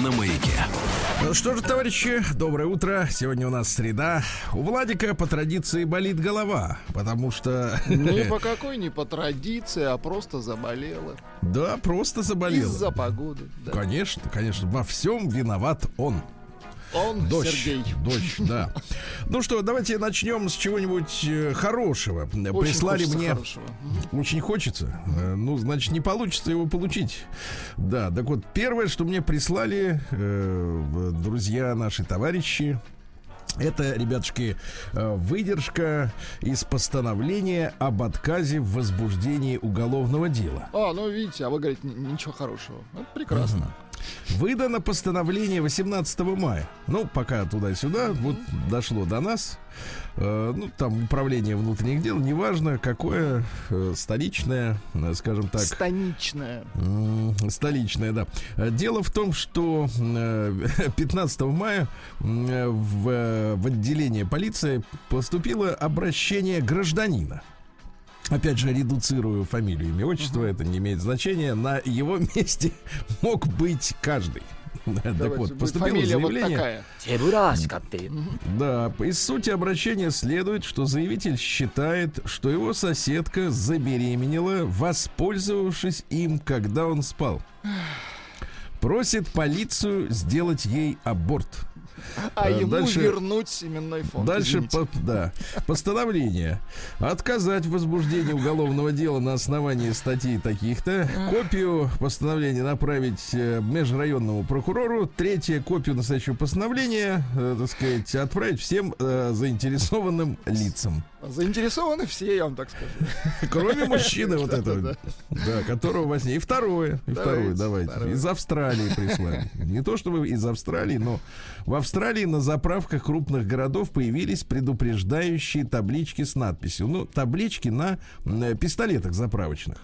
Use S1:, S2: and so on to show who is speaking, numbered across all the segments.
S1: на маяке.
S2: Ну что же, товарищи, доброе утро. Сегодня у нас среда. У Владика по традиции болит голова, потому что...
S3: Не по какой, не по традиции, а просто заболела.
S2: Да, просто заболел.
S3: Из-за погоды. Да.
S2: Конечно, конечно, во всем виноват он.
S3: Он,
S2: Дождь,
S3: Сергей.
S2: дождь, да. Ну что, давайте начнем с чего-нибудь э, хорошего.
S3: Очень
S2: Прислали мне
S3: хорошего.
S2: Очень хочется. Э, Ну, значит, не получится его получить. Да, так вот, первое, что мне прислали э, друзья, наши товарищи, это, ребятушки, выдержка из постановления об отказе в возбуждении уголовного дела.
S3: А, ну видите, а вы говорите, ничего хорошего. Это прекрасно.
S2: Выдано постановление 18 мая. Ну, пока туда-сюда, вот дошло до нас. Э, ну, там управление внутренних дел, неважно, какое, э, столичное, э, скажем так.
S3: Станичная.
S2: М, Столичная, да. Э, Дело в том, что э, 15 мая м, э, в, э, в отделение полиции поступило обращение гражданина опять же, редуцирую фамилию, имя, отчество, это не имеет значения, на его месте мог быть каждый. Так вот, поступило заявление. Да, из сути обращения следует, что заявитель считает, что его соседка забеременела, воспользовавшись им, когда он спал. Просит полицию сделать ей аборт.
S3: А
S2: Э,
S3: ему
S2: дальше-
S3: вернуть семенной фонд.
S2: Дальше, по- да, постановление. Отказать в возбуждении уголовного дела на основании статей таких-то. Копию постановления направить э, межрайонному прокурору. Третье, копию настоящего постановления, э, так сказать, отправить всем э, заинтересованным лицам.
S3: Заинтересованы все, я вам так скажу.
S2: Кроме мужчины вот этого, да, которого во сне. И второе, и второе, давайте. Из Австралии прислали. Не то чтобы из Австралии, но в Австралии на заправках крупных городов появились предупреждающие таблички с надписью. Ну, таблички на м, пистолетах заправочных.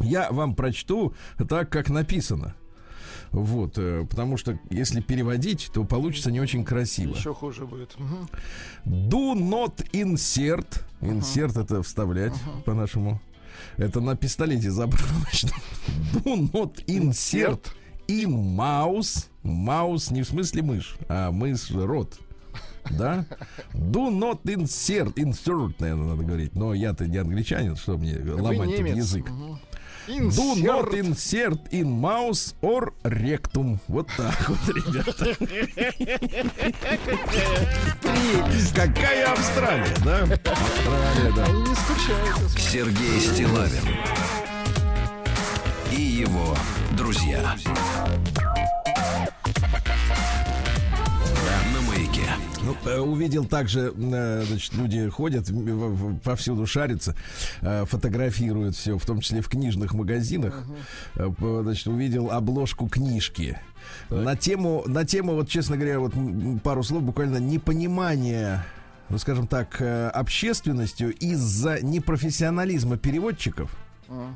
S2: Я вам прочту так, как написано. Вот, э, потому что если переводить, то получится не очень красиво.
S3: Еще хуже будет. Мгм.
S2: Do not insert. Insert это вставлять по-нашему. Это на пистолете заправочном. Do not insert in mouse. Mouse не в смысле мышь, а мышь рот. Да? Do not insert. Insert, наверное, надо говорить. Но я-то не англичанин, что мне
S3: Вы
S2: ломать тут
S3: немец.
S2: язык.
S3: Мгм.
S2: Do not
S3: Insert.
S2: insert in mouse or rectum. Вот так вот, ребята. Какая Австралия, да? Австралия, да.
S3: Они не скучают.
S1: Сергей Стилавин и его друзья.
S2: Ну, э, увидел также, э, значит, люди ходят, повсюду шарятся, э, фотографируют все, в том числе в книжных магазинах. П- Значит, увидел обложку книжки. На тему, на тему, вот, честно говоря, вот пару слов буквально непонимание ну, скажем так, общественностью из-за непрофессионализма переводчиков.
S3: А.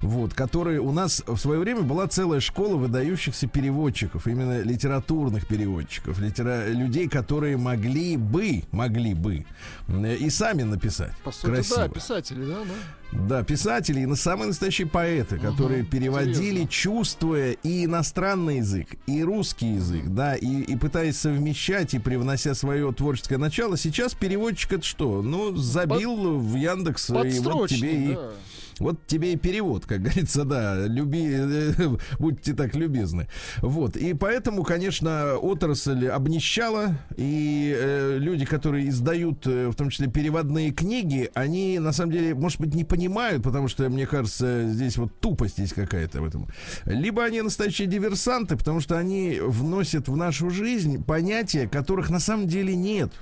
S2: Вот, которые у нас в свое время была целая школа выдающихся переводчиков, именно литературных переводчиков, литера... людей, которые могли бы, могли бы и сами написать
S3: По сути,
S2: красиво.
S3: да, писатели, да, да.
S2: Да, писатели и на самые настоящие поэты, которые переводили,
S3: интересно.
S2: чувствуя и иностранный язык, и русский язык, да, и, и пытаясь совмещать и привнося свое творческое начало. Сейчас переводчик это что? Ну, забил в Яндекс, и вот тебе и
S3: да.
S2: Вот тебе и перевод, как говорится, да, люби, э, будьте так любезны. Вот, и поэтому, конечно, отрасль обнищала, и э, люди, которые издают, э, в том числе переводные книги, они, на самом деле, может быть, не понимают, потому что, мне кажется, здесь вот тупость есть какая-то в этом. Либо они настоящие диверсанты, потому что они вносят в нашу жизнь понятия, которых на самом деле нет.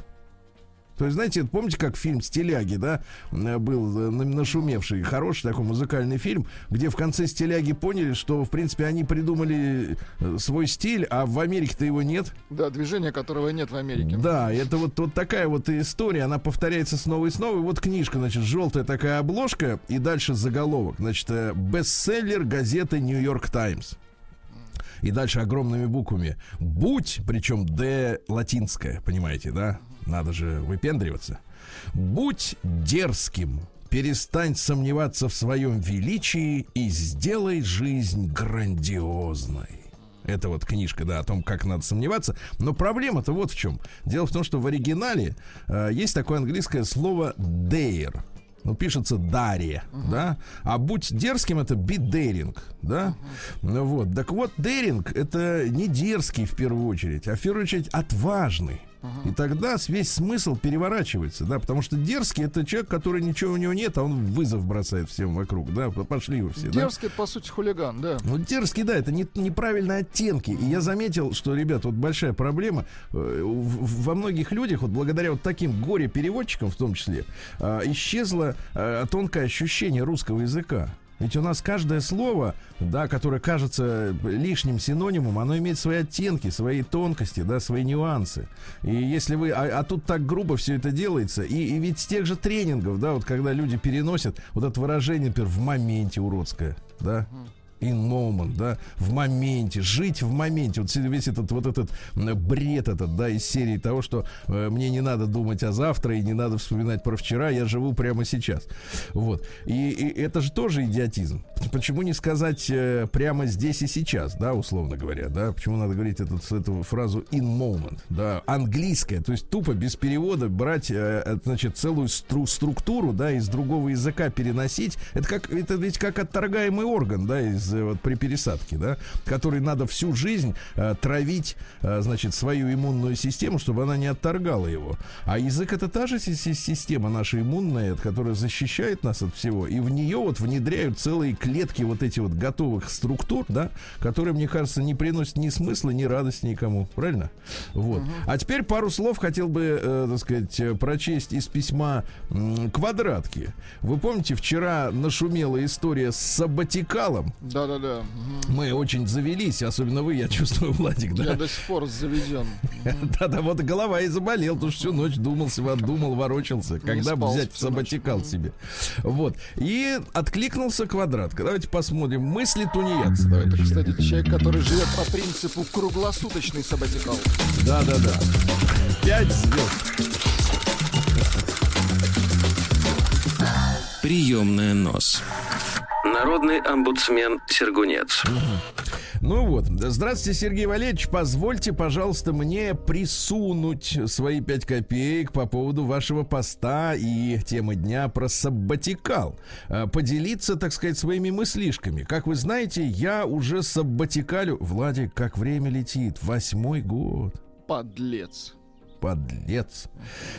S2: То есть, знаете, помните, как фильм «Стиляги», да, э, был э, нашумевший, хороший такой музыкальный фильм, где в конце «Стиляги» поняли, что, в принципе, они придумали э, свой стиль, а в Америке-то его нет.
S3: Да, движения которого нет в Америке.
S2: Да, это вот, вот такая вот история, она повторяется снова и снова. И вот книжка, значит, желтая такая обложка, и дальше заголовок. Значит, бестселлер газеты «Нью-Йорк Таймс». И дальше огромными буквами. Будь, причем Д латинская, понимаете, да? Надо же выпендриваться. Будь дерзким, перестань сомневаться в своем величии и сделай жизнь грандиозной. Это вот книжка, да, о том, как надо сомневаться. Но проблема-то вот в чем. Дело в том, что в оригинале э, есть такое английское слово dare ну, пишется Дарья, uh-huh. да, а будь дерзким, это be daring, да, uh-huh. ну вот, так вот, daring это не дерзкий в первую очередь, а в первую очередь отважный, и тогда весь смысл переворачивается, да, потому что дерзкий это человек, который ничего у него нет, а он вызов бросает всем вокруг, да, пошли вы все.
S3: Дерзкий,
S2: да?
S3: по сути, хулиган, да.
S2: Ну, дерзкий, да, это не, неправильные оттенки. И я заметил, что, ребят, вот большая проблема э, во многих людях, вот благодаря вот таким горе-переводчикам в том числе, э, исчезло э, тонкое ощущение русского языка. Ведь у нас каждое слово, да, которое кажется лишним синонимом, оно имеет свои оттенки, свои тонкости, да, свои нюансы. И если вы, а, а тут так грубо все это делается, и, и ведь с тех же тренингов, да, вот когда люди переносят вот это выражение, например, в моменте уродское, да, in moment, да, в моменте, жить в моменте. Вот весь этот вот этот бред этот, да, из серии того, что э, мне не надо думать о завтра и не надо вспоминать про вчера, я живу прямо сейчас. Вот. И, и это же тоже идиотизм. Почему не сказать э, прямо здесь и сейчас, да, условно говоря, да? Почему надо говорить этот, эту фразу in moment, да, английская, то есть тупо без перевода брать, э, значит, целую стру структуру, да, из другого языка переносить. Это как, это ведь как отторгаемый орган, да, из Э, вот при пересадке, да, который надо всю жизнь э, травить, э, значит, свою иммунную систему, чтобы она не отторгала его. А язык это та же система наша иммунная, которая защищает нас от всего, и в нее вот внедряют целые клетки вот эти вот готовых структур, да, которые, мне кажется, не приносят ни смысла, ни радости никому, правильно? Вот. Угу. А теперь пару слов хотел бы, э, так сказать, прочесть из письма э, квадратки. Вы помните, вчера нашумела история с саботикалом?
S3: Да, да, да.
S2: Мы очень завелись, особенно вы, я чувствую, Владик, да?
S3: Я до сих пор заведен.
S2: Да-да, вот голова и заболел, потому что всю ночь думал, думал, ворочался, когда взять в саботикал себе. Вот. И откликнулся квадратка. Давайте посмотрим. Мысли тунеядца.
S3: Это, кстати, человек, который живет по принципу круглосуточный саботикал.
S2: Да-да-да. Пять звезд.
S1: Приемная нос. Народный омбудсмен Сергунец.
S2: Ну вот, здравствуйте, Сергей Валерьевич. Позвольте, пожалуйста, мне присунуть свои пять копеек по поводу вашего поста и темы дня про саббатикал. Э, поделиться, так сказать, своими мыслишками. Как вы знаете, я уже саббатикалю... Владик, как время летит. Восьмой год.
S3: Подлец
S2: подлец.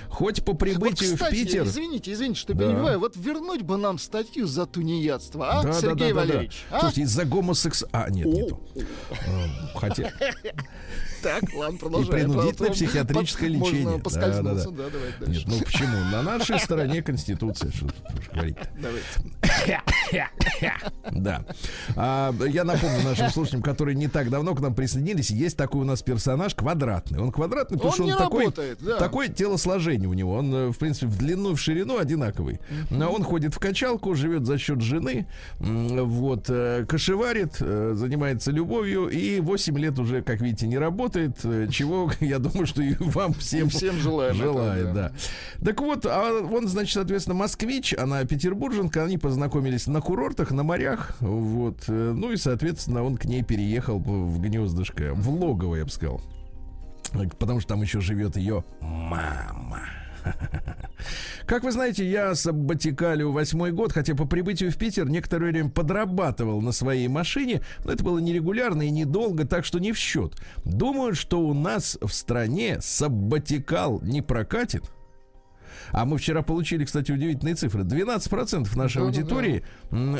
S2: Хоть по прибытию
S3: вот, кстати,
S2: в Питер...
S3: Извините, извините, что да. перебиваю. Вот вернуть бы нам статью за тунеядство, а, да, Сергей да, да, Валерьевич?
S2: Да, да. А? Слушайте, из-за гомосекс... А, нет, нету. Хотя...
S3: Так, ладно, продолжаем.
S2: И принудительное психиатрическое лечение.
S3: Можно поскользнуться, да, да, давайте дальше. Нет,
S2: ну почему? На нашей стороне Конституция, что тут говорить Давайте. Да. А, я напомню нашим слушателям, которые не так давно к нам присоединились, есть такой у нас персонаж квадратный. Он квадратный, потому что он такой, работает, да. такое телосложение у него. Он, э, в принципе, в длину в ширину одинаковый. Но Он ходит в качалку, живет за счет жены, вот, э, кошеварит, э, занимается любовью и 8 лет уже, как видите, не работает, чего, я думаю, что и вам всем, и
S3: всем желаем
S2: желает. Это, да. да. Так вот, а он, значит, соответственно, москвич, она петербурженка, они познакомились на курортах, на морях, вот, ну и, соответственно, он к ней переехал в гнездышко, в логово, я бы сказал. Потому что там еще живет ее мама. Как вы знаете, я саббатикалю восьмой год, хотя по прибытию в Питер некоторое время подрабатывал на своей машине, но это было нерегулярно и недолго, так что не в счет. Думаю, что у нас в стране саббатикал не прокатит. А мы вчера получили, кстати, удивительные цифры. 12% нашей аудитории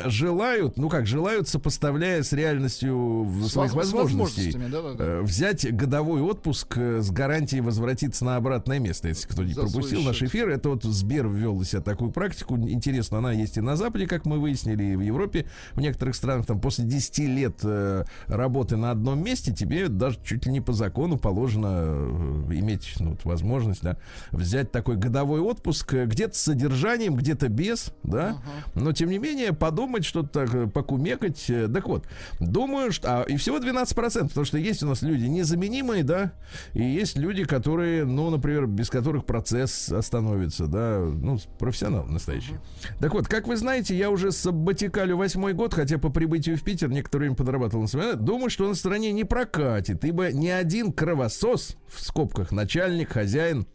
S2: желают, ну как, желают, сопоставляя с реальностью своих возможностей, да. взять годовой отпуск с гарантией возвратиться на обратное место. Если кто не пропустил наш эфир, это вот Сбер ввел в себя такую практику. Интересно, она есть и на Западе, как мы выяснили, и в Европе, в некоторых странах, там после 10 лет э, работы на одном месте, тебе даже чуть ли не по закону положено э, иметь ну, возможность да, взять такой годовой отпуск, э, где-то с содержанием, где-то без, да, uh-huh. но тем не менее подумать, что-то так, э, покумекать. Так вот, думаю, что... А, и всего 12%, потому что есть у нас люди незаменимые, да, и есть люди, которые, ну, например, без которых процесс остановится, да, ну, профессионал настоящий. Uh-huh. Так вот, как вы знаете, я уже сабатикалю восьмой год, хотя по прибытию в Питер некоторое время подрабатывал на самолете. Думаю, что на стране не прокатит, ибо ни один кровосос, в скобках начальник, хозяин,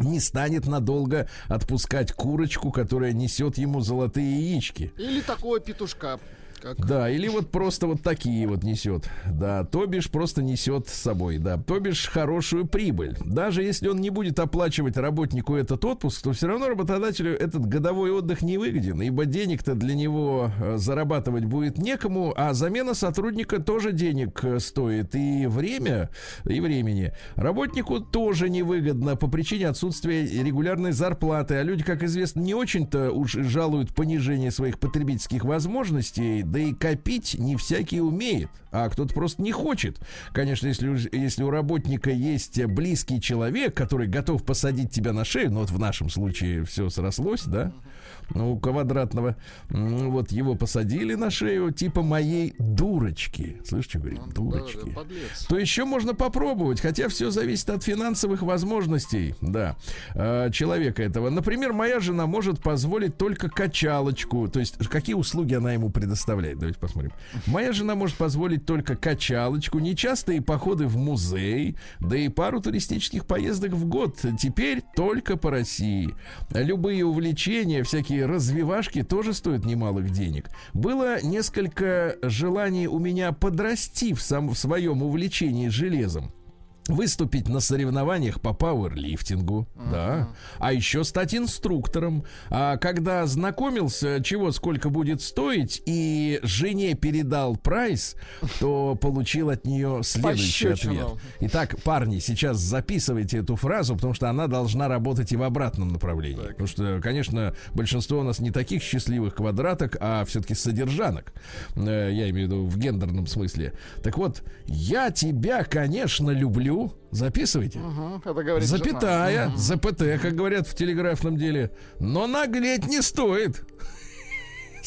S2: не станет надолго отпускать курочку, которая несет ему золотые яички.
S3: Или такого петушка.
S2: Как... Да, или вот просто вот такие вот несет. Да, то бишь просто несет с собой, да. То бишь хорошую прибыль. Даже если он не будет оплачивать работнику этот отпуск, то все равно работодателю этот годовой отдых не выгоден, ибо денег-то для него э, зарабатывать будет некому, а замена сотрудника тоже денег э, стоит. И время, и времени. Работнику тоже невыгодно по причине отсутствия регулярной зарплаты. А люди, как известно, не очень-то уж жалуют понижение своих потребительских возможностей да и копить не всякий умеет, а кто-то просто не хочет. Конечно, если, если у работника есть близкий человек, который готов посадить тебя на шею, ну вот в нашем случае все срослось, да, ну, квадратного. Вот его посадили на шею, типа моей дурочки. Слышите, говорит, ну, дурочки. Да, То еще можно попробовать, хотя все зависит от финансовых возможностей, да, э, человека этого. Например, моя жена может позволить только качалочку. То есть, какие услуги она ему предоставляет? Давайте посмотрим. Моя жена может позволить только качалочку, нечастые походы в музей, да и пару туристических поездок в год. Теперь только по России. Любые увлечения, всякие всякие развивашки тоже стоят немалых денег. Было несколько желаний у меня подрасти в, сам, в своем увлечении железом выступить на соревнованиях по пауэрлифтингу, uh-huh. да, а еще стать инструктором. А когда знакомился, чего сколько будет стоить, и жене передал прайс, то получил от нее следующий ответ. Итак, парни, сейчас записывайте эту фразу, потому что она должна работать и в обратном направлении. Так. Потому что, конечно, большинство у нас не таких счастливых квадраток, а все-таки содержанок. Э, я имею в виду в гендерном смысле. Так вот, я тебя, конечно, люблю записывайте. Угу, это Запятая, жена. ЗПТ, как говорят в телеграфном деле. Но наглеть не стоит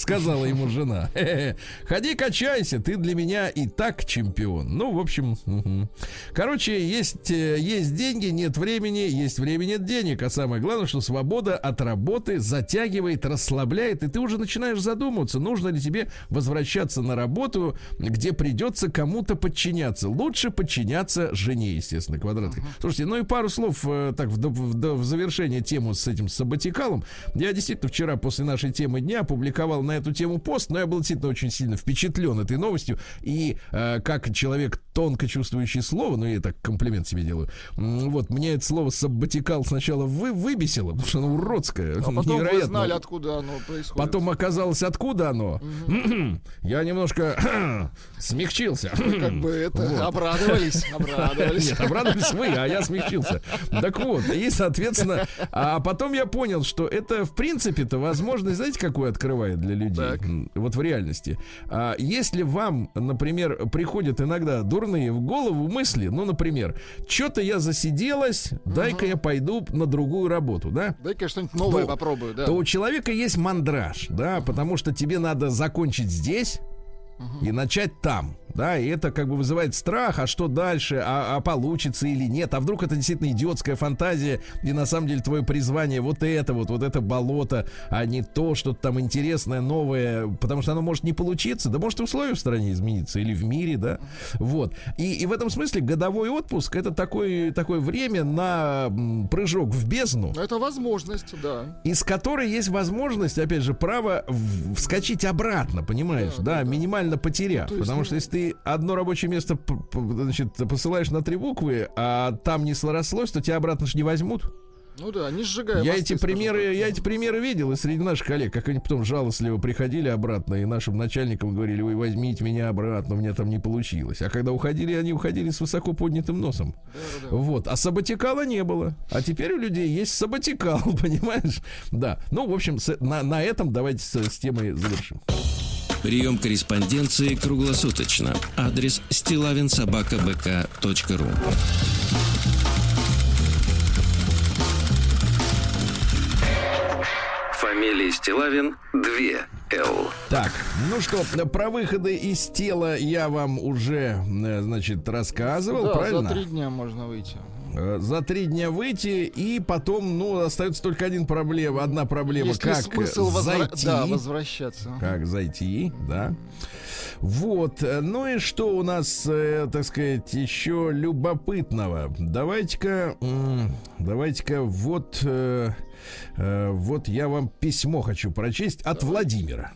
S2: сказала ему жена. Ходи, качайся, ты для меня и так чемпион. Ну, в общем, угу. короче, есть, э, есть деньги, нет времени, есть время, нет денег. А самое главное, что свобода от работы затягивает, расслабляет, и ты уже начинаешь задумываться, нужно ли тебе возвращаться на работу, где придется кому-то подчиняться. Лучше подчиняться жене, естественно, квадратка. Uh-huh. Слушайте, ну и пару слов э, так в, в, в завершение тему с этим саботикалом. Я действительно вчера после нашей темы дня опубликовал на эту тему пост, но я был действительно очень сильно впечатлен этой новостью. И э, как человек тонко чувствующий слово, ну я так комплимент себе делаю, вот, мне это слово саббатикал сначала вы, выбесило, потому что оно уродское.
S3: А потом невероятно. вы знали, откуда оно происходит.
S2: Потом оказалось, откуда оно. Угу. я немножко смягчился.
S3: Вы как бы это вот. обрадовались. Обрадовались.
S2: Нет, обрадовались вы, а я смягчился. Так вот, и, соответственно, а потом я понял, что это, в принципе-то, возможность, знаете, какую открывает для людей? Так. Вот в реальности. А если вам, например, приходят иногда дурные в голову мысли, ну, например, что-то я засиделась, угу. дай-ка я пойду на другую работу, да?
S3: Дай-ка я что-нибудь новое то, попробую, да.
S2: То у человека есть мандраж, да, потому что тебе надо закончить здесь, и начать там да, и это как бы вызывает страх, а что дальше, а, а получится или нет, а вдруг это действительно идиотская фантазия, и на самом деле твое призвание вот это вот, вот это болото, а не то, что-то там интересное, новое, потому что оно может не получиться, да может и условия в стране измениться, или в мире, да, вот. И, и в этом смысле годовой отпуск это такой, такое время на прыжок в бездну.
S3: Это возможность, да.
S2: Из которой есть возможность, опять же, право вскочить обратно, понимаешь, да, да, да, да. Минимально потеряв, ну, потому что если ты одно рабочее место значит, посылаешь на три буквы, а там не срослось, то тебя обратно же не возьмут.
S3: Ну да, не сжигая.
S2: Я эти примеры, я эти примеры видел и среди наших коллег, как они потом жалостливо приходили обратно и нашим начальникам говорили, вы возьмите меня обратно, у меня там не получилось. А когда уходили, они уходили с высоко поднятым носом. Да, да. Вот. А саботикала не было. А теперь у людей есть саботикал, понимаешь? Да. Ну, в общем, на, на этом давайте с, с темой завершим.
S1: Прием корреспонденции круглосуточно. Адрес стилавинсобакабк.ру Фамилия Стилавин 2 Л.
S2: Так, ну что, про выходы из тела я вам уже, э, значит, рассказывал, да, правильно?
S3: за три дня можно выйти.
S2: Э, за три дня выйти, и потом, ну, остается только один проблема, одна проблема,
S3: Есть
S2: как
S3: смысл
S2: зайти.
S3: Возвра... Да, возвращаться.
S2: Как зайти, да. Вот, ну и что у нас, э, так сказать, еще любопытного? Давайте-ка, давайте-ка вот, э, э, вот я вам письмо хочу прочесть от Владимира.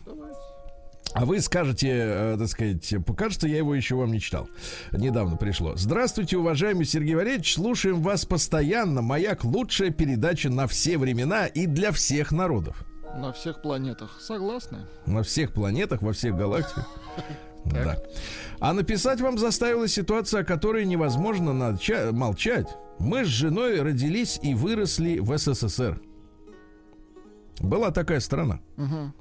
S2: А вы скажете, э, так сказать, покажется, я его еще вам не читал. Недавно пришло. Здравствуйте, уважаемый Сергей Валерьевич. Слушаем вас постоянно. Маяк лучшая передача на все времена и для всех народов.
S3: На всех планетах. Согласны?
S2: На всех планетах, во всех галактиках. Да. А написать вам заставила ситуация, о которой невозможно молчать. Мы с женой родились и выросли в СССР. Была такая страна. Угу.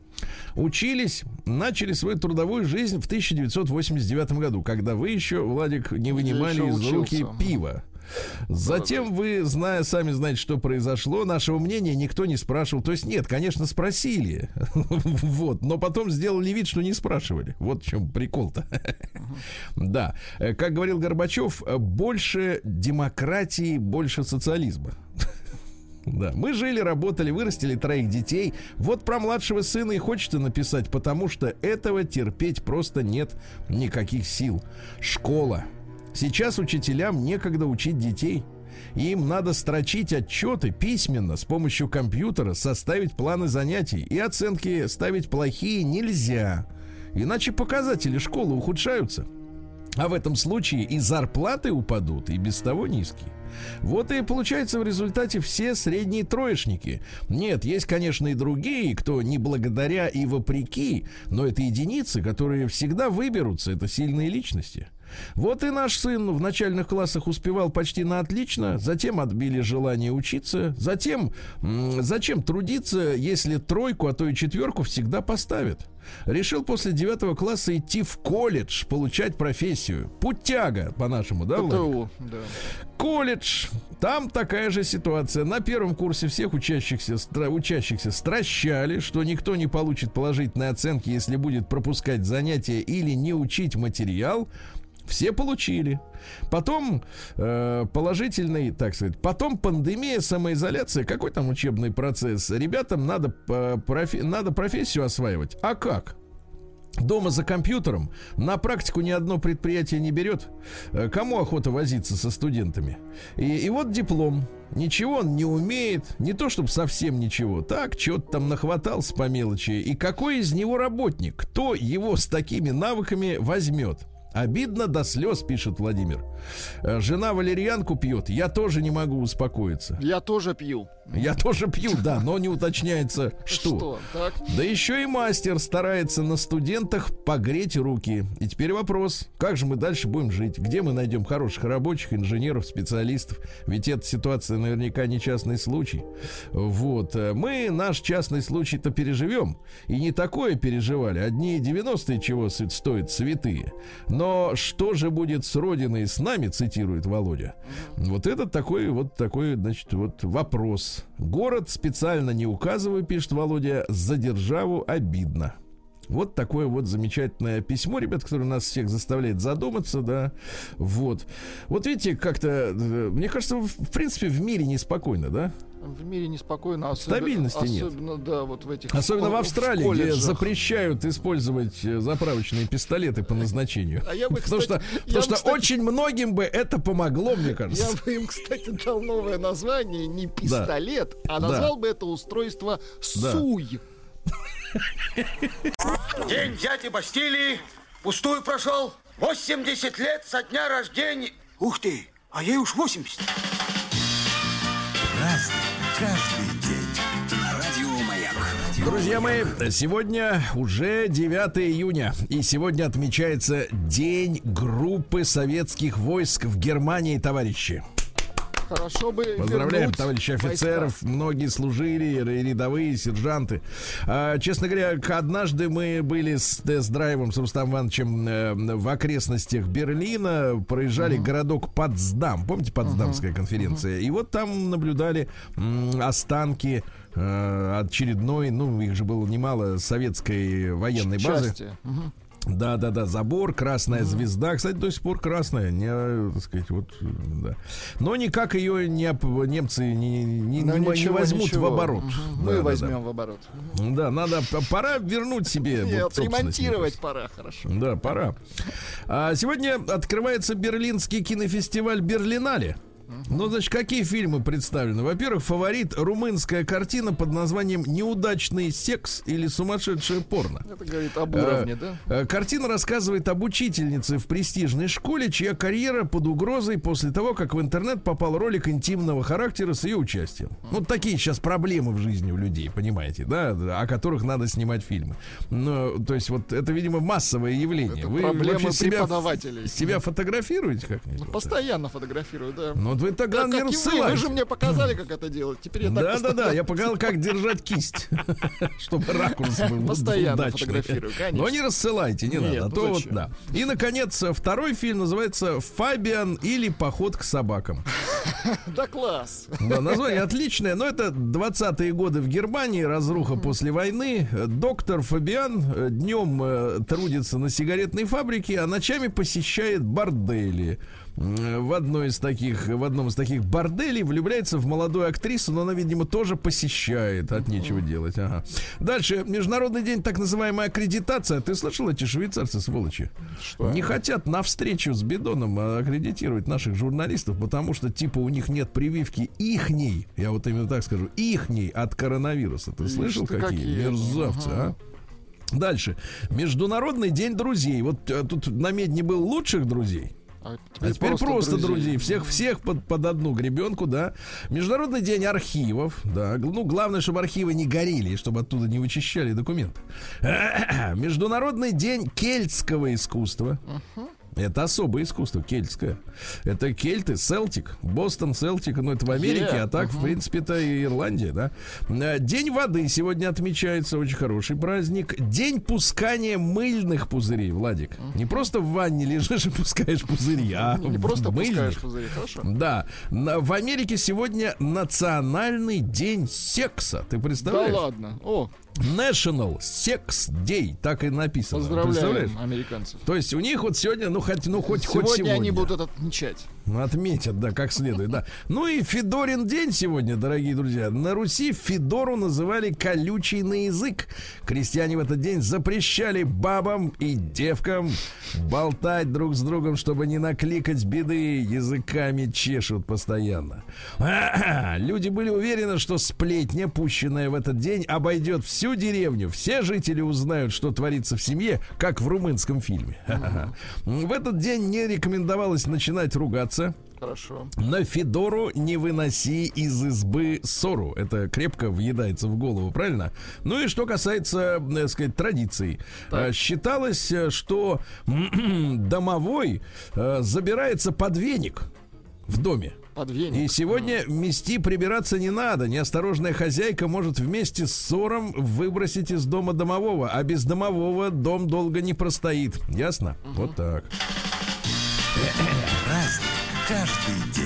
S2: Учились, начали свою трудовую жизнь в 1989 году, когда вы еще, Владик, не вынимали из руки пива. Затем вы, зная, сами знаете, что произошло, нашего мнения никто не спрашивал. То есть нет, конечно, спросили. Вот, но потом сделали вид, что не спрашивали. Вот в чем прикол-то. Да. Э, как говорил Горбачев, больше демократии, больше социализма. Да, мы жили, работали, вырастили троих детей. Вот про младшего сына и хочется написать, потому что этого терпеть просто нет никаких сил. Школа. Сейчас учителям некогда учить детей. Им надо строчить отчеты письменно с помощью компьютера, составить планы занятий. И оценки ставить плохие нельзя. Иначе показатели школы ухудшаются. А в этом случае и зарплаты упадут, и без того низкие. Вот и получается в результате все средние троечники. Нет, есть, конечно, и другие, кто не благодаря и вопреки, но это единицы, которые всегда выберутся, это сильные личности. Вот и наш сын в начальных классах успевал почти на отлично, затем отбили желание учиться, затем зачем трудиться, если тройку, а то и четверку всегда поставят. Решил после девятого класса идти в колледж, получать профессию. Путяга, по-нашему, да, ПТУ, да. Колледж. Там такая же ситуация. На первом курсе всех учащихся, стра- учащихся стращали, что никто не получит положительные оценки, если будет пропускать занятия или не учить материал. Все получили. Потом э, положительный, так сказать, потом пандемия, самоизоляция. Какой там учебный процесс? Ребятам надо, э, профи, надо профессию осваивать. А как? Дома за компьютером на практику ни одно предприятие не берет. Э, кому охота возиться со студентами? И, и вот диплом. Ничего он не умеет, не то чтобы совсем ничего. Так, что-то там нахватался по мелочи. И какой из него работник? Кто его с такими навыками возьмет? Обидно до слез, пишет Владимир. Э, жена валерьянку пьет, я тоже не могу успокоиться.
S3: Я тоже пью.
S2: Я тоже пью, да, но не уточняется, что. Что? Так? Да еще и мастер старается на студентах погреть руки. И теперь вопрос, как же мы дальше будем жить? Где мы найдем хороших рабочих, инженеров, специалистов? Ведь эта ситуация наверняка не частный случай. Вот. Э, мы наш частный случай-то переживем. И не такое переживали. Одни 90-е чего стоят святые. Но что же будет с Родиной, с нами, цитирует Володя. Вот это такой, вот такой, значит, вот вопрос. Город специально не указываю, пишет Володя, за державу обидно. Вот такое вот замечательное письмо, ребят, которое нас всех заставляет задуматься, да. Вот. Вот видите, как-то, э, мне кажется, в принципе, в мире неспокойно, да?
S3: В мире неспокойно.
S2: Особенно, Стабильности
S3: особенно,
S2: нет.
S3: Да, вот в этих
S2: особенно в Австралии, где запрещают использовать э, заправочные пистолеты по назначению. А я бы, потому кстати, что, потому что кстати, очень многим бы это помогло, мне кажется.
S3: Я бы им, кстати, дал новое название, не пистолет, да. а назвал да. бы это устройство СУЙ.
S4: День дяди Бастилии пустую прошел. 80 лет со дня рождения. Ух ты, а ей уж 80.
S5: Разный
S2: Друзья мои, сегодня уже 9 июня, и сегодня отмечается День группы советских войск в Германии, товарищи.
S3: Хорошо бы
S2: Поздравляем, товарищи офицеров. Войска. Многие служили, рядовые, сержанты. А, честно говоря, однажды мы были с тест-драйвом с Рустам Ивановичем э, в окрестностях Берлина, проезжали uh-huh. городок Потсдам. Помните Потсдамская uh-huh. конференция? Uh-huh. И вот там наблюдали м, останки э, очередной, ну, их же было немало, советской военной базы. Угу. Да, да, да, забор, красная звезда, кстати, до сих пор красная, не, так сказать, вот, да. Но никак ее не, немцы не, не, не, ничего, не возьмут ничего. в оборот.
S3: Mm-hmm. Мы да, возьмем да, да. в оборот.
S2: Да, надо, пора вернуть себе.
S3: Нет, ремонтировать пора, хорошо.
S2: Да, пора. А сегодня открывается Берлинский кинофестиваль Берлинале. Ну, значит, какие фильмы представлены? Во-первых, фаворит румынская картина под названием «Неудачный секс» или «Сумасшедшее порно».
S3: Это говорит об уровне, а, да?
S2: Э, картина рассказывает об учительнице в престижной школе, чья карьера под угрозой после того, как в интернет попал ролик интимного характера с ее участием. Ну, такие сейчас проблемы в жизни у людей, понимаете, да, о которых надо снимать фильмы. Ну, то есть вот это, видимо, массовое явление. Это
S3: Вы проблемы себя, преподавателей.
S2: Себя фотографируете как-нибудь?
S3: Ну, постоянно фотографирую, да.
S2: Ну, вот вы тогда да, не рассылайте.
S3: Вы, же мне показали, как это делать. Теперь я
S2: Да, да, да, я показал, как держать кисть, чтобы ракурс был
S3: Постоянно фотографирую, конечно.
S2: Но не рассылайте, не надо. А то вот, да. И, наконец, второй фильм называется «Фабиан» или «Поход к собакам».
S3: Да класс.
S2: Да, название отличное, но это 20-е годы в Германии, разруха после войны. Доктор Фабиан э, днем э, трудится на сигаретной фабрике, а ночами посещает бордели в одной из таких, в одном из таких борделей влюбляется в молодую актрису, но она, видимо, тоже посещает, от нечего делать. Ага. Дальше, Международный день так называемая аккредитация. Ты слышал, эти швейцарцы, сволочи? Что? Не хотят на встречу с Бедоном аккредитировать наших журналистов, потому что, типа, у них нет прививки ихней, я вот именно так скажу, ихней от коронавируса. Ты слышал, какие? какие мерзавцы, ага. а? Дальше. Международный день друзей. Вот а, тут на медне был лучших друзей. А теперь, а теперь просто, просто друзей. друзей. Всех, всех под, под одну гребенку, да. Международный день архивов, да. Ну, главное, чтобы архивы не горели, чтобы оттуда не вычищали документы. Международный день кельтского искусства. Uh-huh. Это особое искусство, кельтское. Это кельты, Селтик, Бостон, Селтик, ну это в Америке, yeah. а так, uh-huh. в принципе, это и Ирландия, да. Э, день воды сегодня отмечается, очень хороший праздник. День пускания мыльных пузырей, Владик. Uh-huh. Не просто в ванне лежишь и пускаешь пузыри, а
S3: Не просто мыльных. пускаешь пузыри, хорошо.
S2: Да. В Америке сегодня национальный день секса. Ты представляешь?
S3: Да ладно. О,
S2: National Sex Day, так и написано.
S3: Поздравляем американцев.
S2: То есть у них вот сегодня, ну хоть, ну хоть сегодня хоть сегодня
S3: они будут отмечать.
S2: Отметят, да, как следует, да. Ну и Федорин день сегодня, дорогие друзья. На Руси Федору называли колючий на язык. Крестьяне в этот день запрещали бабам и девкам болтать друг с другом, чтобы не накликать беды. Языками чешут постоянно. Люди были уверены, что сплетня, пущенная в этот день, обойдет всю деревню. Все жители узнают, что творится в семье, как в румынском фильме. В этот день не рекомендовалось начинать ругаться нравится.
S3: Хорошо.
S2: На Федору не выноси из избы ссору. Это крепко въедается в голову, правильно? Ну и что касается, так э, сказать, традиций. Так. Э, считалось, э, что домовой забирается под веник в доме.
S3: Под веник.
S2: И сегодня мести прибираться не надо. Неосторожная хозяйка может вместе с ссором выбросить из дома домового, а без домового дом долго не простоит. Ясно? Угу. Вот так.
S1: Разный, каждый день.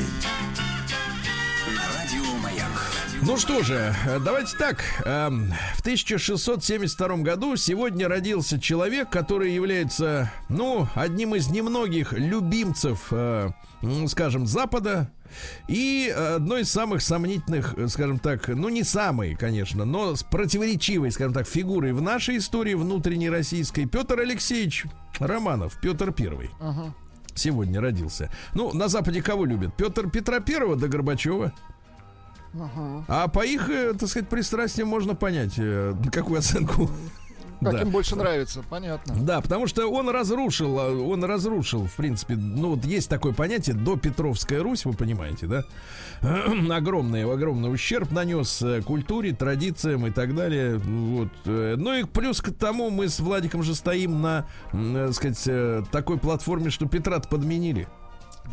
S2: Ну что же, давайте так. Эм, в 1672 году сегодня родился человек, который является, ну, одним из немногих любимцев, э, скажем, Запада. И одной из самых сомнительных, скажем так, ну не самой, конечно, но с противоречивой, скажем так, фигурой в нашей истории внутренней российской Петр Алексеевич Романов, Петр Первый. Uh-huh сегодня родился. Ну, на Западе кого любят? Петр Петра Первого до Горбачева. А по их, э, так сказать, пристрастиям можно понять, э, какую оценку
S3: Как
S2: Да.
S3: им больше нравится, понятно.
S2: Да, потому что он разрушил, а, он разрушил, в принципе, ну вот есть такое понятие до Петровская Русь, вы понимаете, да? Огромный, огромный ущерб нанес э, культуре, традициям и так далее. Вот. э, Ну и плюс к тому мы с Владиком же стоим на, м, э, сказать, такой платформе, что Петра подменили.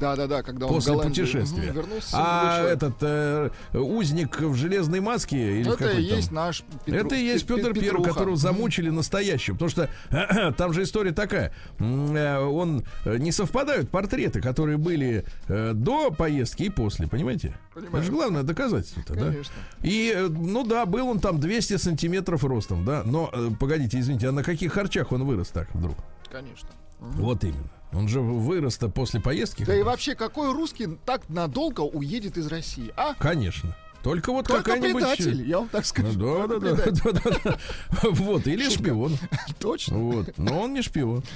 S3: Да-да-да, когда он
S2: После
S3: в Голландию,
S2: путешествия.
S3: вернулся.
S2: А этот э, узник в железной маске или
S3: это и есть наш Петру-
S2: Это и есть
S3: Пе-
S2: Петр Первый, которого замучили настоящего. Потому что там же история такая. Э, Он э, не совпадают портреты, которые были э, до поездки и после, понимаете?
S3: Понимаю.
S2: Это же главное доказательство, да?
S3: Конечно.
S2: И, ну да, был он там 200 сантиметров ростом, да. Но, погодите, извините, а на каких харчах он вырос так вдруг?
S3: Конечно.
S2: Вот именно. Он же вырос-то после поездки.
S3: Да и вообще, какой русский так надолго уедет из России? А?
S2: Конечно. Только вот
S3: Только
S2: какая-нибудь...
S3: предатель, я вам так
S2: Ну,
S3: скажу.
S2: да, да, да, да, да, да. Вот, или шпион.
S3: Точно.
S2: Вот. Но он не шпион.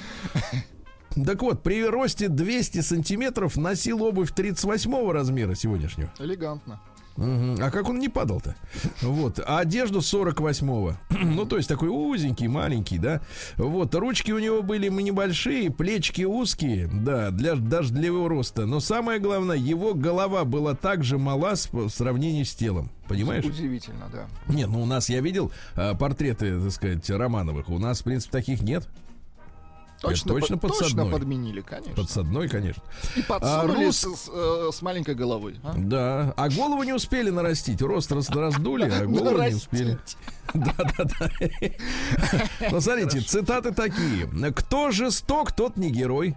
S2: Так вот, при росте 200 сантиметров носил обувь 38 размера сегодняшнего.
S3: Элегантно.
S2: А как он не падал-то? Вот. А одежду 48-го. ну, то есть такой узенький, маленький, да. Вот. Ручки у него были небольшие, плечики узкие, да, для, даже для его роста. Но самое главное, его голова была также мала с- в сравнении с телом. Понимаешь?
S3: Удивительно, да.
S2: Нет, ну у нас я видел а, портреты, так сказать, Романовых. У нас, в принципе, таких нет.
S3: Точно,
S2: точно
S3: под- точно
S2: подсадной.
S3: подменили, конечно.
S2: Подсадной, конечно.
S3: И подсунули
S2: А, рус-
S3: с, э, с маленькой головой. а?
S2: Да. А голову не успели нарастить. Рост раз- раздули, а голову не успели. Да, да, да. Ну, смотрите, цитаты такие. Кто жесток, тот не герой.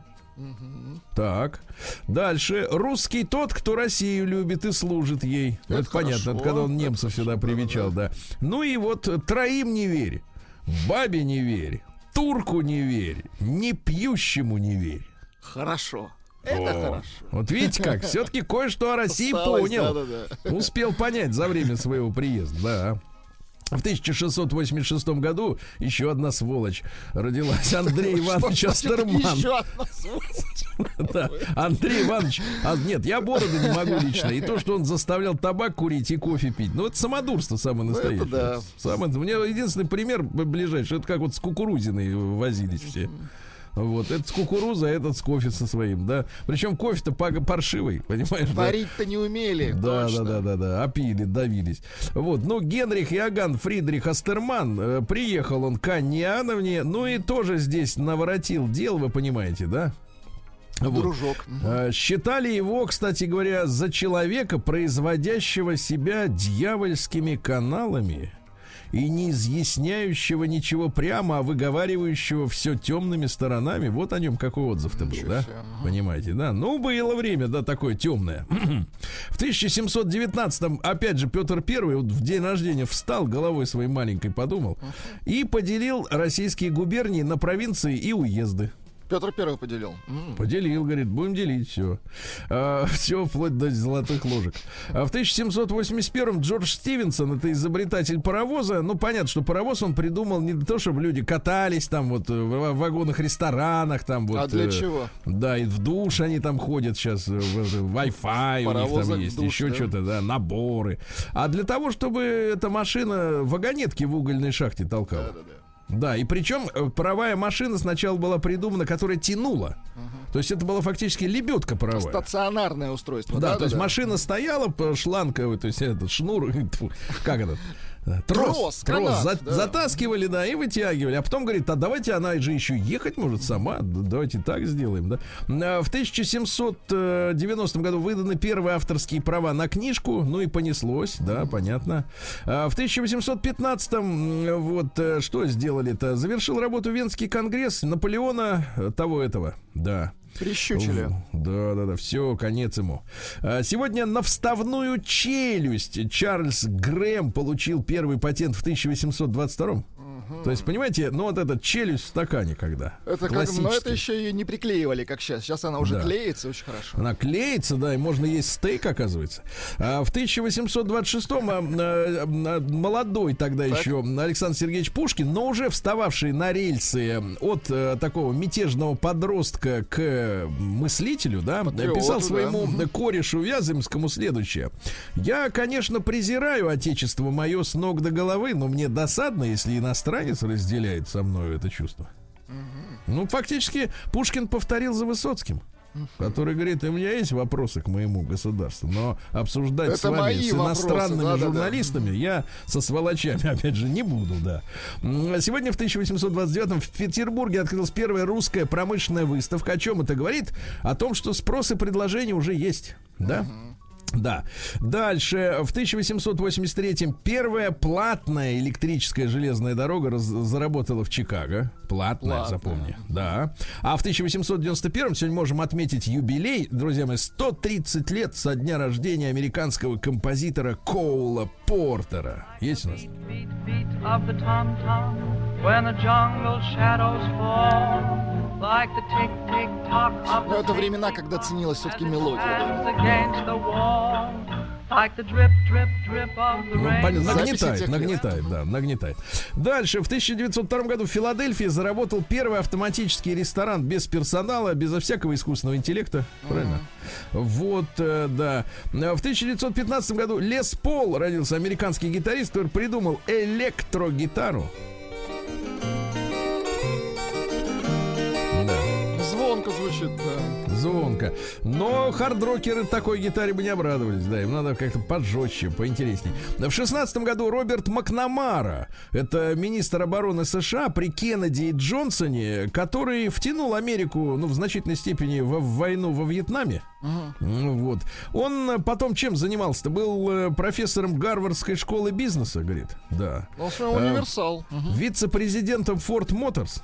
S2: Так. Дальше. Русский тот, кто Россию любит и служит ей.
S3: Это
S2: Это понятно,
S3: хорошо,
S2: это когда он
S3: это
S2: немцев сюда привечал, да. Ну и вот троим не верь, бабе не верь, турку не верь, не пьющему не верь.
S3: Хорошо. Это
S2: О,
S3: хорошо.
S2: Вот видите как, все-таки кое-что о России
S3: Осталось,
S2: понял.
S3: да-да-да.
S2: Успел понять за время своего приезда, да. В 1686 году еще одна сволочь родилась. Андрей Иванович Астерман.
S3: Еще одна сволочь?
S2: Да. Андрей Иванович. А, нет, я бороду не могу лично. И то, что он заставлял табак курить и кофе пить. Ну, это самодурство самое настоящее.
S3: Ну, да.
S2: Самое, у меня единственный пример ближайший. Это как вот с кукурузиной возились все. Вот, это с кукурузой, а этот с кофе со своим, да. Причем кофе-то паршивый, понимаешь? да?
S3: Варить-то не умели.
S2: Да,
S3: точно.
S2: да, да, да, да, опили, давились. Вот, ну, Генрих Иоганн Фридрих Астерман, э, приехал он к Анне Иоанновне, ну и тоже здесь наворотил дел, вы понимаете, да? Вот.
S3: Дружок.
S2: Э, Считали его, кстати говоря, за человека, производящего себя дьявольскими каналами и не изъясняющего ничего прямо, а выговаривающего все темными сторонами. Вот о нем какой отзыв-то был, да?
S3: себе, ага.
S2: Понимаете, да? Ну, было время, да, такое темное. В 1719-м, опять же, Петр Первый вот в день рождения встал, головой своей маленькой подумал, и поделил российские губернии на провинции и уезды.
S3: Петр Первый поделил.
S2: Поделил, говорит, будем делить все. все вплоть до золотых ложек. А в 1781-м Джордж Стивенсон, это изобретатель паровоза. Ну, понятно, что паровоз он придумал не для того, чтобы люди катались там вот э, в вагонах, ресторанах там вот.
S3: А для
S2: э,
S3: чего?
S2: Да, и в душ они там ходят сейчас, э, Wi-Fi у них там есть,
S3: душ,
S2: еще
S3: да?
S2: что-то, да, наборы. А для того, чтобы эта машина вагонетки в угольной шахте толкала.
S3: Да-да-да.
S2: Да, и причем э, паровая машина сначала была придумана, которая тянула. То есть это была фактически лебедка паровая.
S3: Стационарное устройство.
S2: Да, то есть
S3: да-да-да.
S2: машина стояла, п- шланговый, то есть этот шнур, как этот? Э,
S3: Трос, канат,
S2: за-
S3: да.
S2: затаскивали, да, и вытягивали. А потом говорит, а давайте она же еще ехать может сама, давайте так сделаем, да. А В 1790 году выданы первые авторские права на книжку, ну и понеслось, да, понятно. А В 1815 м, вот э, что сделали-то? Завершил работу Венский конгресс Наполеона э, того этого, да.
S3: Прищучили.
S2: Да, да, да, все, конец ему. А, Сегодня на вставную челюсть Чарльз Грэм получил первый патент в 1822 То есть, понимаете, ну вот этот челюсть в стакане когда.
S3: Это как, но это
S2: Классический.
S3: еще и не приклеивали, как сейчас. Сейчас она уже
S2: Да.
S3: клеится очень хорошо.
S2: Она клеится, да, и можно есть стейк, оказывается. А в 1826-м а, а, а, молодой тогда
S3: Так.
S2: еще Александр Сергеевич Пушкин, но уже встававший на рельсы от э, такого мятежного подростка к мыслителю, да,
S3: Патриоту,
S2: писал
S3: да.
S2: своему
S3: Мгм.
S2: корешу Вяземскому следующее. «Я, конечно, презираю отечество мое с ног до головы, но мне досадно, если иностранец американец разделяет со мной это чувство. Ну, фактически, Пушкин повторил за Высоцким который говорит, у меня есть вопросы к моему государству, но обсуждать
S3: Это
S2: с вами с иностранными
S3: вопросы, да,
S2: журналистами да, да. я со сволочами, опять же, не буду, да. Сегодня в 1829 в Петербурге открылась первая русская промышленная выставка. О чем это говорит? О том, что спрос и предложение уже есть, да? Uh-huh. Да. Дальше. В 1883-м первая платная электрическая железная дорога раз- заработала в Чикаго. Платная, Платная. запомни. Да. А в 1891-м сегодня можем отметить юбилей, друзья мои, 130 лет со дня рождения американского композитора Коула Портера. Есть у нас?
S3: Но это времена, когда ценилась все-таки мелодия.
S2: Ну, понятно, нагнетает, нагнетает, да, нагнетает. Дальше, в 1902 году в Филадельфии заработал первый автоматический ресторан без персонала, безо всякого искусственного интеллекта. Правильно? Вот, э, да. В 1915 году Лес Пол родился американский гитарист, который придумал электрогитару.
S3: Звонко звучит, да.
S2: Звонко. Но хардрокеры такой гитаре бы не обрадовались, да, им надо как-то поджечь, поинтереснее. В шестнадцатом году Роберт Макнамара, это министр обороны США при Кеннеди и Джонсоне, который втянул Америку, ну, в значительной степени в, в войну во Вьетнаме. Uh-huh. Вот. Он потом чем занимался-то? Был э, профессором Гарвардской школы бизнеса, говорит. Да.
S3: Он универсал.
S2: Uh-huh. Вице-президентом Ford Motors.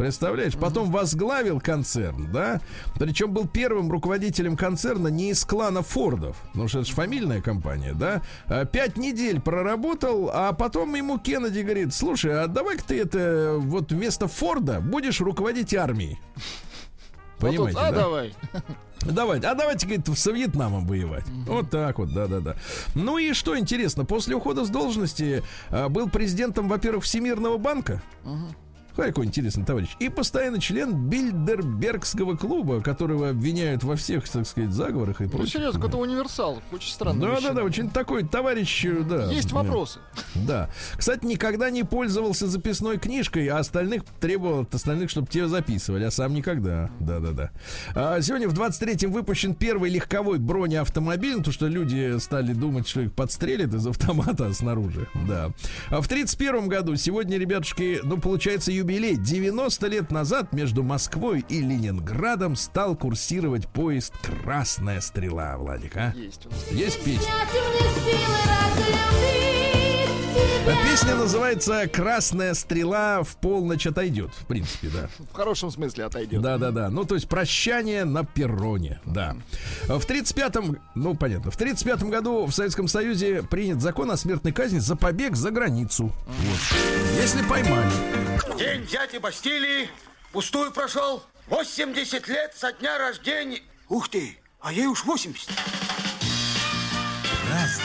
S2: Представляешь? Потом возглавил концерн, да? Причем был первым руководителем концерна не из клана Фордов, потому что это же фамильная компания, да? А, пять недель проработал, а потом ему Кеннеди говорит, слушай, а давай-ка ты это вот вместо Форда будешь руководить армией. Понимаете, вот тут, а
S3: да? давай.
S2: Давайте, а давайте, говорит, с Вьетнамом воевать. Угу. Вот так вот, да-да-да. Ну и что интересно, после ухода с должности а, был президентом, во-первых, Всемирного банка. Угу. Какой интересный товарищ. И постоянно член Бильдербергского клуба, которого обвиняют во всех, так сказать, заговорах и
S3: прочее. Ну, серьезно, это универсал. Очень странно.
S2: Да, да, да, очень такой товарищ, э, да.
S3: Есть вопросы.
S2: Да. Кстати, никогда не пользовался записной книжкой, а остальных требовал от остальных, чтобы те записывали, а сам никогда. Да, да, да. А сегодня в 23-м выпущен первый легковой бронеавтомобиль, потому что люди стали думать, что их подстрелят из автомата снаружи. Да. А в 31 году сегодня, ребятушки, ну, получается, юбилей юбилей. 90 лет назад между Москвой и Ленинградом стал курсировать поезд «Красная стрела», Владик, а? Есть у нас. Есть песня. А песня называется «Красная стрела в полночь отойдет». В принципе, да.
S3: В хорошем смысле отойдет.
S2: Да, да, да. Ну, то есть прощание на перроне, да. В 35-м, ну, понятно, в 35-м году в Советском Союзе принят закон о смертной казни за побег за границу. Вот. Если поймали.
S4: День дяди Бастилии пустую прошел. 80 лет со дня рождения. Ух ты, а ей уж 80.
S1: Разный,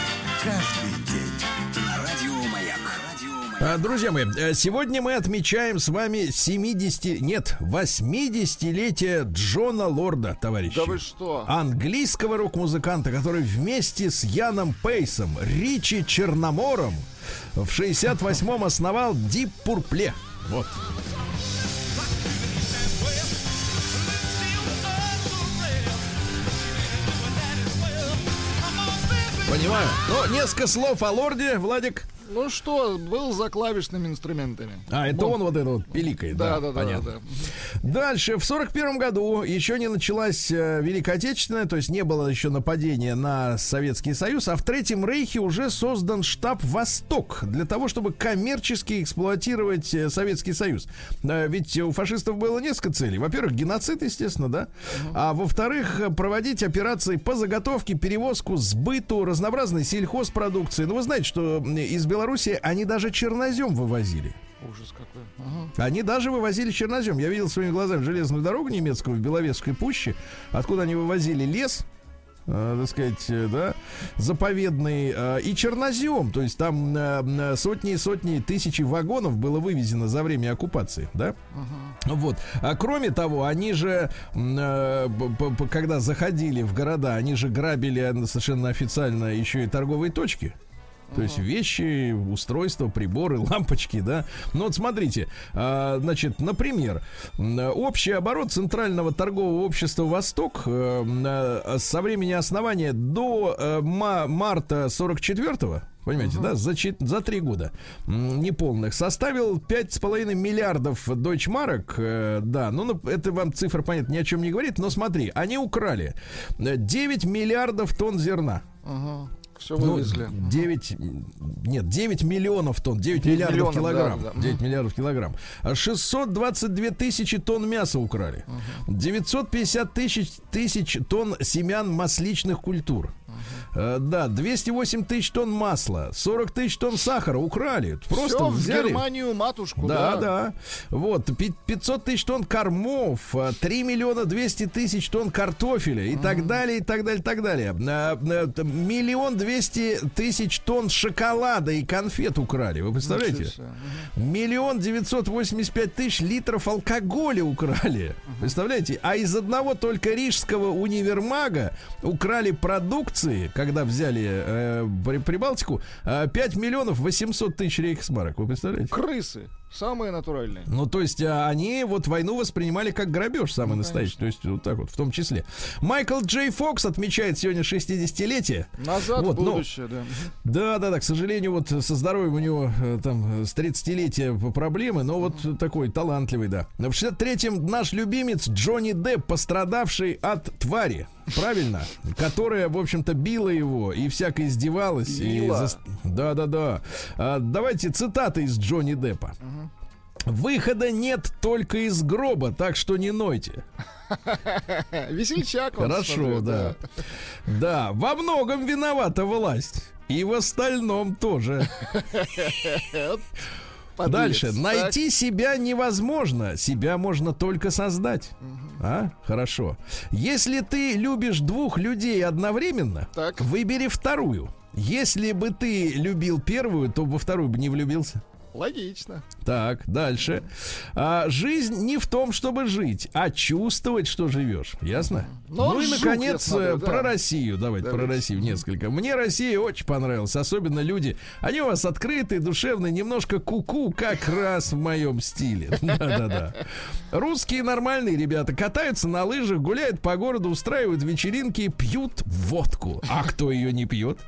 S2: друзья мои, э, сегодня мы отмечаем с вами 70, нет, 80-летие Джона Лорда, товарищи.
S3: Да вы что?
S2: Английского рок-музыканта, который вместе с Яном Пейсом, Ричи Черномором в 68-м основал Дип Пурпле. Вот. Понимаю. Ну, несколько слов о лорде, Владик.
S3: Ну что, был за клавишными инструментами.
S2: А, это он вот это вот пиликает, да, да, да, понятно. Да, да. Дальше, в сорок первом году еще не началась э, Великая Отечественная, то есть не было еще нападения на Советский Союз, а в Третьем Рейхе уже создан штаб «Восток» для того, чтобы коммерчески эксплуатировать э, Советский Союз. Э, ведь у фашистов было несколько целей. Во-первых, геноцид, естественно, да, а во-вторых, проводить операции по заготовке, перевозку, сбыту разнообразной сельхозпродукции. Ну, вы знаете, что из Беларуси они даже чернозем вывозили.
S3: Ужас какой. Ага.
S2: Они даже вывозили чернозем. Я видел своими глазами железную дорогу немецкую в Беловежской пуще, откуда они вывозили лес, э, так сказать, э, да, заповедный э, и чернозем. То есть там э, сотни и сотни тысячи вагонов было вывезено за время оккупации, да? Uh-huh. Вот. А кроме того, они же, э, когда заходили в города, они же грабили совершенно официально еще и торговые точки. То есть вещи, устройства, приборы, лампочки, да. Ну вот смотрите, а, значит, например, общий оборот Центрального торгового общества «Восток» э, со времени основания до э, марта 44-го Понимаете, uh-huh. да, за, за три года неполных составил 5,5 миллиардов дойчмарок. Э, да, ну, это вам цифра, понятно, ни о чем не говорит, но смотри, они украли 9 миллиардов тонн зерна.
S3: Uh-huh. Все вывезли.
S2: Ну, 9, нет, 9 миллионов тонн, 9, 9 миллиардов миллионов, килограмм. Да, да. 9 миллиардов килограмм. 622 тысячи тонн мяса украли. Угу. 950 тысяч, тысяч тонн семян масличных культур. Э, да, 208 тысяч тонн масла, 40 тысяч тонн сахара украли. Просто Все взяли.
S3: в Германию матушку.
S2: Да, да. да. Вот, 500 тысяч тонн кормов, 3 э, миллиона 200 тысяч тонн картофеля и mm. так далее, и так далее, и так далее. Э, миллион 200 тысяч тонн шоколада и конфет украли. Вы представляете? Миллион 985 тысяч литров алкоголя украли. Представляете? А из одного только рижского универмага украли продукции, когда взяли э, Прибалтику, э, 5 миллионов 800 тысяч рейхсмарок. Вы представляете?
S3: Крысы. Самые натуральные.
S2: Ну, то есть а, они вот войну воспринимали как грабеж самый ну, настоящий. То есть вот так вот, в том числе. Майкл Джей Фокс отмечает сегодня 60-летие.
S3: Назад вот, в будущее,
S2: но, да. Да, да, да. К сожалению, вот со здоровьем у него э, там с 30-летия проблемы, но вот mm-hmm. такой талантливый, да. В 63-м наш любимец Джонни Депп, пострадавший от твари. Правильно? Которая, в общем-то, била его и всяко издевалась. Била. И за... Да, да, да. А, давайте цитаты из Джонни Деппа. Выхода нет только из гроба, так что не нойте.
S3: Весельчак.
S2: Хорошо, смотрю, да. Да, во многом виновата власть. И в остальном тоже. Подлец, Дальше. Так. Найти себя невозможно. Себя можно только создать. Угу. А? Хорошо. Если ты любишь двух людей одновременно, так. выбери вторую. Если бы ты любил первую, то во вторую бы не влюбился.
S3: Логично.
S2: Так, дальше. А, жизнь не в том, чтобы жить, а чувствовать, что живешь. Ясно? Но ну и, наконец, смотрю, да. про Россию. Давайте, Давайте про Россию несколько. Мне Россия очень понравилась. Особенно люди. Они у вас открытые, душевные, немножко куку, -ку, как раз в моем стиле. Да-да-да. Русские нормальные ребята катаются на лыжах, гуляют по городу, устраивают вечеринки, пьют водку. А кто ее не пьет?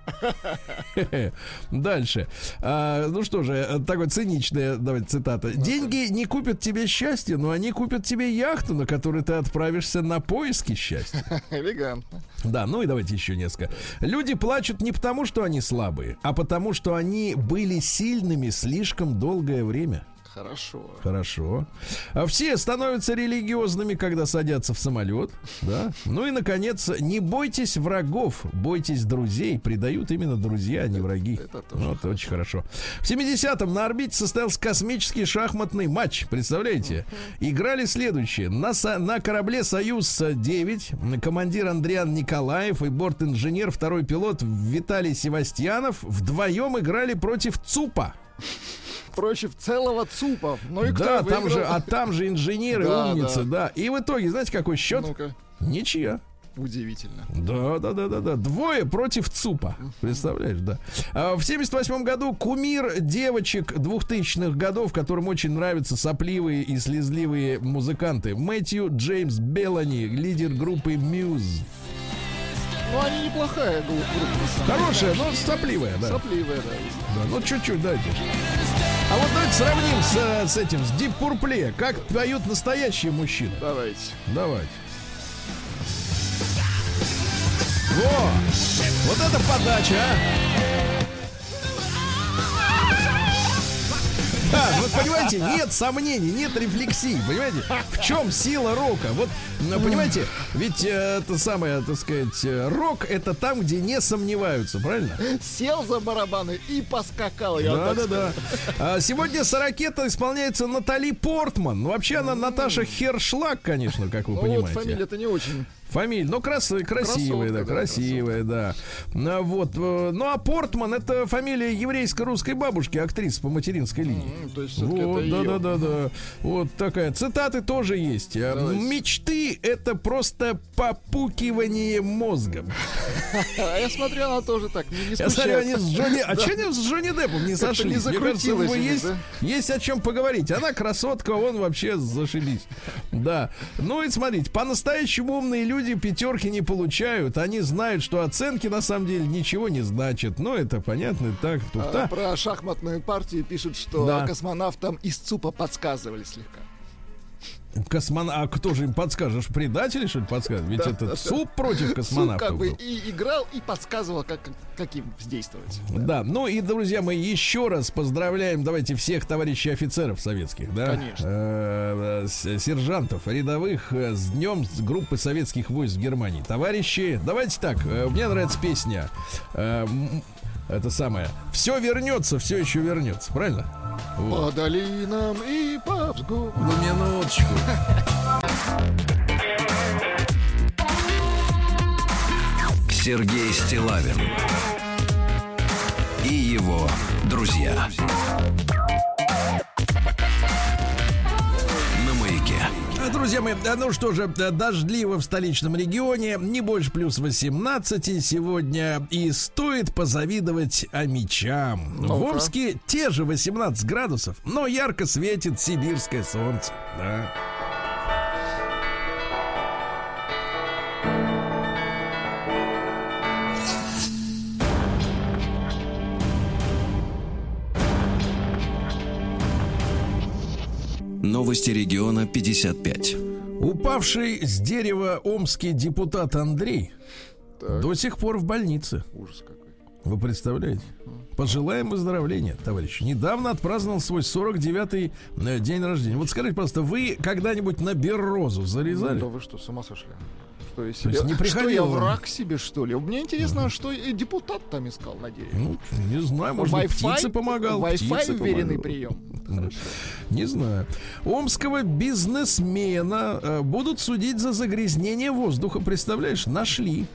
S2: Дальше. А, ну что же, такой циничная, давайте цитата. Деньги не купят тебе счастье, но они купят тебе яхту, на которой ты отправишься на поиски счастья.
S3: Элегантно.
S2: Да, ну и давайте еще несколько. Люди плачут не потому, что они слабые, а потому, что они были сильными слишком долгое время.
S3: Хорошо.
S2: Хорошо. А все становятся религиозными, когда садятся в самолет. Да? Ну и, наконец, не бойтесь врагов, бойтесь друзей. Предают именно друзья, а не враги. Это тоже вот, хорошо. очень хорошо. В 70-м на орбите состоялся космический шахматный матч. Представляете? Играли следующие. На, на корабле «Союз-9» командир Андриан Николаев и борт-инженер, второй пилот Виталий Севастьянов вдвоем играли против ЦУПа
S3: против целого ЦУПа. Ну и
S2: кто Да, там же, а там же инженеры, да, умницы, да. да. И в итоге, знаете, какой счет? Ну-ка. Ничья.
S3: Удивительно.
S2: Да, да, да, да, да. Двое против ЦУПа. Представляешь, да. А в 78 году кумир девочек двухтысячных годов, которым очень нравятся сопливые и слезливые музыканты. Мэтью Джеймс Беллани, лидер группы Muse.
S3: Ну, они неплохая группа.
S2: Хорошая, но сопливая, да.
S3: Сопливая, да.
S2: Да, ну чуть-чуть дайте. А вот давайте сравним с, э, с этим, с Deep Purple. Как поют настоящие мужчины.
S3: Давайте.
S2: Давайте. Во! Вот это подача, а! Да, вот понимаете, нет сомнений, нет рефлексий, понимаете? В чем сила рока? Вот, понимаете, ведь э, это самое, так сказать, э, рок это там, где не сомневаются, правильно?
S3: Сел за барабаны и поскакал.
S2: Я да, да, да. А сегодня с ракета исполняется Натали Портман. Ну, вообще она Наташа Хершлаг, конечно, как вы ну, понимаете. Вот
S3: фамилия-то не очень
S2: Фамилия, ну крас, красивая, да, красивая, да. да. Вот, э, ну а Портман это фамилия еврейско-русской бабушки, актрисы по материнской линии. То есть вот, да, да, да, да. Вот такая. Цитаты тоже есть. А, Давайте. Мечты это просто попукивание мозгом.
S3: А я смотрел, она тоже так,
S2: Я смотрю, они с Джонни... А что они с Джонни Деппом не сошли? Не есть, есть о чем поговорить. Она красотка, он вообще зашибись. Да. Ну и смотрите, по-настоящему умные люди пятерки не получают. Они знают, что оценки на самом деле ничего не значат. Ну, это понятно, так, туфта.
S3: А, про шахматную партию пишут, что да. космонавтам из ЦУПа подсказывали слегка.
S2: Космон... А кто же им подскажешь? Предатели, что ли, подсказывают? Ведь да, это да, суп да. против космонавтов.
S3: Суп как бы и играл, и подсказывал, как, как им действовать.
S2: Да. да, ну и, друзья, мы еще раз поздравляем, давайте, всех товарищей офицеров советских, да?
S3: Конечно. Э
S2: -э сержантов, рядовых э, с днем группы советских войск в Германии. Товарищи, давайте так, э, мне нравится песня. Э, это самое. Все вернется, все еще вернется, правильно?
S3: Вот. По долинам и по взгору.
S2: Ну, минуточку.
S1: Сергей Стилавин и его друзья.
S2: Друзья мои, ну что же, дождливо в столичном регионе, не больше плюс 18 сегодня, и стоит позавидовать амичам. ну В Омске те же 18 градусов, но ярко светит сибирское солнце. Да.
S1: Новости региона 55.
S2: Упавший с дерева омский депутат Андрей так. до сих пор в больнице. Ужас какой. Вы представляете? Пожелаем выздоровления, товарищи. Недавно отпраздновал свой 49-й э, день рождения. Вот скажите, просто вы когда-нибудь на беррозу зарезали? Ну,
S3: да вы что, с ума сошли? Что я, себе... не что я враг себе, что ли? Мне интересно, uh-huh. что депутат там искал на дереве. Ну,
S2: не знаю, может быть, птица помогал.
S3: Wi-Fi веренный прием.
S2: Не знаю. Омского бизнесмена э, будут судить за загрязнение воздуха. Представляешь, нашли.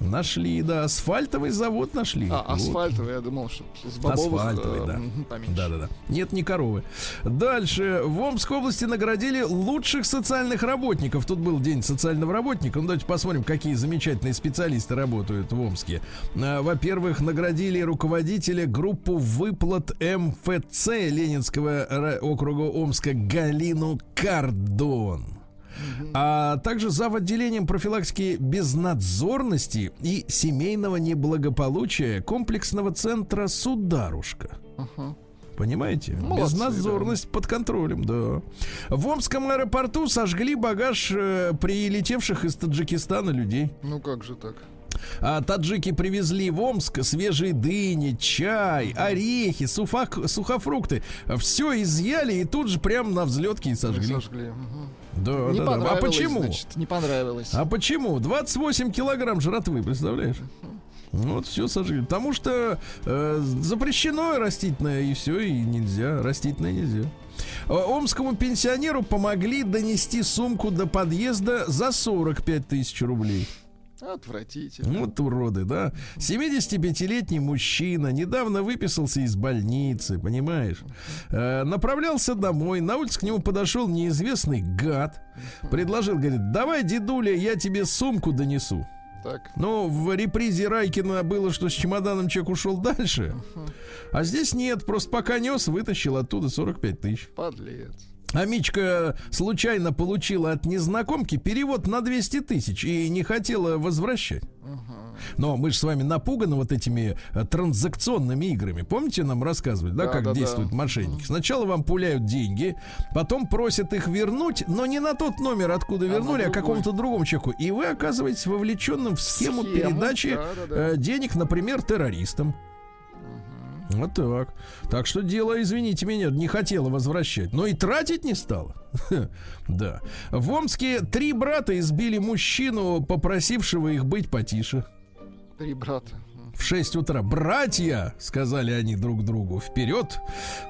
S2: Нашли, да, асфальтовый завод нашли.
S3: А, вот. асфальтовый, я думал, что с бобовых
S2: Асфальтовый, да. Поменьше. Да, да, да. Нет, не коровы. Дальше. В Омской области наградили лучших социальных работников. Тут был день социального работника. Ну, давайте посмотрим, какие замечательные специалисты работают в Омске. А, во-первых, наградили руководителя группу выплат МФЦ Ленинского округа Омска Галину Кардон а также зав. отделением профилактики безнадзорности и семейного неблагополучия комплексного центра «Сударушка». Понимаете? Молодцы, Безнадзорность да. под контролем, да. В Омском аэропорту сожгли багаж э, прилетевших из Таджикистана людей.
S3: Ну как же так?
S2: А таджики привезли в Омск свежие дыни, чай, орехи, суфак, сухофрукты. Все изъяли и тут же прямо на взлетке и сожгли. И сожгли. Угу. Да,
S3: не
S2: да, да. А почему?
S3: Значит, не понравилось.
S2: А почему? 28 килограмм жратвы, представляешь? Вот все сожгли. Потому что э, запрещено растительное, и все, и нельзя. Растительное нельзя. Э, омскому пенсионеру помогли донести сумку до подъезда за 45 тысяч рублей.
S3: Отвратительно.
S2: Вот уроды, да. 75-летний мужчина недавно выписался из больницы, понимаешь? Э, направлялся домой, на улице к нему подошел неизвестный гад. Предложил, говорит, давай, дедуля, я тебе сумку донесу. Так. Ну, в репризе Райкина было, что с чемоданом человек ушел дальше. А здесь нет, просто пока нес, вытащил оттуда 45 тысяч.
S3: Подлец.
S2: А Мичка случайно получила от незнакомки перевод на 200 тысяч и не хотела возвращать. Но мы же с вами напуганы вот этими э, транзакционными играми. Помните, нам рассказывали, да, да как да, действуют да. мошенники? Сначала вам пуляют деньги, потом просят их вернуть, но не на тот номер, откуда а вернули, а какому-то другому человеку. И вы оказываетесь вовлеченным в схему, схему передачи да, да, да. Э, денег, например, террористам. Вот так. Так что дело, извините меня, не хотела возвращать, но и тратить не стала. Да. В Омске три брата избили мужчину, попросившего их быть потише.
S3: Три брата.
S2: В 6 утра. Братья, сказали они друг другу, вперед.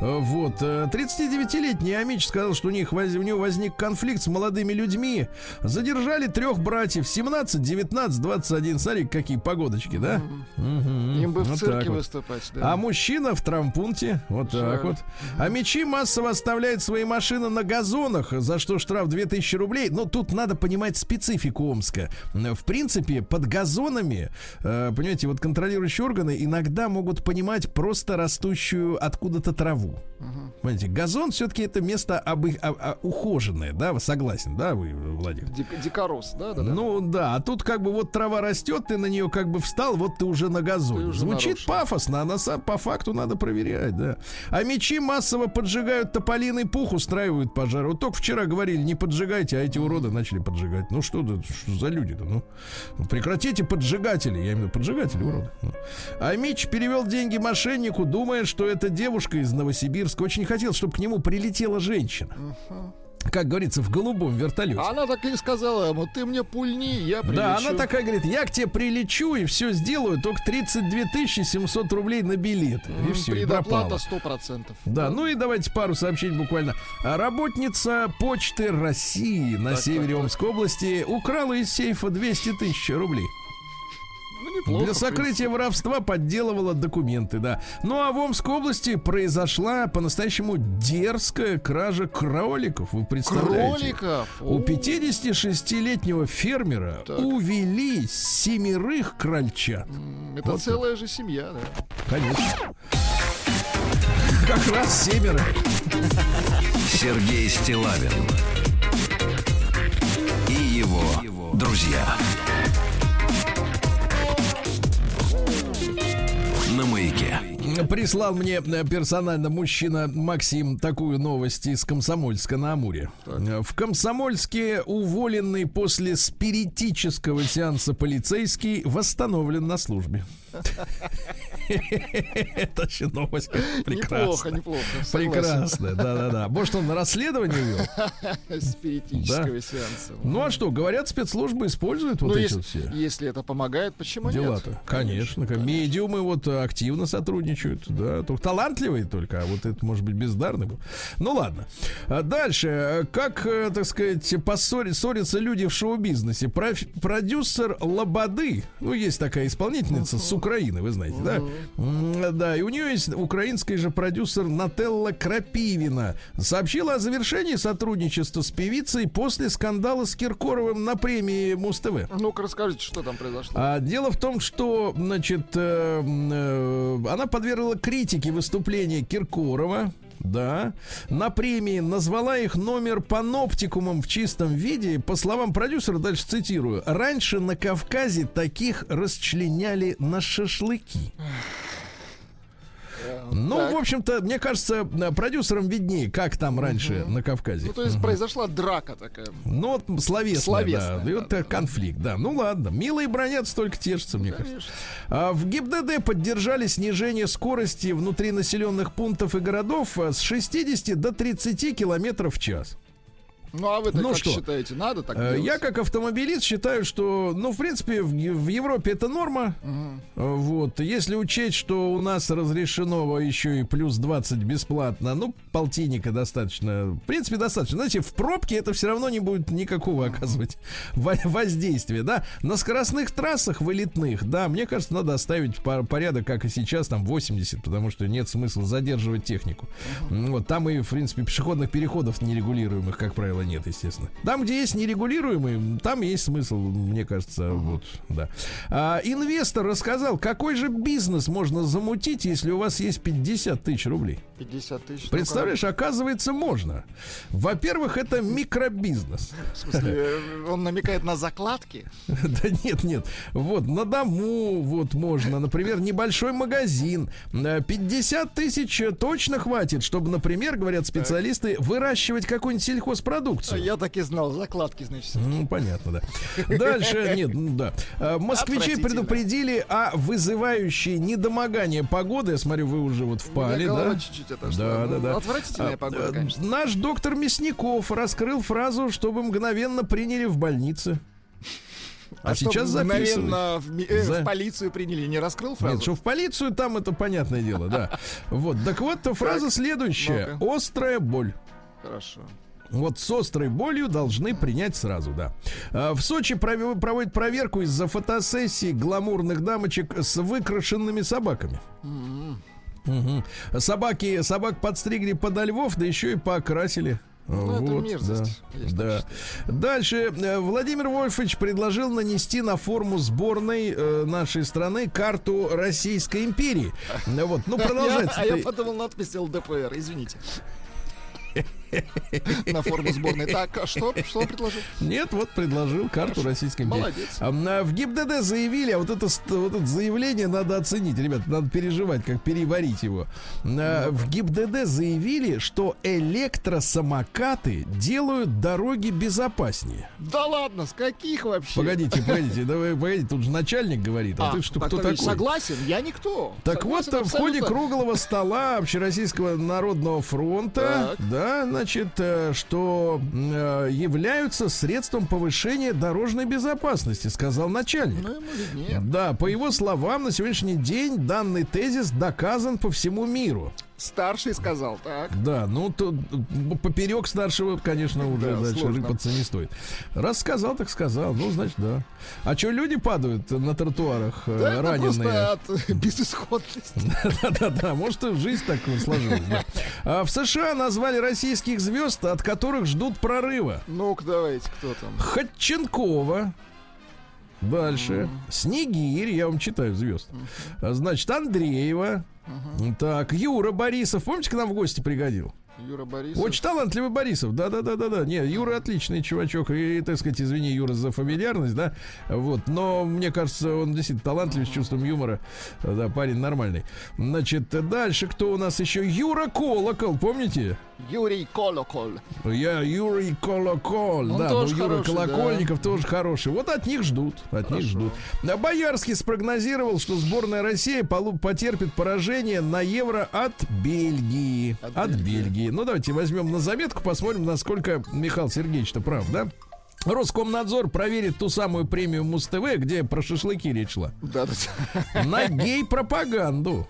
S2: Э, вот. 39-летний Амич сказал, что у них воз, у него возник конфликт с молодыми людьми. Задержали трех братьев. 17, 19, 21. Смотри, какие погодочки, да?
S3: Угу. Им бы в вот цирке выступать, да.
S2: А мужчина в трампунте. Вот Жаль. так вот. А мечи массово оставляют свои машины на газонах, за что штраф 2000 рублей. Но тут надо понимать специфику Омска. В принципе, под газонами, э, понимаете, вот контролирующие органы иногда могут понимать просто растущую откуда-то траву. Угу. Понимаете, газон все-таки это место об, а, а, ухоженное, да, вы согласен, да, вы, Владимир?
S3: Дик, дикорос, да, да,
S2: да. Ну да, а тут как бы вот трава растет, ты на нее как бы встал, вот ты уже на газоне. Уже Звучит нарушил. пафосно, а на, по факту надо проверять, да. А мечи массово поджигают тополиный пух, устраивают пожар. Вот только вчера говорили, не поджигайте, а эти уроды начали поджигать. Ну что, да, что за люди-то, ну? Прекратите поджигатели, я имею в виду поджигатели, уроды. А Мич перевел деньги мошеннику, думая, что это девушка из Новосибирска. Очень хотел, чтобы к нему прилетела женщина. Uh-huh как говорится, в голубом вертолете.
S3: Она так и сказала ему, ты мне пульни, я прилечу.
S2: Да, она такая говорит, я к тебе прилечу и все сделаю, только 32 700 рублей на билет. И все,
S3: Предоплата 100%.
S2: Да, ну и давайте пару сообщений буквально. Работница Почты России на так, севере так, Омской так. области украла из сейфа 200 тысяч рублей неплохо. Для сокрытия воровства подделывала документы, да. Ну а в Омской области произошла по-настоящему дерзкая кража кроликов. Вы представляете?
S3: Кроликов?
S2: У 56-летнего фермера так. увели семерых крольчат.
S3: Это вот целая так. же семья, да.
S2: Конечно. Как раз семеро.
S1: Сергей Стилавин и его друзья. На маяке.
S2: Прислал мне э, персонально мужчина Максим такую новость из Комсомольска на Амуре. Так. В Комсомольске уволенный после спиритического сеанса полицейский восстановлен на службе. Это вообще новость
S3: прекрасная. Неплохо, неплохо.
S2: Прекрасная, да-да-да. Может, он расследование
S3: вел? Спиритического сеанса.
S2: Ну, а что, говорят, спецслужбы используют вот ну, эти все?
S3: Если это помогает, почему нет? Дела-то.
S2: Конечно. Медиумы вот активно сотрудничают, да. Только талантливые только, а вот это, может быть, бездарный был. Ну, ладно. А дальше. Как, э, так сказать, поссорятся люди в шоу-бизнесе? Продюсер Лободы, ну, есть такая исполнительница с Украины, вы знаете, да? Да, и у нее есть украинский же продюсер Нателла Крапивина. Сообщила о завершении сотрудничества с певицей после скандала с Киркоровым на премии Муз-ТВ.
S3: Ну-ка, расскажите, что там произошло.
S2: А, дело в том, что, значит, э, э, она подвергла критике выступления Киркорова. Да. На премии назвала их номер паноптикумом в чистом виде. По словам продюсера, дальше цитирую. Раньше на Кавказе таких расчленяли на шашлыки. Ну, так. в общем-то, мне кажется, продюсерам виднее, как там раньше угу. на Кавказе. Ну,
S3: то есть угу. произошла драка такая.
S2: Ну, вот словесная, словесная да. да, и вот да, конфликт, да. Ну, ладно. Милые бронятся, только тешатся, мне Конечно. кажется. А, в ГИБДД поддержали снижение скорости внутри населенных пунктов и городов с 60 до 30 километров в час.
S3: Ну, а вы ну, как что? считаете, надо так
S2: э, делать? Я как автомобилист считаю, что, ну, в принципе, в, в Европе это норма. Угу. Вот. Если учесть, что у нас разрешено еще и плюс 20 бесплатно, ну, полтинника достаточно. В принципе, достаточно. Знаете, в пробке это все равно не будет никакого оказывать воздействия, да. На скоростных трассах вылетных, да, мне кажется, надо оставить порядок, как и сейчас, там 80, потому что нет смысла задерживать технику. Угу. Вот там и, в принципе, пешеходных переходов нерегулируемых, как правило, правила нет, естественно. Там, где есть нерегулируемый, там есть смысл, мне кажется, uh-huh. вот, да. А, инвестор рассказал, какой же бизнес можно замутить, если у вас есть 50 тысяч рублей.
S3: 50 тысяч.
S2: Представляешь, оказывается, можно. Во-первых, это микробизнес.
S3: В смысле, он намекает на закладки?
S2: Да нет, нет. Вот, на дому вот можно. Например, небольшой магазин. 50 тысяч точно хватит, чтобы, например, говорят специалисты, выращивать какой-нибудь сельхозпродукцию.
S3: Я так и знал, закладки, значит.
S2: Ну, понятно, да. Дальше, нет, ну да. А, москвичи предупредили о вызывающей недомогание погоды. Я смотрю, вы уже вот впали, да?
S3: чуть-чуть это? Да, да, да. Отвратительная а, погода, э, конечно.
S2: Наш доктор Мясников раскрыл фразу, чтобы мгновенно приняли в больнице. А, а сейчас записывают.
S3: В, э, За... в полицию приняли, не раскрыл фразу? Нет,
S2: что в полицию там это понятное дело, да. Вот, так вот, фраза следующая. Острая боль.
S3: Хорошо.
S2: Вот с острой болью должны принять сразу, да. А, в Сочи проводят проверку из-за фотосессии гламурных дамочек с выкрашенными собаками. Угу. Собаки, собак подстригли подо львов, да еще и покрасили. Ну, вот, это мерзость. Да. да. Дальше э, Владимир Вольфович предложил нанести на форму сборной э, нашей страны карту Российской империи. Вот, ну продолжается.
S3: А я подумал надпись ЛДПР, извините. на форму сборной. Так, а что, что предложил?
S2: Нет, вот предложил карту Хорошо. Российской империи. Молодец. А, в ГИБДД заявили, а вот это, вот это заявление надо оценить, ребят, надо переживать, как переварить его. А, в ГИБДД заявили, что электросамокаты делают дороги безопаснее.
S3: Да ладно, с каких вообще?
S2: Погодите, погодите, давай, погодите, тут же начальник говорит, а, а ты что, кто такой?
S3: Согласен, я никто.
S2: Так
S3: согласен
S2: вот, абсолютно. в ходе круглого стола Общероссийского народного фронта, так. да, значит, э, что э, являются средством повышения дорожной безопасности, сказал начальник. Ну, да, по его словам, на сегодняшний день данный тезис доказан по всему миру.
S3: Старший сказал, так.
S2: Да, ну то поперек старшего, конечно, уже да, дальше рыпаться не стоит. Раз сказал, так сказал. Ну, значит, да. А что люди падают на тротуарах э, да, раненые? Это
S3: от безысходности.
S2: Да-да-да, может, жизнь так сложилась. А в США назвали российских звезд, от которых ждут прорыва.
S3: Ну-ка, давайте, кто там?
S2: Ходченкова. Дальше. Снегирь, я вам читаю звезд. Значит, Андреева. Так, Юра Борисов, помните, к нам в гости пригодил?
S3: Юра Борисов.
S2: Очень талантливый Борисов. Да, да, да, да, да. Не, Юра отличный чувачок. И, так сказать, извини, Юра, за фамильярность, да. Вот. Но мне кажется, он действительно талантлив, с чувством юмора. Да, парень нормальный. Значит, дальше кто у нас еще? Юра Колокол, помните?
S3: Юрий Колокол.
S2: Я Юрий Колокол. Он да, ну Юра Колокольников да. тоже хороший. Вот от них ждут. От Хорошо. них ждут. А Боярский спрогнозировал, что сборная России потерпит поражение на Евро от Бельгии. От, от Бельгии. Бельгии. Ну, давайте возьмем на заметку, посмотрим, насколько Михаил Сергеевич-то прав, да? Роскомнадзор проверит ту самую премию Муз-ТВ, где про шашлыки речь шла. Да, да. На гей-пропаганду.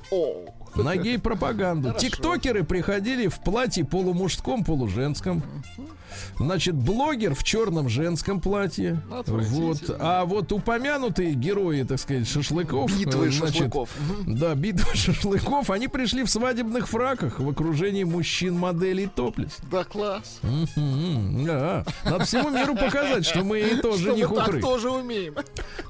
S2: На гей-пропаганду. Тиктокеры приходили в платье полумужском, полуженском. Значит, блогер в черном женском платье. Вот. А вот упомянутые герои, так сказать, шашлыков.
S3: Битвы э, значит, шашлыков.
S2: Да, битвы шашлыков. Они пришли в свадебных фраках в окружении мужчин-моделей топлес.
S3: Да, класс.
S2: Да. Надо всему миру показать, что мы и тоже не
S3: так тоже умеем.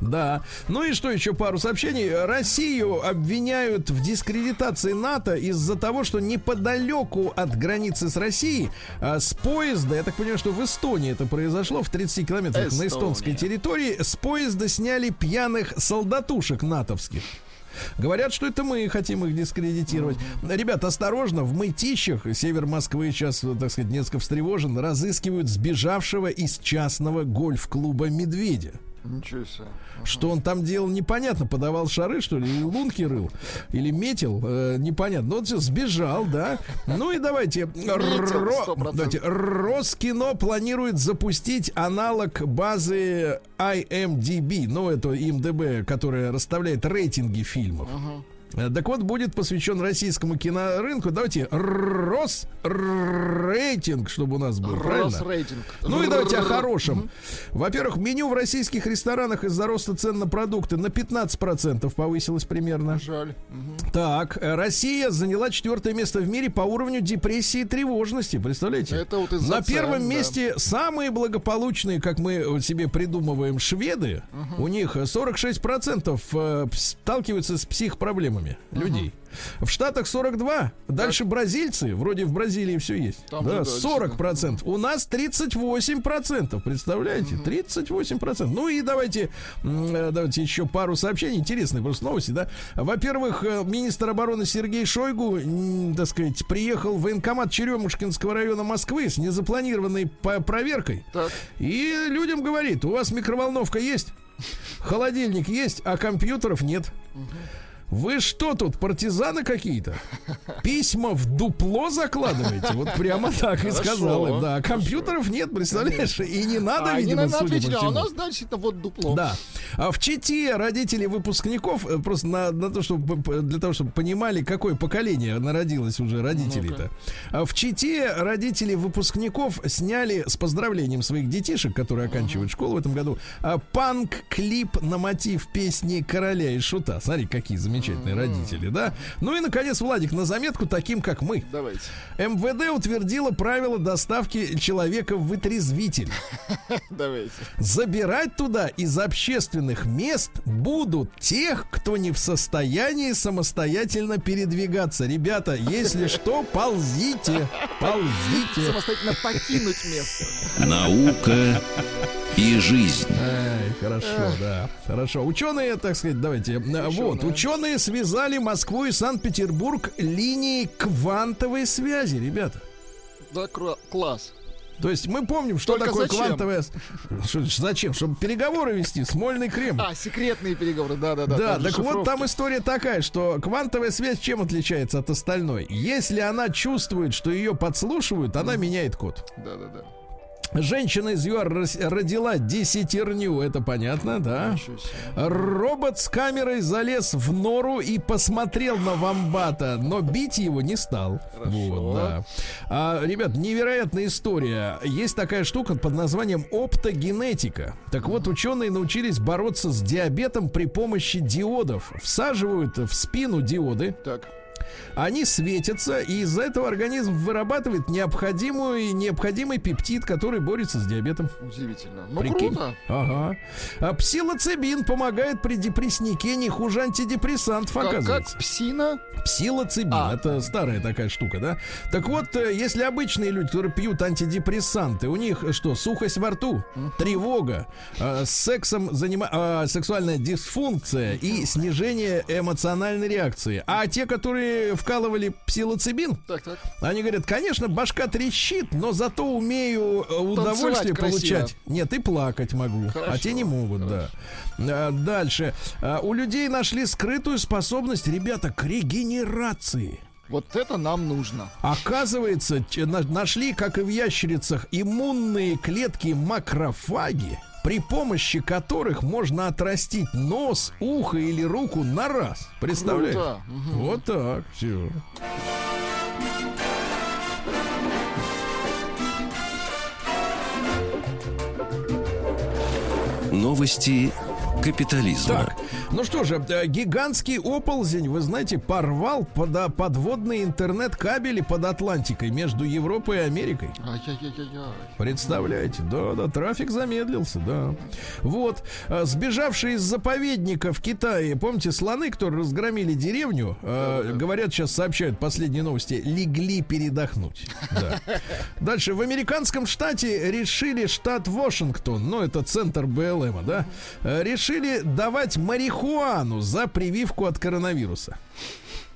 S2: Да. Ну и что еще пару сообщений. Россию обвиняют в дискредитации НАТО из-за того, что неподалеку от границы с Россией а, с поезда, я так понимаю, что в Эстонии это произошло, в 30 километрах Эстония. на эстонской территории, с поезда сняли пьяных солдатушек натовских. Говорят, что это мы хотим их дискредитировать. Ребят, осторожно, в Мытищах, север Москвы сейчас, так сказать, несколько встревожен, разыскивают сбежавшего из частного гольф-клуба «Медведя».
S3: Ничего себе.
S2: Что он там делал, непонятно. Подавал шары, что ли, или лунки рыл, или метил, э, непонятно. Ну, вот все, сбежал, да. Ну и давайте. Ро, давайте. Роскино планирует запустить аналог базы IMDb, ну, это ИМДБ, которая расставляет рейтинги фильмов. Uh-huh. Э, так вот, будет посвящен российскому кинорынку. Давайте Рос рейтинг, чтобы у нас был. Рос рейтинг. Ну и давайте о хорошем. Во-первых, меню в российских ресторанах из-за роста цен на продукты на 15% повысилось примерно.
S3: Жаль.
S2: Так, э, Россия заняла четвертое место в мире по уровню депрессии и тревожности. Представляете?
S3: Это вот
S2: на первом месте самые благополучные, как мы себе придумываем, шведы. У них 46% э, сталкиваются с психпроблемами проблемами uh-huh. людей. В Штатах 42, дальше бразильцы, вроде в Бразилии все есть. Там да, 40 процентов. У нас 38 процентов, представляете? 38 процентов. Ну и давайте, э, давайте еще пару сообщений, интересные просто новости, да. Во-первых, э, министр обороны Сергей Шойгу, так сказать, приехал в военкомат Черемушкинского района Москвы с незапланированной проверкой. Так. И людям говорит, у вас микроволновка есть? Холодильник есть, а компьютеров нет. Угу. Вы что тут, партизаны какие-то? Письма в дупло закладываете? Вот прямо так и сказал им. Да, компьютеров нет, представляешь? И не надо, а, видимо,
S3: не надо ответить, а у нас, значит, вот дупло.
S2: Да. А в Чите родители выпускников, э, просто на, на то, чтобы, для того, чтобы понимали, какое поколение народилось уже родителей-то. А в Чите родители выпускников сняли с поздравлением своих детишек, которые оканчивают школу в этом году, а, панк-клип на мотив песни «Короля и Шута». Смотри, какие замечательные замечательные родители, да? Ну и, наконец, Владик, на заметку таким, как мы.
S3: Давайте.
S2: МВД утвердило правила доставки человека в вытрезвитель.
S3: Давайте.
S2: Забирать туда из общественных мест будут тех, кто не в состоянии самостоятельно передвигаться. Ребята, если что, ползите. Ползите.
S3: Самостоятельно покинуть место.
S1: Наука и жизнь.
S2: Ай, хорошо, да. Хорошо. Ученые, так сказать, давайте. Ученые. Вот, ученые связали Москву и Санкт-Петербург линией квантовой связи, ребята.
S3: Да, класс.
S2: То есть мы помним, что Только такое зачем? квантовая... Что, зачем? Чтобы переговоры вести, смольный крем.
S3: А, секретные переговоры, да-да-да.
S2: Да, так шифровки. вот там история такая, что квантовая связь чем отличается от остальной? Если она чувствует, что ее подслушивают, она меняет код.
S3: Да-да-да.
S2: Женщина из ЮАР родила десятерню, это понятно, да? Робот с камерой залез в нору и посмотрел на вамбата, но бить его не стал. Хорошо. Вот, да. А, ребят, невероятная история. Есть такая штука под названием оптогенетика. Так вот, ученые научились бороться с диабетом при помощи диодов. Всаживают в спину диоды.
S3: Так
S2: они светятся, и из-за этого организм вырабатывает необходимую, необходимый пептид, который борется с диабетом.
S3: Удивительно. Ну, Прикинь. круто.
S2: Ага. А псилоцибин помогает при депресснике не хуже антидепрессантов, как, оказывается.
S3: Как псина?
S2: Псилоцибин. А. Это старая такая штука, да? Так вот, э, если обычные люди, которые пьют антидепрессанты, у них что, сухость во рту, тревога, э, сексом занима... э, сексуальная дисфункция и снижение эмоциональной реакции. А те, которые вкалывали псилоцибин, так, так. они говорят, конечно, башка трещит, но зато умею э, удовольствие получать. Нет, и плакать могу. Хорошо, а те не могут, хорошо. да. А, дальше. А, у людей нашли скрытую способность, ребята, к регенерации.
S3: Вот это нам нужно.
S2: Оказывается, нашли, как и в ящерицах, иммунные клетки макрофаги при помощи которых можно отрастить нос, ухо или руку на раз. Представляешь? Круто. Вот так, все.
S1: Новости капитализма.
S2: Так, ну что же, э, гигантский оползень, вы знаете, порвал под, подводные интернет-кабели под Атлантикой между Европой и Америкой. Представляете? Да, да, трафик замедлился, да. Вот, э, сбежавшие из заповедника в Китае, помните, слоны, которые разгромили деревню, э, говорят, сейчас сообщают последние новости, легли передохнуть. Да. Дальше, в американском штате решили штат Вашингтон, ну, это центр БЛМ, да, э, решили давать марихуану за прививку от коронавируса.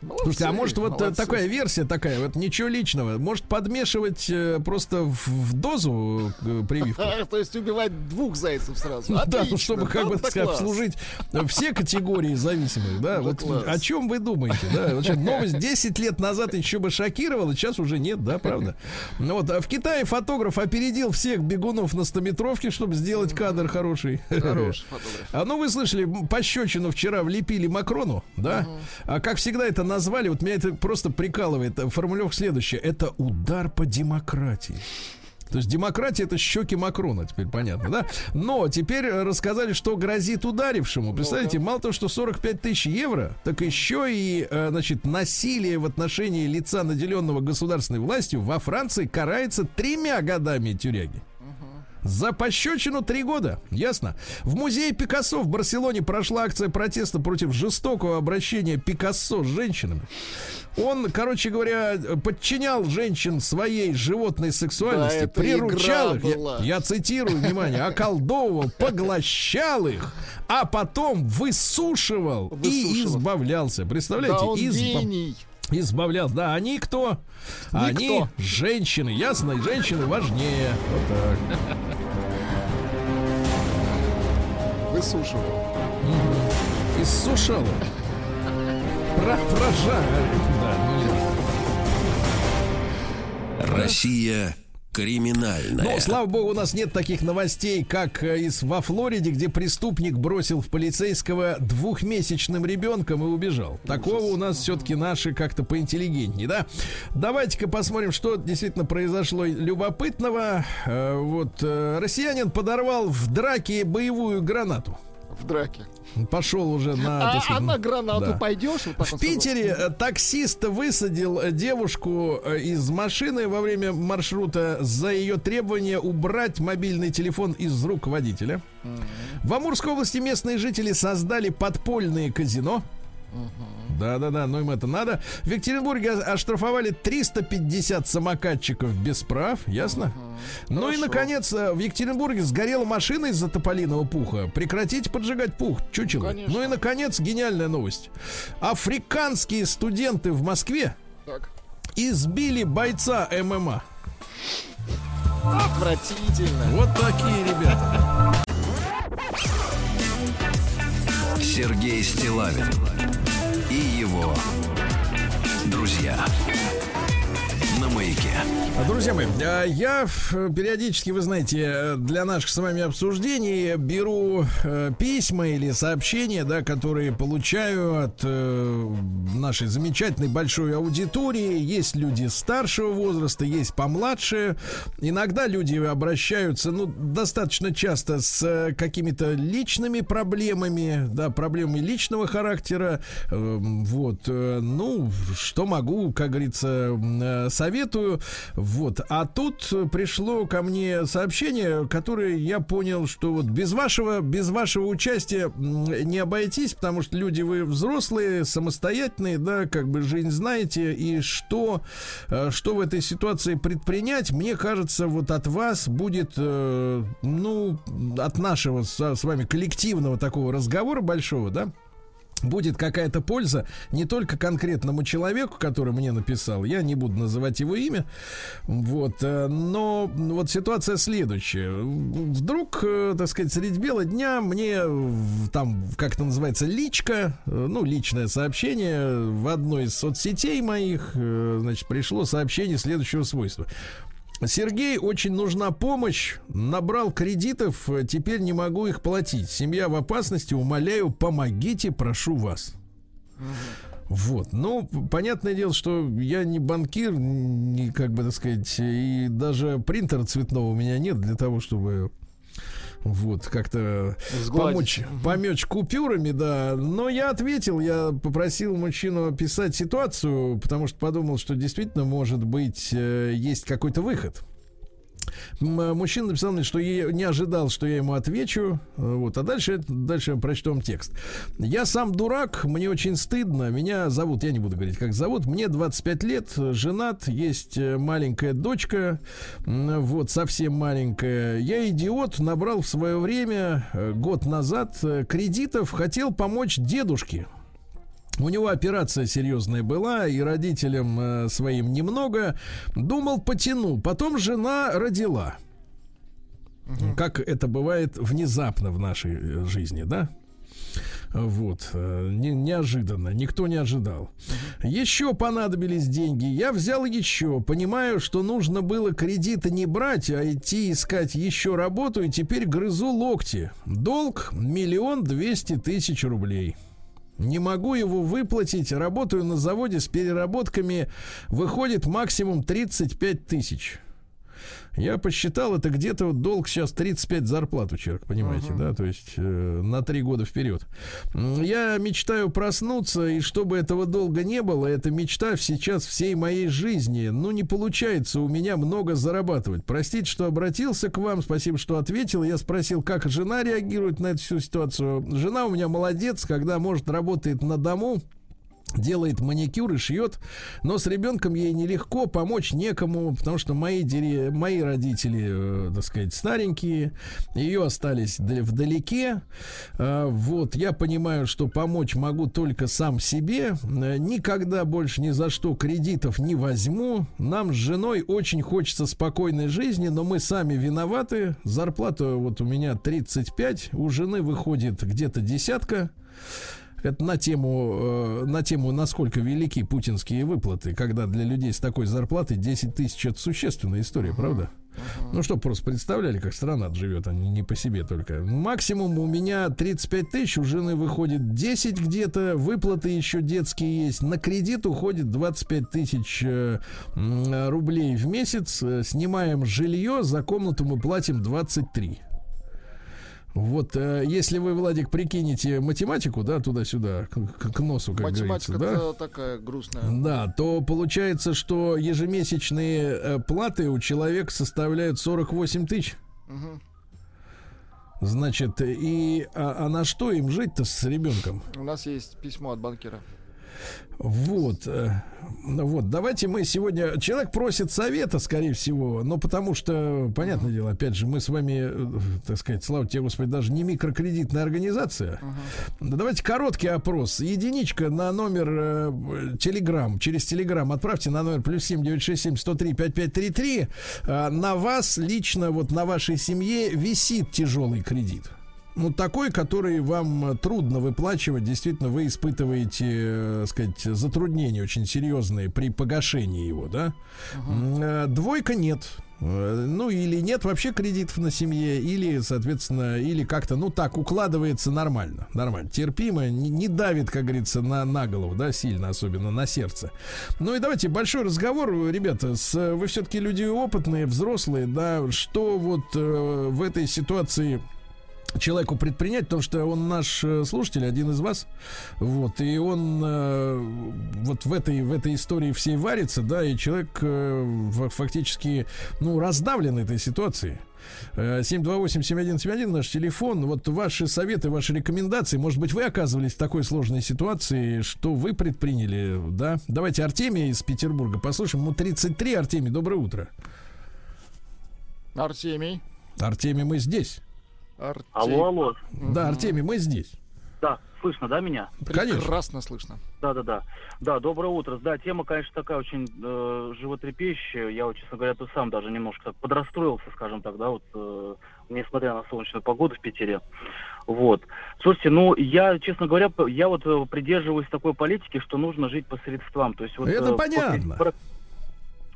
S2: Молодцы, Слушайте, а может вот э, молодцы. такая версия такая, вот ничего личного, может подмешивать э, просто в, в дозу э, прививку?
S3: То есть убивать двух зайцев сразу.
S2: Да, ну чтобы как бы сказать, обслужить все категории зависимых, да? Вот о чем вы думаете, да? Новость 10 лет назад еще бы шокировала, сейчас уже нет, да, правда? Ну вот, а в Китае фотограф опередил всех бегунов на 100-метровке, чтобы сделать кадр хороший. Хороший фотограф. А ну вы слышали, пощечину вчера влепили Макрону, да? А как всегда это на назвали, вот меня это просто прикалывает. Формулировка следующая. Это удар по демократии. То есть демократия это щеки Макрона, теперь понятно, да? Но теперь рассказали, что грозит ударившему. Представляете, мало того, что 45 тысяч евро, так еще и, э, значит, насилие в отношении лица, наделенного государственной властью, во Франции карается тремя годами тюряги. За пощечину три года. Ясно? В музее Пикассо в Барселоне прошла акция протеста против жестокого обращения Пикассо с женщинами. Он, короче говоря, подчинял женщин своей животной сексуальности, да, приручал их, я, я цитирую, внимание, околдовывал, поглощал их, а потом высушивал, высушивал. и избавлялся. Представляете? Да,
S3: он Избав... гений
S2: избавлялся. Да, они кто? Никто. Они женщины, ясно? Женщины важнее. Вот так.
S3: Высушивал.
S2: Угу. Иссушал. Про, про да,
S1: ну, Россия криминальная.
S2: Но, слава богу, у нас нет таких новостей, как э, из во Флориде, где преступник бросил в полицейского двухмесячным ребенком и убежал. Такого у нас все-таки наши как-то поинтеллигентнее, да? Давайте-ка посмотрим, что действительно произошло любопытного. Э, вот э, россиянин подорвал в драке боевую гранату.
S3: В драке.
S2: Пошел уже на...
S3: А, а на гранату да. пойдешь?
S2: Вот в Питере сказал. Э, таксист высадил э, девушку э, из машины во время маршрута за ее требование убрать мобильный телефон из рук водителя. Mm-hmm. В Амурской области местные жители создали подпольные казино. Да-да-да, но им это надо. В Екатеринбурге оштрафовали 350 самокатчиков без прав, ясно? Угу. Ну и, наконец, э, в Екатеринбурге сгорела машина из-за тополиного пуха. Прекратите поджигать пух, чучело. Ну, ну и, наконец, гениальная новость. Африканские студенты в Москве так. избили бойца ММА.
S3: Отвратительно.
S2: Вот такие ребята.
S1: Сергей Стилавин друзья.
S2: Друзья мои, а, я периодически, вы знаете, для наших с вами обсуждений беру э, письма или сообщения, да, которые получаю от э, нашей замечательной большой аудитории. Есть люди старшего возраста, есть помладше. Иногда люди обращаются, ну, достаточно часто с э, какими-то личными проблемами, да, проблемами личного характера. Эм, вот, ну, что могу, как говорится, советую. Вот. А тут пришло ко мне сообщение, которое я понял, что вот без вашего, без вашего участия не обойтись, потому что люди вы взрослые, самостоятельные, да, как бы жизнь знаете, и что, э, что в этой ситуации предпринять, мне кажется, вот от вас будет, э, ну, от нашего с, с вами коллективного такого разговора большого, да, будет какая-то польза не только конкретному человеку, который мне написал, я не буду называть его имя, вот, э, но вот ситуация следующая. Вдруг, э, так сказать, среди бела дня мне там, как это называется, личка, э, ну, личное сообщение в одной из соцсетей моих, значит, пришло сообщение следующего свойства. Сергей, очень нужна помощь. Набрал кредитов, теперь не могу их платить. Семья в опасности, умоляю, помогите, прошу вас. Вот. Ну, понятное дело, что я не банкир, не, как бы так сказать, и даже принтера цветного у меня нет для того, чтобы вот, как-то помочь, помочь купюрами, да. Но я ответил, я попросил мужчину описать ситуацию, потому что подумал, что действительно, может быть, э, есть какой-то выход. Мужчина написал мне, что я не ожидал, что я ему отвечу. Вот. А дальше, дальше прочту вам текст. Я сам дурак, мне очень стыдно. Меня зовут, я не буду говорить, как зовут. Мне 25 лет, женат, есть э, маленькая дочка. Вот, совсем маленькая. Я идиот, набрал в свое время, э, год назад, э, кредитов, хотел помочь дедушке. У него операция серьезная была, и родителям э, своим немного. Думал, потяну. Потом жена родила. Угу. Как это бывает внезапно в нашей э, жизни, да? Вот, э, не, неожиданно, никто не ожидал. uh Еще понадобились деньги. Я взял еще, понимаю, что нужно было кредиты не брать, а идти искать еще работу, и теперь грызу локти. Долг миллион двести тысяч рублей. Не могу его выплатить. Работаю на заводе с переработками. Выходит максимум 35 тысяч. Я посчитал, это где-то вот долг сейчас 35 зарплат у человека, понимаете, uh-huh. да, то есть э, на три года вперед. Я мечтаю проснуться, и чтобы этого долга не было, эта мечта сейчас всей моей жизни. Ну, не получается у меня много зарабатывать. Простите, что обратился к вам, спасибо, что ответил. Я спросил, как жена реагирует на эту всю ситуацию. Жена у меня молодец, когда, может, работает на дому, делает маникюр и шьет, но с ребенком ей нелегко, помочь некому, потому что мои, дери, мои родители, э, так сказать, старенькие, ее остались вдалеке. Э, вот, я понимаю, что помочь могу только сам себе, э, никогда больше ни за что кредитов не возьму. Нам с женой очень хочется спокойной жизни, но мы сами виноваты. Зарплата вот у меня 35, у жены выходит где-то десятка. Это на тему, э, на тему, насколько велики путинские выплаты, когда для людей с такой зарплатой 10 тысяч это существенная история, uh-huh. правда? Uh-huh. Ну, что просто представляли, как страна живет, а не, не по себе только. Максимум у меня 35 тысяч, у жены выходит 10 где-то, выплаты еще детские есть. На кредит уходит 25 тысяч э, рублей в месяц. Э, снимаем жилье, за комнату мы платим 23. Вот, э, если вы, Владик, прикинете математику, да, туда-сюда, к, к носу, как Математика говорится,
S3: да? такая грустная.
S2: Да, то получается, что ежемесячные э, платы у человека составляют 48 тысяч. Угу. Значит, и а, а на что им жить-то с ребенком?
S3: У нас есть письмо от банкира.
S2: Вот, э, вот, давайте мы сегодня... Человек просит совета, скорее всего, но потому что, понятное дело, опять же, мы с вами, э, так сказать, слава тебе, Господи, даже не микрокредитная организация. Uh-huh. Давайте короткий опрос. Единичка на номер э, Телеграм, через Телеграм отправьте на номер плюс семь девять шесть семь сто три пять пять три три. Э, на вас лично, вот на вашей семье висит тяжелый кредит ну, такой, который вам э, трудно выплачивать, действительно, вы испытываете, э, сказать, затруднения очень серьезные при погашении его, да? Uh-huh. Двойка нет. Ну, или нет вообще кредитов на семье, или, соответственно, или как-то, ну, так, укладывается нормально, нормально, терпимо, не, не давит, как говорится, на, на голову, да, сильно, особенно на сердце. Ну и давайте большой разговор, ребята, с, вы все-таки люди опытные, взрослые, да, что вот э, в этой ситуации человеку предпринять, потому что он наш э, слушатель, один из вас, вот, и он э, вот в этой, в этой истории всей варится, да, и человек э, фактически, ну, раздавлен этой ситуацией. 728-7171 наш телефон. Вот ваши советы, ваши рекомендации. Может быть, вы оказывались в такой сложной ситуации, что вы предприняли, да? Давайте Артемия из Петербурга послушаем. Ему 33. Артемий, доброе утро.
S3: Артемий.
S2: Артемий, мы здесь.
S5: Артем... Алло, алло.
S2: Да, Артемий, мы здесь.
S5: Да, слышно, да, меня?
S3: Конечно. Прекрасно слышно.
S5: Да, да, да. Да, доброе утро. Да, тема, конечно, такая очень э, животрепещущая. Я, вот, честно говоря, тут сам даже немножко так подрастроился, скажем так, да, вот, э, несмотря на солнечную погоду в Питере. Вот. Слушайте, ну, я, честно говоря, я вот э, придерживаюсь такой политики, что нужно жить по средствам. То есть, вот,
S2: Это э, понятно.
S5: Про,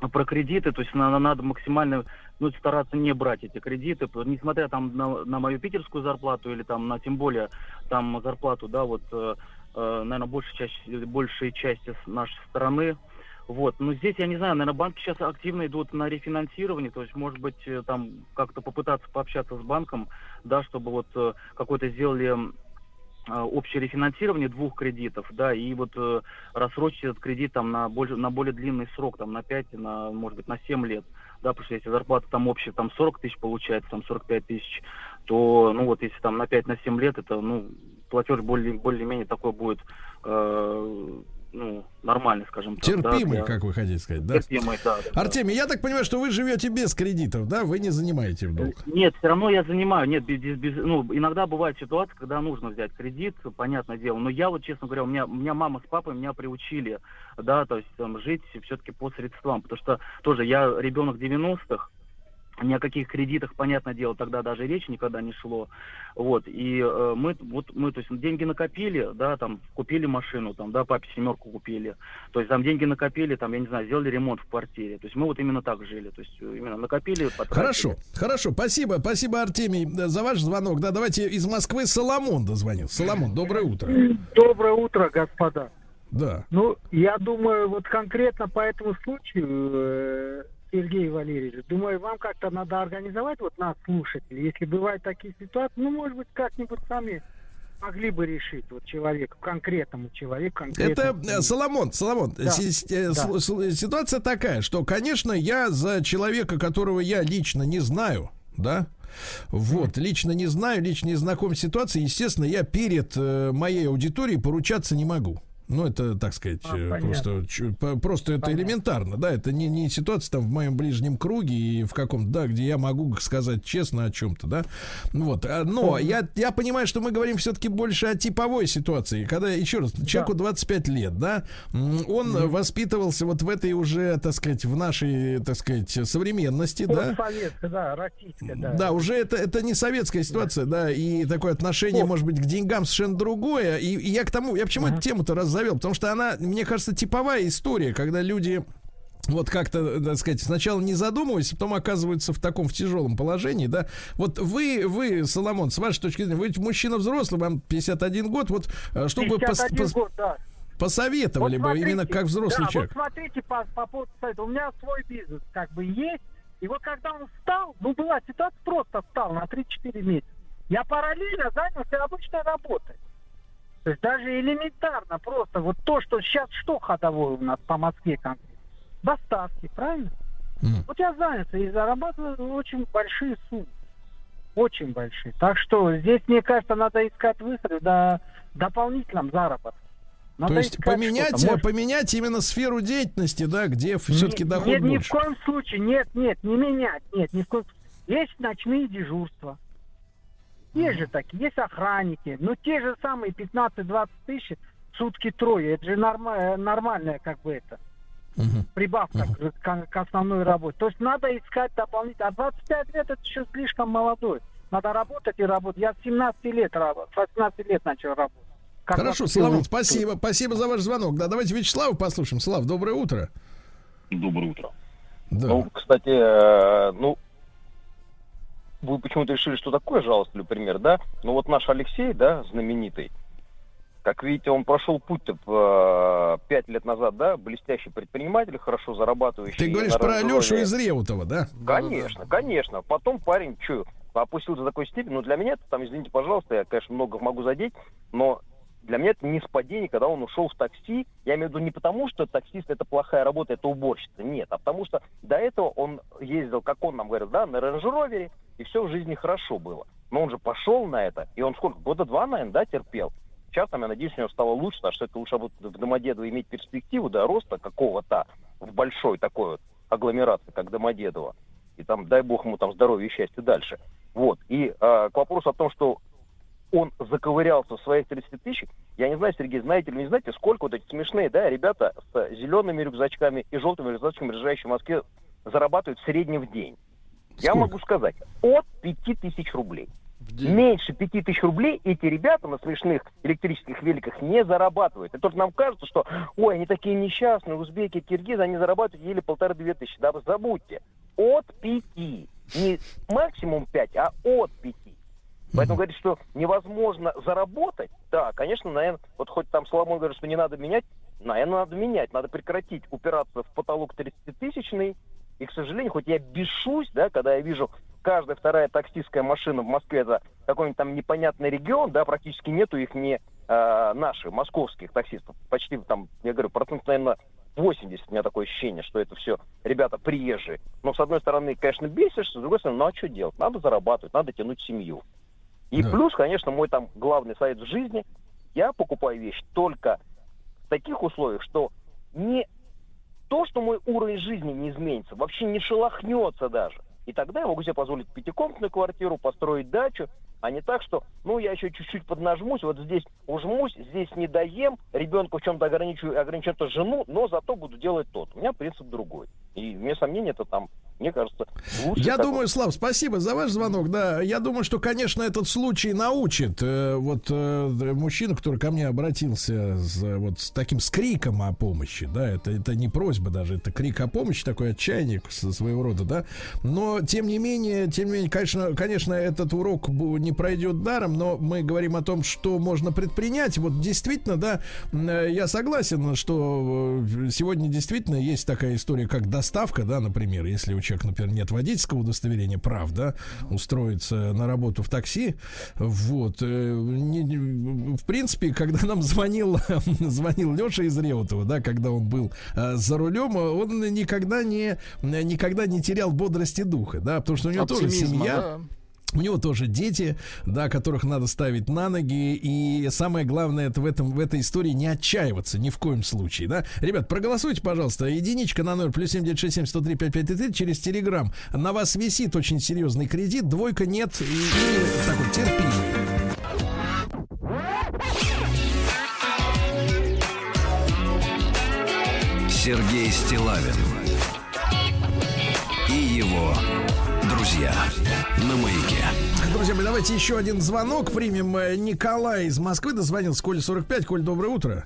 S5: про кредиты, то есть надо, надо максимально ну, стараться не брать эти кредиты, несмотря там на, на мою питерскую зарплату или там на тем более там зарплату, да, вот, э, э, наверное, большей части, большей части нашей страны. Вот, но здесь, я не знаю, наверное, банки сейчас активно идут на рефинансирование, то есть, может быть, э, там как-то попытаться пообщаться с банком, да, чтобы вот э, какой-то сделали общее рефинансирование двух кредитов, да, и вот э, рассрочить этот кредит там на более, на более длинный срок, там на 5, на, может быть, на 7 лет, да, потому что если зарплата там общая, там 40 тысяч получается, там 45 тысяч, то, ну вот, если там на 5, на 7 лет, это, ну, платеж более, более-менее такой будет, э, ну, нормальный, скажем так.
S2: Терпимый, да, как вы хотите сказать, да?
S5: Терпимый, да.
S2: да Артемий, да. я так понимаю, что вы живете без кредитов, да? Вы не занимаете в долг?
S5: Нет, все равно я занимаю. Нет, без, без, ну, иногда бывает ситуация, когда нужно взять кредит, понятное дело. Но я вот, честно говоря, у меня, у меня мама с папой меня приучили, да, то есть там, жить все-таки по средствам. Потому что тоже я ребенок 90-х, ни о каких кредитах, понятное дело, тогда даже речь никогда не шло. Вот, и э, мы, вот, мы, то есть, деньги накопили, да, там, купили машину, там, да, папе семерку купили. То есть, там, деньги накопили, там, я не знаю, сделали ремонт в квартире. То есть, мы вот именно так жили. То есть, именно накопили, потратили.
S2: Хорошо, хорошо, спасибо, спасибо, Артемий, за ваш звонок. Да, давайте из Москвы Соломон дозвонил. Соломон, доброе утро.
S6: Доброе утро, господа.
S2: Да.
S6: Ну, я думаю, вот конкретно по этому случаю э, Сергей Валерьевич, думаю, вам как-то надо организовать вот нас, слушателей, если бывают такие ситуации, ну, может быть, как-нибудь сами могли бы решить вот человеку, конкретному человеку.
S2: Конкретному Это, э, Соломон, Соломон, да. Си- э, да. ситуация такая, что, конечно, я за человека, которого я лично не знаю, да, вот, лично не знаю, лично не знаком с ситуацией, естественно, я перед э, моей аудиторией поручаться не могу. Ну, это, так сказать, а, э, просто, просто это понятно. элементарно, да, это не, не ситуация там в моем ближнем круге и в каком-то, да, где я могу сказать честно о чем-то, да. Вот, а, но я, я понимаю, что мы говорим все-таки больше о типовой ситуации, когда, еще раз, человеку да. 25 лет, да, он mm-hmm. воспитывался вот в этой уже, так сказать, в нашей, так сказать, современности, да.
S6: Советская, да, российская, да.
S2: Да, уже это, это не советская ситуация, да, да и такое отношение, О. может быть, к деньгам совершенно другое, и, и я к тому, я почему mm-hmm. эту тему-то раз завел, потому что она, мне кажется, типовая история, когда люди вот как-то, так сказать, сначала не задумываясь, потом оказываются в таком в тяжелом положении, да. Вот вы, вы, Соломон, с вашей точки зрения, вы мужчина взрослый, вам 51 год, вот э, чтобы 51 пос, год, да. посоветовали вот смотрите, бы именно как взрослый да, человек.
S6: Вот смотрите по, по поводу совета. У меня свой бизнес как бы есть, и вот когда он встал, ну была ситуация, просто встал на 3-4 месяца. Я параллельно занялся обычной работой. То есть даже элементарно просто вот то, что сейчас что ходовое у нас по Москве конкретно? Доставки, правильно? Mm. Вот я занялся и зарабатываю очень большие суммы. Очень большие. Так что здесь, мне кажется, надо искать выход до дополнительном заработке.
S2: Надо То есть поменять, Может... поменять именно сферу деятельности, да, где все-таки доход
S6: нет,
S2: больше.
S6: Нет, ни в коем случае, нет, нет, не менять, нет, ни в коем случае. Есть ночные дежурства. Есть же такие, есть охранники. Ну, те же самые 15-20 тысяч сутки трое. Это же норма- нормальная как бы это. Uh-huh. Прибавка uh-huh. К, к основной работе. То есть надо искать дополнительно. А 25 лет это еще слишком молодой. Надо работать и работать. Я с 17 лет работал, с 18 лет начал работать.
S2: Как Хорошо, Слава, спасибо. Спасибо за ваш звонок. Да, давайте Вячеслава послушаем. Слав, доброе утро.
S7: Доброе утро. Да. Ну, кстати, э, ну, вы почему-то решили, что такое жалостливый пример, да? Ну вот наш Алексей, да, знаменитый, как видите, он прошел путь-то э, пять лет назад, да, блестящий предприниматель, хорошо зарабатывающий.
S2: Ты говоришь про Алешу из Реутова, да?
S7: Конечно, конечно. Потом парень, что, опустился до такой степени, ну для меня это, там, извините, пожалуйста, я, конечно, много могу задеть, но для меня это не спадение, когда он ушел в такси. Я имею в виду не потому, что таксист это плохая работа, это уборщица. Нет, а потому что до этого он ездил, как он нам говорит, да, на рейндж и все в жизни хорошо было. Но он же пошел на это, и он сколько, года два, наверное, да, терпел. Сейчас, там, я надеюсь, у него стало лучше, потому что это лучше будет в Домодедово иметь перспективу, да, роста какого-то в большой такой вот агломерации, как Домодедово. И там, дай бог ему там здоровья и счастья дальше. Вот. И э, к вопросу о том, что он заковырялся в своих 30 тысяч. Я не знаю, Сергей, знаете или не знаете, сколько вот эти смешные, да, ребята с зелеными рюкзачками и желтыми рюкзачками, лежащими в Москве, зарабатывают в среднем в день. Сколько? Я могу сказать, от 5 тысяч рублей. Меньше 5 тысяч рублей эти ребята на смешных электрических великах не зарабатывают. И только нам кажется, что, ой, они такие несчастные, узбеки, киргизы, они зарабатывают еле полторы-две тысячи. Да забудьте, от 5. Не максимум 5, а от 5. Поэтому говорит, что невозможно заработать. Да, конечно, наверное, вот хоть там Соломон говорит, что не надо менять, наверное, надо менять. Надо прекратить упираться в потолок 30-тысячный. И, к сожалению, хоть я бешусь, да, когда я вижу каждая вторая таксистская машина в Москве, это какой-нибудь там непонятный регион, да, практически нету их не э, наших, московских таксистов. Почти там, я говорю, процент, наверное, 80 у меня такое ощущение, что это все ребята приезжие. Но, с одной стороны, конечно, бесишься, с другой стороны, ну а что делать? Надо зарабатывать, надо тянуть семью. И да. плюс, конечно, мой там главный совет в жизни, я покупаю вещь только в таких условиях, что не то, что мой уровень жизни не изменится, вообще не шелохнется даже. И тогда я могу себе позволить пятикомнатную квартиру, построить дачу, а не так, что, ну, я еще чуть-чуть поднажмусь, вот здесь ужмусь, здесь не доем, ребенка в чем-то ограничу, ограничу то жену, но зато буду делать тот. У меня принцип другой. И, вне сомнения, это там, мне кажется, лучше.
S2: Я думаю, Слав, спасибо за ваш звонок. Да, я думаю, что, конечно, этот случай научит э, вот э, мужчину, который ко мне обратился с, вот с таким с криком о помощи, да, это, это не просьба даже, это крик о помощи, такой отчаяние своего рода, да. Но, тем не менее, тем не менее, конечно, конечно, этот урок не пройдет даром, но мы говорим о том, что можно предпринять. Вот действительно, да, э, я согласен, что э, сегодня действительно есть такая история, как доставка доставка, да, например, если у человека, например, нет водительского удостоверения, прав, да, устроиться на работу в такси, вот, э, в принципе, когда нам звонил, звонил Леша из Реутова, да, когда он был э, за рулем, он никогда не, никогда не терял бодрости духа, да, потому что у него Оптимизма, тоже семья, да У него тоже дети, да, которых надо ставить на ноги. И самое главное это в, этом, в этой истории не отчаиваться ни в коем случае. Да? Ребят, проголосуйте, пожалуйста. Единичка на номер плюс 7967 103 5533 через Телеграм. На вас висит очень серьезный кредит. Двойка нет. И, и так вот, терпение.
S1: Сергей Стилавин друзья на маяке.
S2: Друзья мои, давайте еще один звонок примем. Э, Николай из Москвы дозвонился. Коль 45. Коль, доброе утро.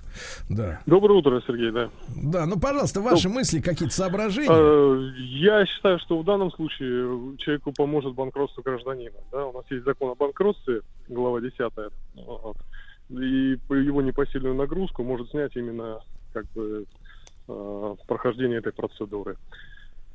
S8: Да. Доброе утро, Сергей, да.
S2: Да, ну, пожалуйста, ваши Доб... мысли, какие-то соображения?
S8: Э, я считаю, что в данном случае человеку поможет банкротство гражданина. Да? У нас есть закон о банкротстве, глава 10. Вот. И его непосильную нагрузку может снять именно как бы э, прохождение этой процедуры.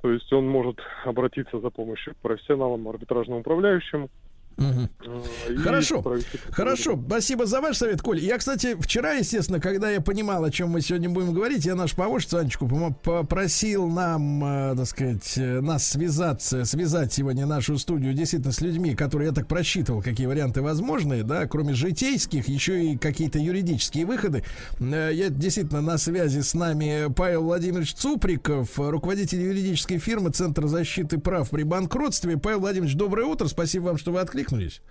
S8: То есть он может обратиться за помощью к профессионалам, арбитражным управляющим,
S2: Угу. Хорошо, хорошо. Спасибо за ваш совет, Коль. Я, кстати, вчера, естественно, когда я понимал, о чем мы сегодня будем говорить, я наш помощницу Анечку попросил нам, э, так сказать, э, нас связаться, связать сегодня нашу студию действительно с людьми, которые я так просчитывал, какие варианты возможны, да, кроме житейских, еще и какие-то юридические выходы. Я действительно на связи с нами Павел Владимирович Цуприков, руководитель юридической фирмы Центр защиты прав при банкротстве. Павел Владимирович, доброе утро. Спасибо вам, что вы откликнулись откликнулись.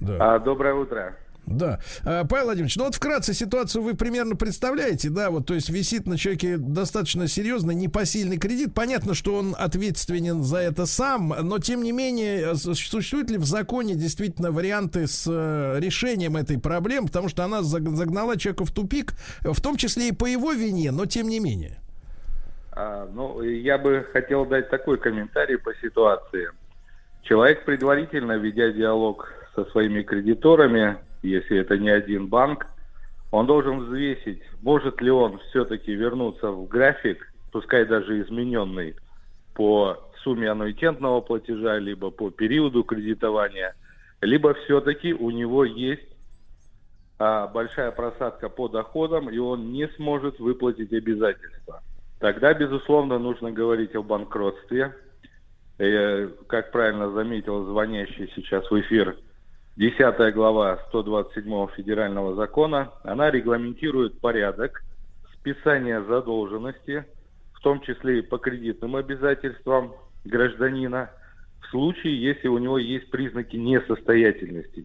S9: Да. А, доброе утро.
S2: Да. А, Павел Владимирович, ну вот вкратце ситуацию вы примерно представляете, да, вот, то есть висит на человеке достаточно серьезный непосильный кредит. Понятно, что он ответственен за это сам, но тем не менее, существуют ли в законе действительно варианты с э, решением этой проблемы, потому что она загнала человека в тупик, в том числе и по его вине, но тем не менее.
S9: А, ну, я бы хотел дать такой комментарий по ситуации. Человек предварительно, ведя диалог со своими кредиторами, если это не один банк, он должен взвесить, может ли он все-таки вернуться в график, пускай даже измененный, по сумме аннуитетного платежа, либо по периоду кредитования, либо все-таки у него есть а, большая просадка по доходам, и он не сможет выплатить обязательства. Тогда, безусловно, нужно говорить о банкротстве, Э, как правильно заметил звонящий сейчас в эфир, 10 глава 127 федерального закона, она регламентирует порядок списания задолженности, в том числе и по кредитным обязательствам гражданина, в случае, если у него есть признаки несостоятельности.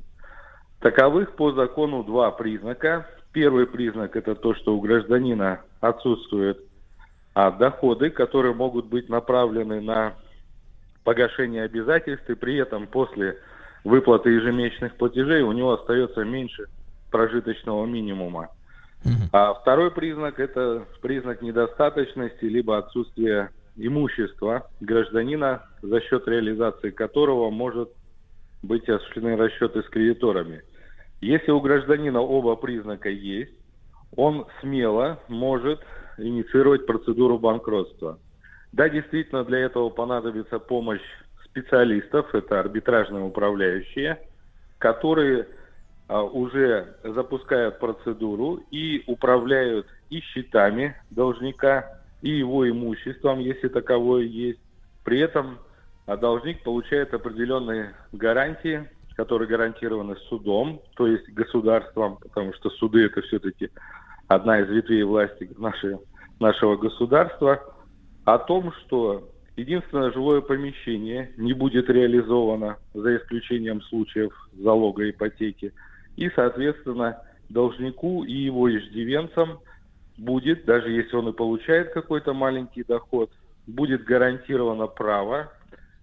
S9: Таковых по закону два признака. Первый признак – это то, что у гражданина отсутствуют а, доходы, которые могут быть направлены на погашения обязательств, и при этом после выплаты ежемесячных платежей у него остается меньше прожиточного минимума. А второй признак – это признак недостаточности либо отсутствия имущества гражданина, за счет реализации которого может быть осуществлены расчеты с кредиторами. Если у гражданина оба признака есть, он смело может инициировать процедуру банкротства. Да, действительно, для этого понадобится помощь специалистов, это арбитражные управляющие, которые а, уже запускают процедуру и управляют и счетами должника, и его имуществом, если таковое есть. При этом а, должник получает определенные гарантии, которые гарантированы судом, то есть государством, потому что суды это все-таки одна из ветвей власти нашей, нашего государства – о том, что единственное жилое помещение не будет реализовано, за исключением случаев залога ипотеки, и, соответственно, должнику и его иждивенцам будет, даже если он и получает какой-то маленький доход, будет гарантировано право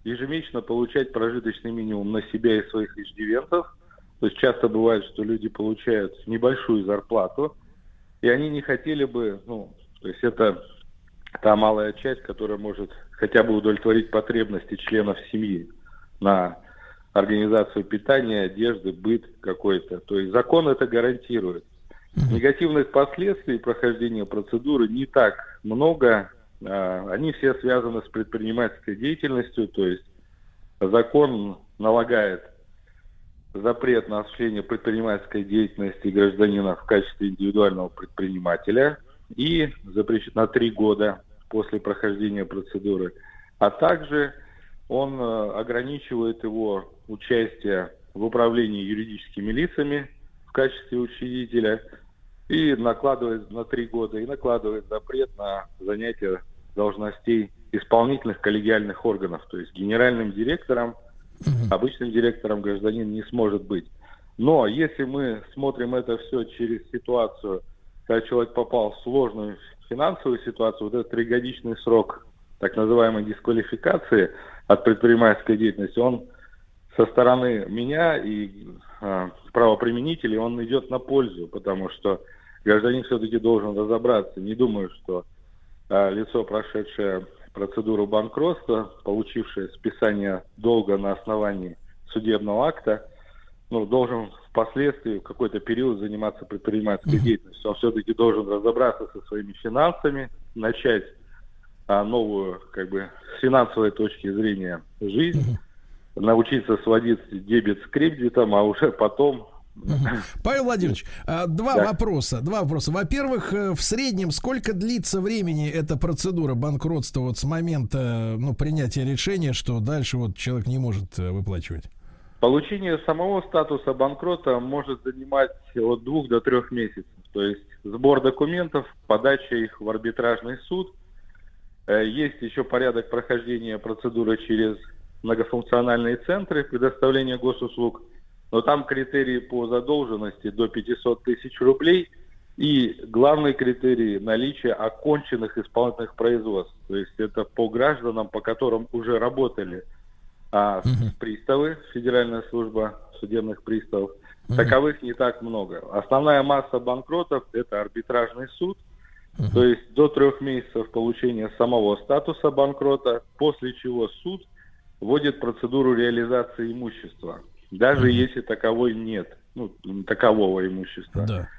S9: ежемесячно получать прожиточный минимум на себя и своих иждивенцев. То есть часто бывает, что люди получают небольшую зарплату, и они не хотели бы, ну, то есть это та малая часть, которая может хотя бы удовлетворить потребности членов семьи на организацию питания, одежды, быт какой-то. То есть закон это гарантирует. Негативных последствий прохождения процедуры не так много. А, они все связаны с предпринимательской деятельностью, то есть закон налагает запрет на осуществление предпринимательской деятельности гражданина в качестве индивидуального предпринимателя – и запрещено на три года после прохождения процедуры. А также он э, ограничивает его участие в управлении юридическими лицами в качестве учредителя и накладывает на три года, и накладывает запрет на занятие должностей исполнительных коллегиальных органов, то есть генеральным директором, обычным директором гражданин не сможет быть. Но если мы смотрим это все через ситуацию, когда человек попал в сложную финансовую ситуацию, вот этот тригодичный срок так называемой дисквалификации от предпринимательской деятельности, он со стороны меня и э, правоприменителей, он идет на пользу, потому что гражданин все-таки должен разобраться. Не думаю, что э, лицо, прошедшее процедуру банкротства, получившее списание долга на основании судебного акта, ну, должен впоследствии в какой-то период заниматься предпринимательской mm-hmm. деятельностью. Он все-таки должен разобраться со своими финансами, начать а, новую, как бы, с финансовой точки зрения жизнь, mm-hmm. научиться сводить дебет с кредитом, а уже потом
S2: Павел Владимирович, а, два да. вопроса. Два вопроса. Во-первых, э, в среднем сколько длится времени эта процедура банкротства вот с момента ну, принятия решения, что дальше вот человек не может э, выплачивать?
S9: Получение самого статуса банкрота может занимать от двух до трех месяцев. То есть сбор документов, подача их в арбитражный суд. Э, есть еще порядок прохождения процедуры через многофункциональные центры предоставления госуслуг – но там критерии по задолженности до 500 тысяч рублей и главный критерий наличия оконченных исполнительных производств. То есть это по гражданам, по которым уже работали а, угу. приставы, Федеральная служба судебных приставов. Угу. Таковых не так много. Основная масса банкротов – это арбитражный суд, угу. то есть до трех месяцев получения самого статуса банкрота, после чего суд вводит процедуру реализации имущества даже mm-hmm. если таковой нет, ну, такового имущества. Да.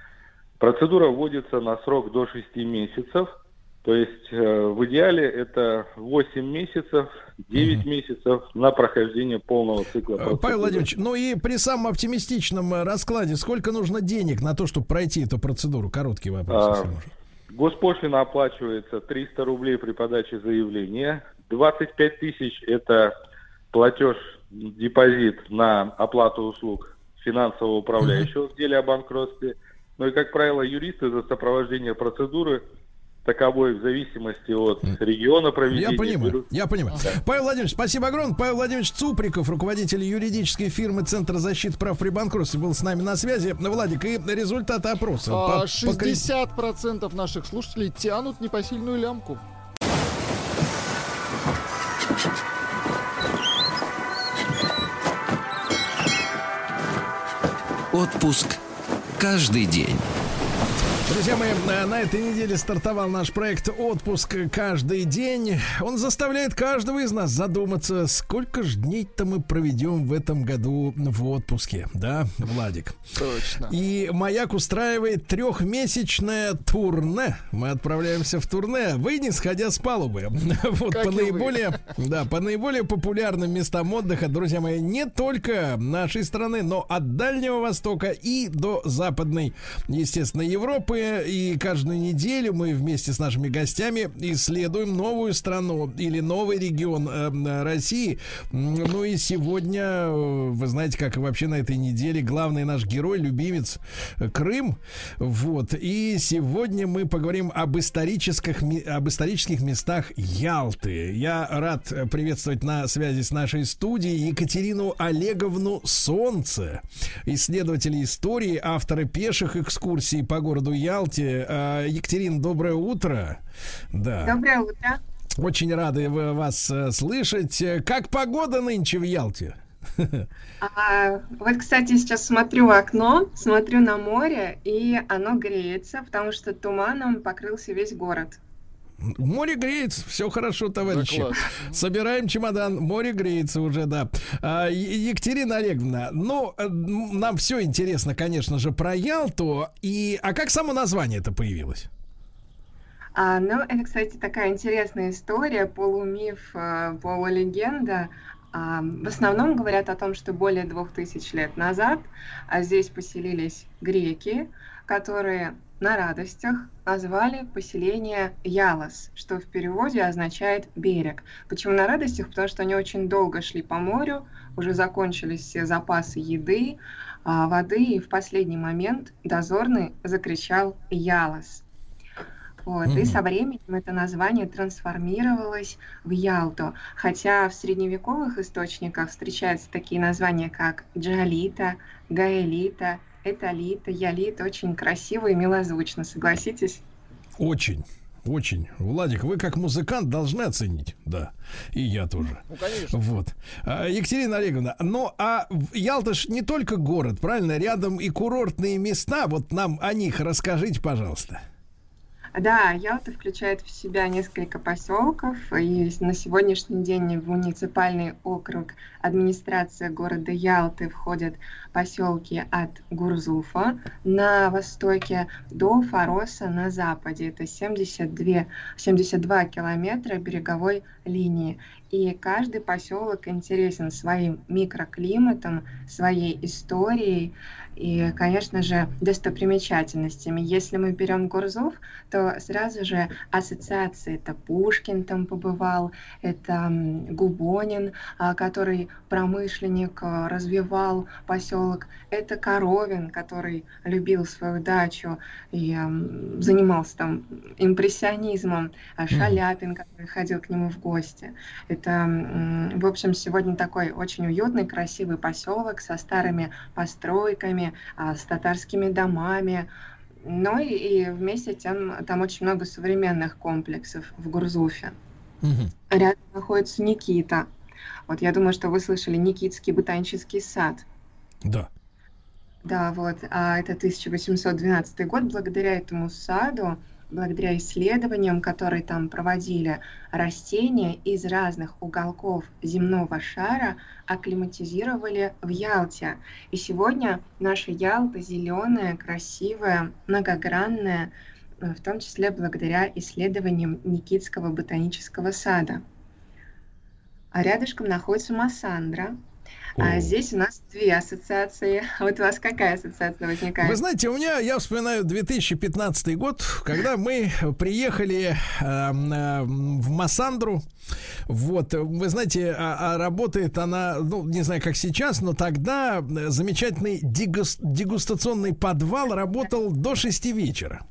S9: Процедура вводится на срок до 6 месяцев, то есть э, в идеале это 8 месяцев, 9 mm-hmm. месяцев на прохождение полного цикла. Процедуры.
S2: Павел Владимирович, ну и при самом оптимистичном э, раскладе сколько нужно денег на то, чтобы пройти эту процедуру? Короткий вопрос, а, если можно.
S9: Госпошлина оплачивается 300 рублей при подаче заявления, 25 тысяч это платеж депозит на оплату услуг финансового управляющего в деле о банкротстве. Ну и, как правило, юристы за сопровождение процедуры таковой в зависимости от региона проведения.
S2: Я понимаю, я понимаю. Да. Павел Владимирович, спасибо огромное. Павел Владимирович Цуприков, руководитель юридической фирмы Центра защиты прав при банкротстве, был с нами на связи. Владик, и результаты опроса.
S3: А, 60% по... наших слушателей тянут непосильную лямку.
S1: Отпуск каждый день.
S2: Друзья мои, э, на этой неделе стартовал наш проект «Отпуск каждый день». Он заставляет каждого из нас задуматься, сколько же дней-то мы проведем в этом году в отпуске. Да, Владик?
S3: Точно.
S2: И «Маяк» устраивает трехмесячное турне. Мы отправляемся в турне, вы не сходя с палубы. Вот как по наиболее, да, по наиболее популярным местам отдыха, друзья мои, не только нашей страны, но от Дальнего Востока и до Западной, естественно, Европы и каждую неделю мы вместе с нашими гостями исследуем новую страну или новый регион э, России. Ну и сегодня, э, вы знаете, как вообще на этой неделе главный наш герой, любимец э, Крым. Вот. И сегодня мы поговорим об исторических, об исторических местах Ялты. Я рад приветствовать на связи с нашей студией Екатерину Олеговну Солнце, исследователь истории, авторы пеших экскурсий по городу Ялте. А, Екатерина, доброе утро.
S10: Да. Доброе утро.
S2: Очень рады вас э, слышать. Как погода нынче в Ялте?
S10: А, вот, кстати, сейчас смотрю в окно, смотрю на море, и оно греется, потому что туманом покрылся весь город.
S2: Море греется, все хорошо, товарищи. Да, Собираем чемодан, море греется уже, да. А, Екатерина Олеговна, ну, э, нам все интересно, конечно же, про Ялту. И, а как само название это появилось?
S10: А, ну, это, кстати, такая интересная история, полумиф, э, полулегенда. А, в основном говорят о том, что более двух тысяч лет назад а здесь поселились греки, которые на радостях назвали поселение Ялос, что в переводе означает «берег». Почему на радостях? Потому что они очень долго шли по морю, уже закончились все запасы еды, а, воды, и в последний момент дозорный закричал «Ялос». Вот. Mm-hmm. И со временем это название трансформировалось в Ялту. Хотя в средневековых источниках встречаются такие названия, как Джалита, Гаэлита, Эталита, Ялита. Очень красиво и милозвучно, согласитесь?
S2: Очень. Очень. Владик, вы как музыкант должны оценить. Да. И я тоже.
S3: Ну, конечно.
S2: Вот. А, Екатерина Олеговна, ну а Ялта ж не только город, правильно? Рядом и курортные места. Вот нам о них расскажите, пожалуйста.
S10: Да, Ялта включает в себя несколько поселков, и на сегодняшний день в муниципальный округ администрация города Ялты входят поселки от Гурзуфа на востоке до Фароса на западе. Это 72, 72 километра береговой линии. И каждый поселок интересен своим микроклиматом, своей историей, и, конечно же, достопримечательностями. Если мы берем Гурзуф, то сразу же ассоциации. Это Пушкин там побывал, это Губонин, а, который промышленник, а, развивал поселок. Это Коровин, который любил свою дачу и занимался там импрессионизмом. А Шаляпин, который ходил к нему в гости. Это, в общем, сегодня такой очень уютный, красивый поселок со старыми постройками, храмами, а, с татарскими домами. Но и, и вместе тем там очень много современных комплексов в Гурзуфе. Угу. Рядом находится Никита. Вот я думаю, что вы слышали Никитский ботанический сад.
S2: Да.
S10: Да, вот. А это 1812 год. Благодаря этому саду благодаря исследованиям, которые там проводили, растения из разных уголков земного шара акклиматизировали в Ялте. И сегодня наша Ялта зеленая, красивая, многогранная, в том числе благодаря исследованиям Никитского ботанического сада. А рядышком находится Массандра, а здесь у нас две ассоциации. Вот у вас какая ассоциация возникает?
S2: Вы знаете, у меня, я вспоминаю 2015 год, когда мы приехали э, э, в Массандру. Вот, вы знаете, а, а работает она, ну, не знаю, как сейчас, но тогда замечательный дегуст, дегустационный подвал работал до 6 вечера.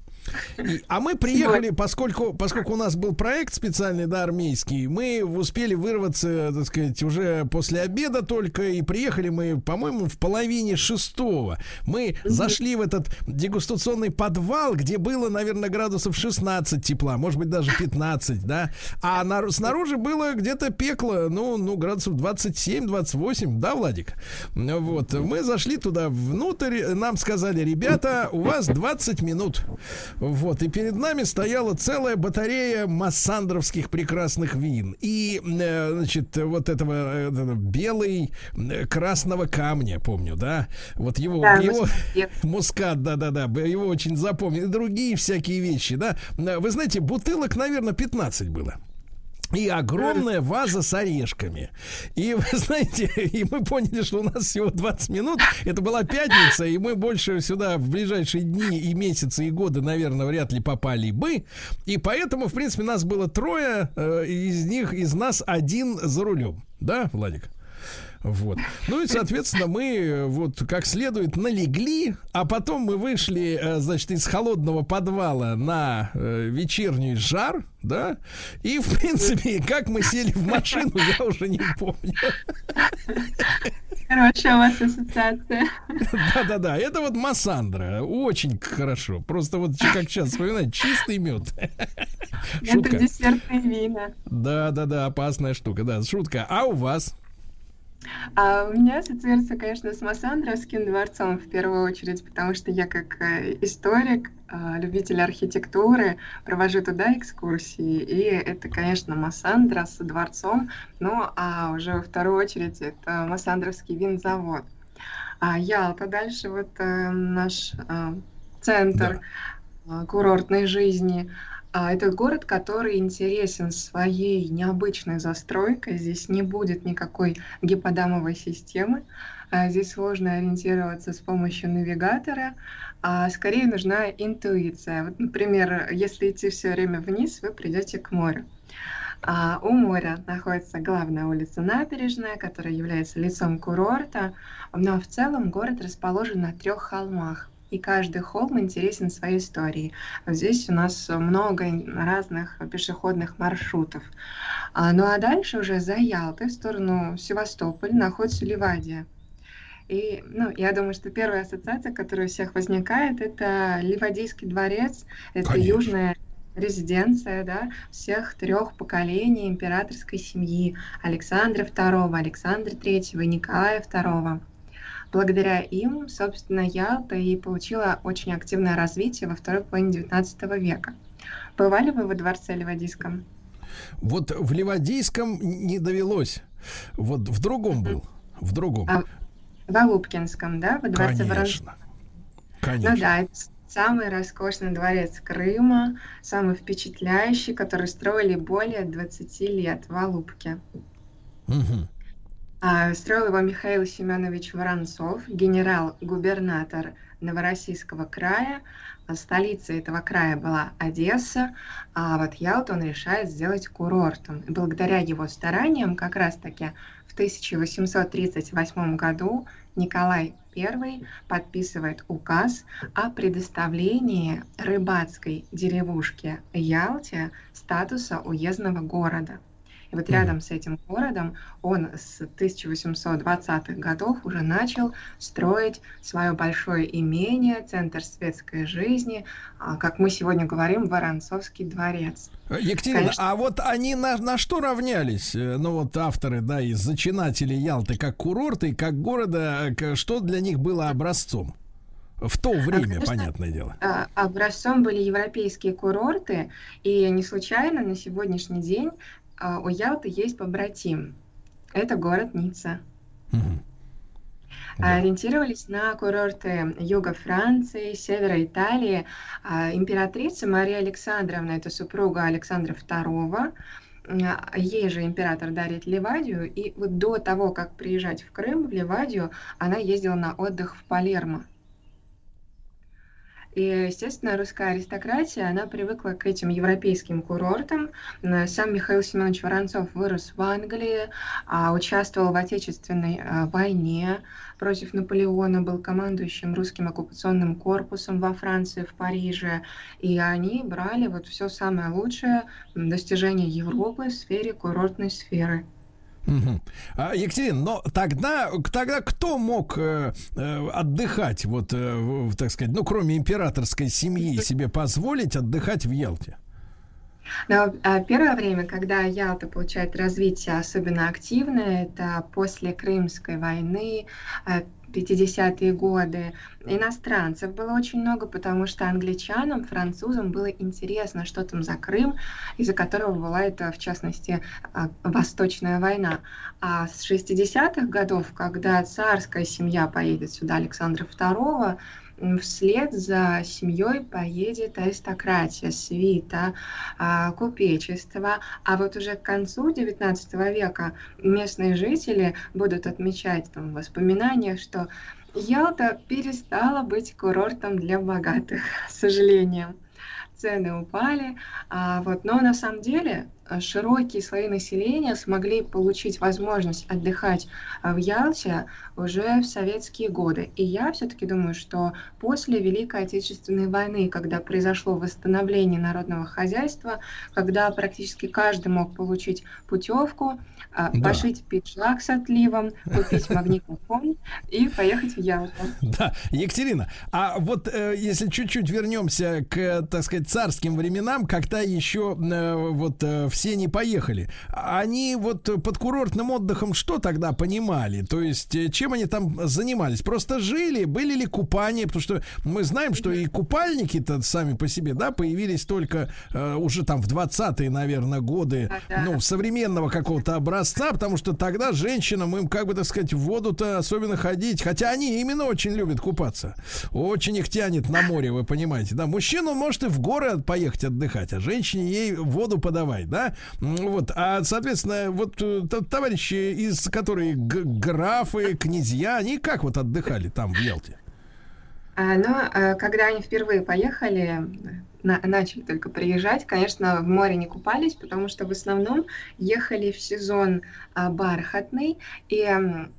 S2: И, а мы приехали, поскольку, поскольку у нас был проект специальный, да, армейский, мы успели вырваться, так сказать, уже после обеда только, и приехали мы, по-моему, в половине шестого. Мы зашли в этот дегустационный подвал, где было, наверное, градусов 16 тепла, может быть, даже 15, да, а на, снаружи было где-то пекло, ну, ну, градусов 27-28, да, Владик? Вот, мы зашли туда внутрь, нам сказали, ребята, у вас 20 минут. Вот, и перед нами стояла целая батарея массандровских прекрасных вин. И, э, значит, вот этого, э, этого белый э, красного камня, помню, да? Вот его, да, его мускат, да-да-да, его очень запомнил. И другие всякие вещи, да? Вы знаете, бутылок, наверное, 15 было и огромная ваза с орешками. И вы знаете, и мы поняли, что у нас всего 20 минут. Это была пятница, и мы больше сюда в ближайшие дни и месяцы и годы, наверное, вряд ли попали бы. И поэтому, в принципе, нас было трое, э, из них, из нас один за рулем. Да, Владик? Вот. Ну и, соответственно, мы э, вот как следует налегли, а потом мы вышли, э, значит, из холодного подвала на э, вечерний жар, да, и, в принципе, как мы сели в машину, я уже не помню.
S10: Хорошая у вас ассоциация.
S2: Да-да-да, это вот Массандра, очень хорошо. Просто вот как сейчас вспоминать, чистый мед.
S10: Шутка. Это десертные вина.
S2: Да-да-да, опасная штука, да, шутка. А у вас?
S10: А у меня ассоциируется, конечно, с Массандровским дворцом в первую очередь, потому что я как э, историк, а, любитель архитектуры, провожу туда экскурсии, и это, конечно, Массандра с дворцом, ну а уже во вторую очередь это Массандровский винзавод. А Ялта дальше, вот э, наш э, центр да. курортной жизни. А это город, который интересен своей необычной застройкой. Здесь не будет никакой гиподамовой системы. А здесь сложно ориентироваться с помощью навигатора, а скорее нужна интуиция. Вот, например, если идти все время вниз, вы придете к морю. А у моря находится главная улица Набережная, которая является лицом курорта, но в целом город расположен на трех холмах и каждый холм интересен своей историей. Здесь у нас много разных пешеходных маршрутов. А, ну а дальше уже за Ялтой в сторону Севастополя находится Ливадия. И, ну, я думаю, что первая ассоциация, которая у всех возникает, это Ливадийский дворец, это Конечно. южная резиденция да, всех трех поколений императорской семьи Александра II, Александра III и Николая II. Благодаря им, собственно, Ялта и получила очень активное развитие во второй половине XIX века. Бывали вы во дворце Ливадийском?
S2: Вот в Ливадийском не довелось. Вот в другом был. В другом. А,
S10: в Алупкинском, да? Во дворце
S2: Конечно. Конечно.
S10: Ну да, это самый роскошный дворец Крыма, самый впечатляющий, который строили более 20 лет в Алупке. Угу. А, строил его Михаил Семенович Воронцов, генерал-губернатор Новороссийского края. А столицей этого края была Одесса, а вот Ялту он решает сделать курортом. И благодаря его стараниям как раз-таки в 1838 году Николай I подписывает указ о предоставлении рыбацкой деревушке Ялте статуса уездного города – и вот рядом с этим городом он с 1820-х годов уже начал строить свое большое имение, центр светской жизни, а, как мы сегодня говорим, Воронцовский дворец.
S2: Екатерина, Конечно... а вот они на, на что равнялись? Э, ну вот авторы, да, и зачинатели Ялты как курорта и как города, что для них было образцом? В то время, Конечно, понятное дело.
S10: А, образцом были европейские курорты, и не случайно на сегодняшний день а, у Ялты есть побратим. Это город Ницца. Угу. Да. Ориентировались на курорты юга Франции, севера Италии. А, императрица Мария Александровна, это супруга Александра II, ей же император дарит Ливадию, и вот до того, как приезжать в Крым, в Ливадию, она ездила на отдых в Палермо. И, естественно, русская аристократия, она привыкла к этим европейским курортам. Сам Михаил Семенович Воронцов вырос в Англии, а участвовал в Отечественной а, войне против Наполеона, был командующим русским оккупационным корпусом во Франции, в Париже. И они брали вот все самое лучшее достижение Европы в сфере курортной сферы.
S2: Угу. А, Екатерина, но тогда, тогда кто мог э, э, отдыхать, вот, э, так сказать, ну, кроме императорской семьи, себе позволить отдыхать в Ялте?
S10: Но а, первое время, когда Ялта получает развитие особенно активное, это после Крымской войны, 50-е годы. Иностранцев было очень много, потому что англичанам, французам было интересно, что там за Крым, из-за которого была это, в частности, а, Восточная война. А с 60-х годов, когда царская семья поедет сюда, Александра II, вслед за семьей поедет аристократия, свита, а, купечество. А вот уже к концу XIX века местные жители будут отмечать там, воспоминания, что Ялта перестала быть курортом для богатых, к сожалению. Цены упали, а вот, но на самом деле Э, широкие слои населения смогли получить возможность отдыхать э, в Ялте уже в советские годы. И я все-таки думаю, что после Великой Отечественной войны, когда произошло восстановление народного хозяйства, когда практически каждый мог получить путевку, да. пошить пиджак с отливом, купить магнитофон и поехать в Ялту.
S2: Да, Екатерина, а вот если чуть-чуть вернемся к, так сказать, царским временам, когда еще вот в все не поехали. Они вот под курортным отдыхом что тогда понимали? То есть э, чем они там занимались? Просто жили? Были ли купания? Потому что мы знаем, что и купальники-то сами по себе, да, появились только э, уже там в 20-е, наверное, годы, ну, современного какого-то образца, потому что тогда женщинам им, как бы, так сказать, в воду-то особенно ходить, хотя они именно очень любят купаться. Очень их тянет на море, вы понимаете, да. Мужчину, может, и в горы поехать отдыхать, а женщине ей воду подавать, да? Вот, а, соответственно, вот э, товарищи, из которые графы, князья, они как вот отдыхали там в Ялте?
S10: А, но а, когда они впервые поехали, на, начали только приезжать, конечно, в море не купались, потому что в основном ехали в сезон а, бархатный. И а,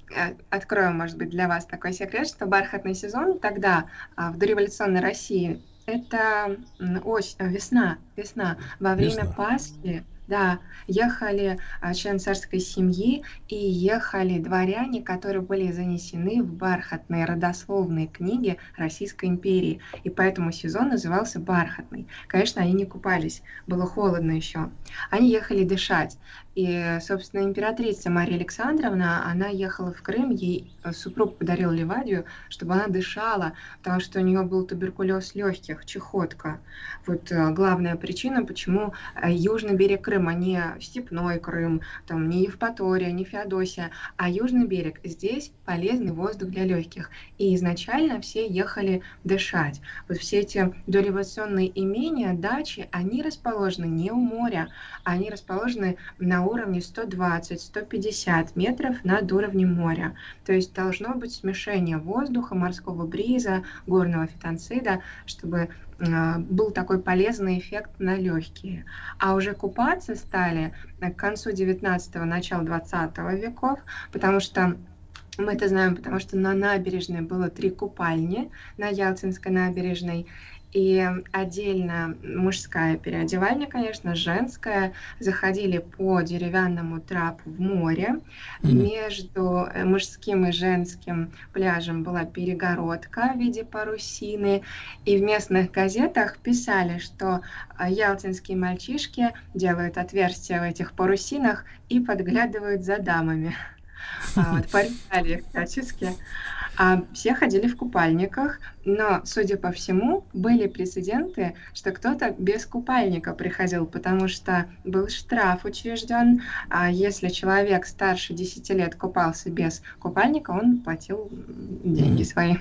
S10: открою, может быть, для вас такой секрет, что бархатный сезон тогда а, в дореволюционной России это ось, весна, весна. Во время весна. Пасхи да, ехали а, член царской семьи и ехали дворяне, которые были занесены в бархатные родословные книги Российской империи. И поэтому сезон назывался бархатный. Конечно, они не купались, было холодно еще. Они ехали дышать. И, собственно, императрица Мария Александровна, она ехала в Крым, ей э, супруг подарил Ливадию, чтобы она дышала, потому что у нее был туберкулез легких, чехотка. Вот э, главная причина, почему э, южный берег Крыма, не степной Крым, там, не Евпатория, не Феодосия, а южный берег. Здесь полезный воздух для легких. И изначально все ехали дышать. Вот все эти дореволюционные имения, дачи, они расположены не у моря, они расположены на уровне 120-150 метров над уровнем моря. То есть должно быть смешение воздуха, морского бриза, горного фитонцида, чтобы а, был такой полезный эффект на легкие. А уже купаться стали к концу 19-го, начала 20 веков, потому что мы это знаем, потому что на набережной было три купальни на Ялтинской набережной, и отдельно мужская переодевальня, конечно, женская. Заходили по деревянному трапу в море. Mm-hmm. Между э, мужским и женским пляжем была перегородка в виде парусины. И в местных газетах писали, что э, ялтинские мальчишки делают отверстия в этих парусинах и подглядывают за дамами. А, вот, порицали их всячески. А все ходили в купальниках, но, судя по всему, были прецеденты, что кто-то без купальника приходил, потому что был штраф учрежден, а если человек старше 10 лет купался без купальника, он платил деньги свои.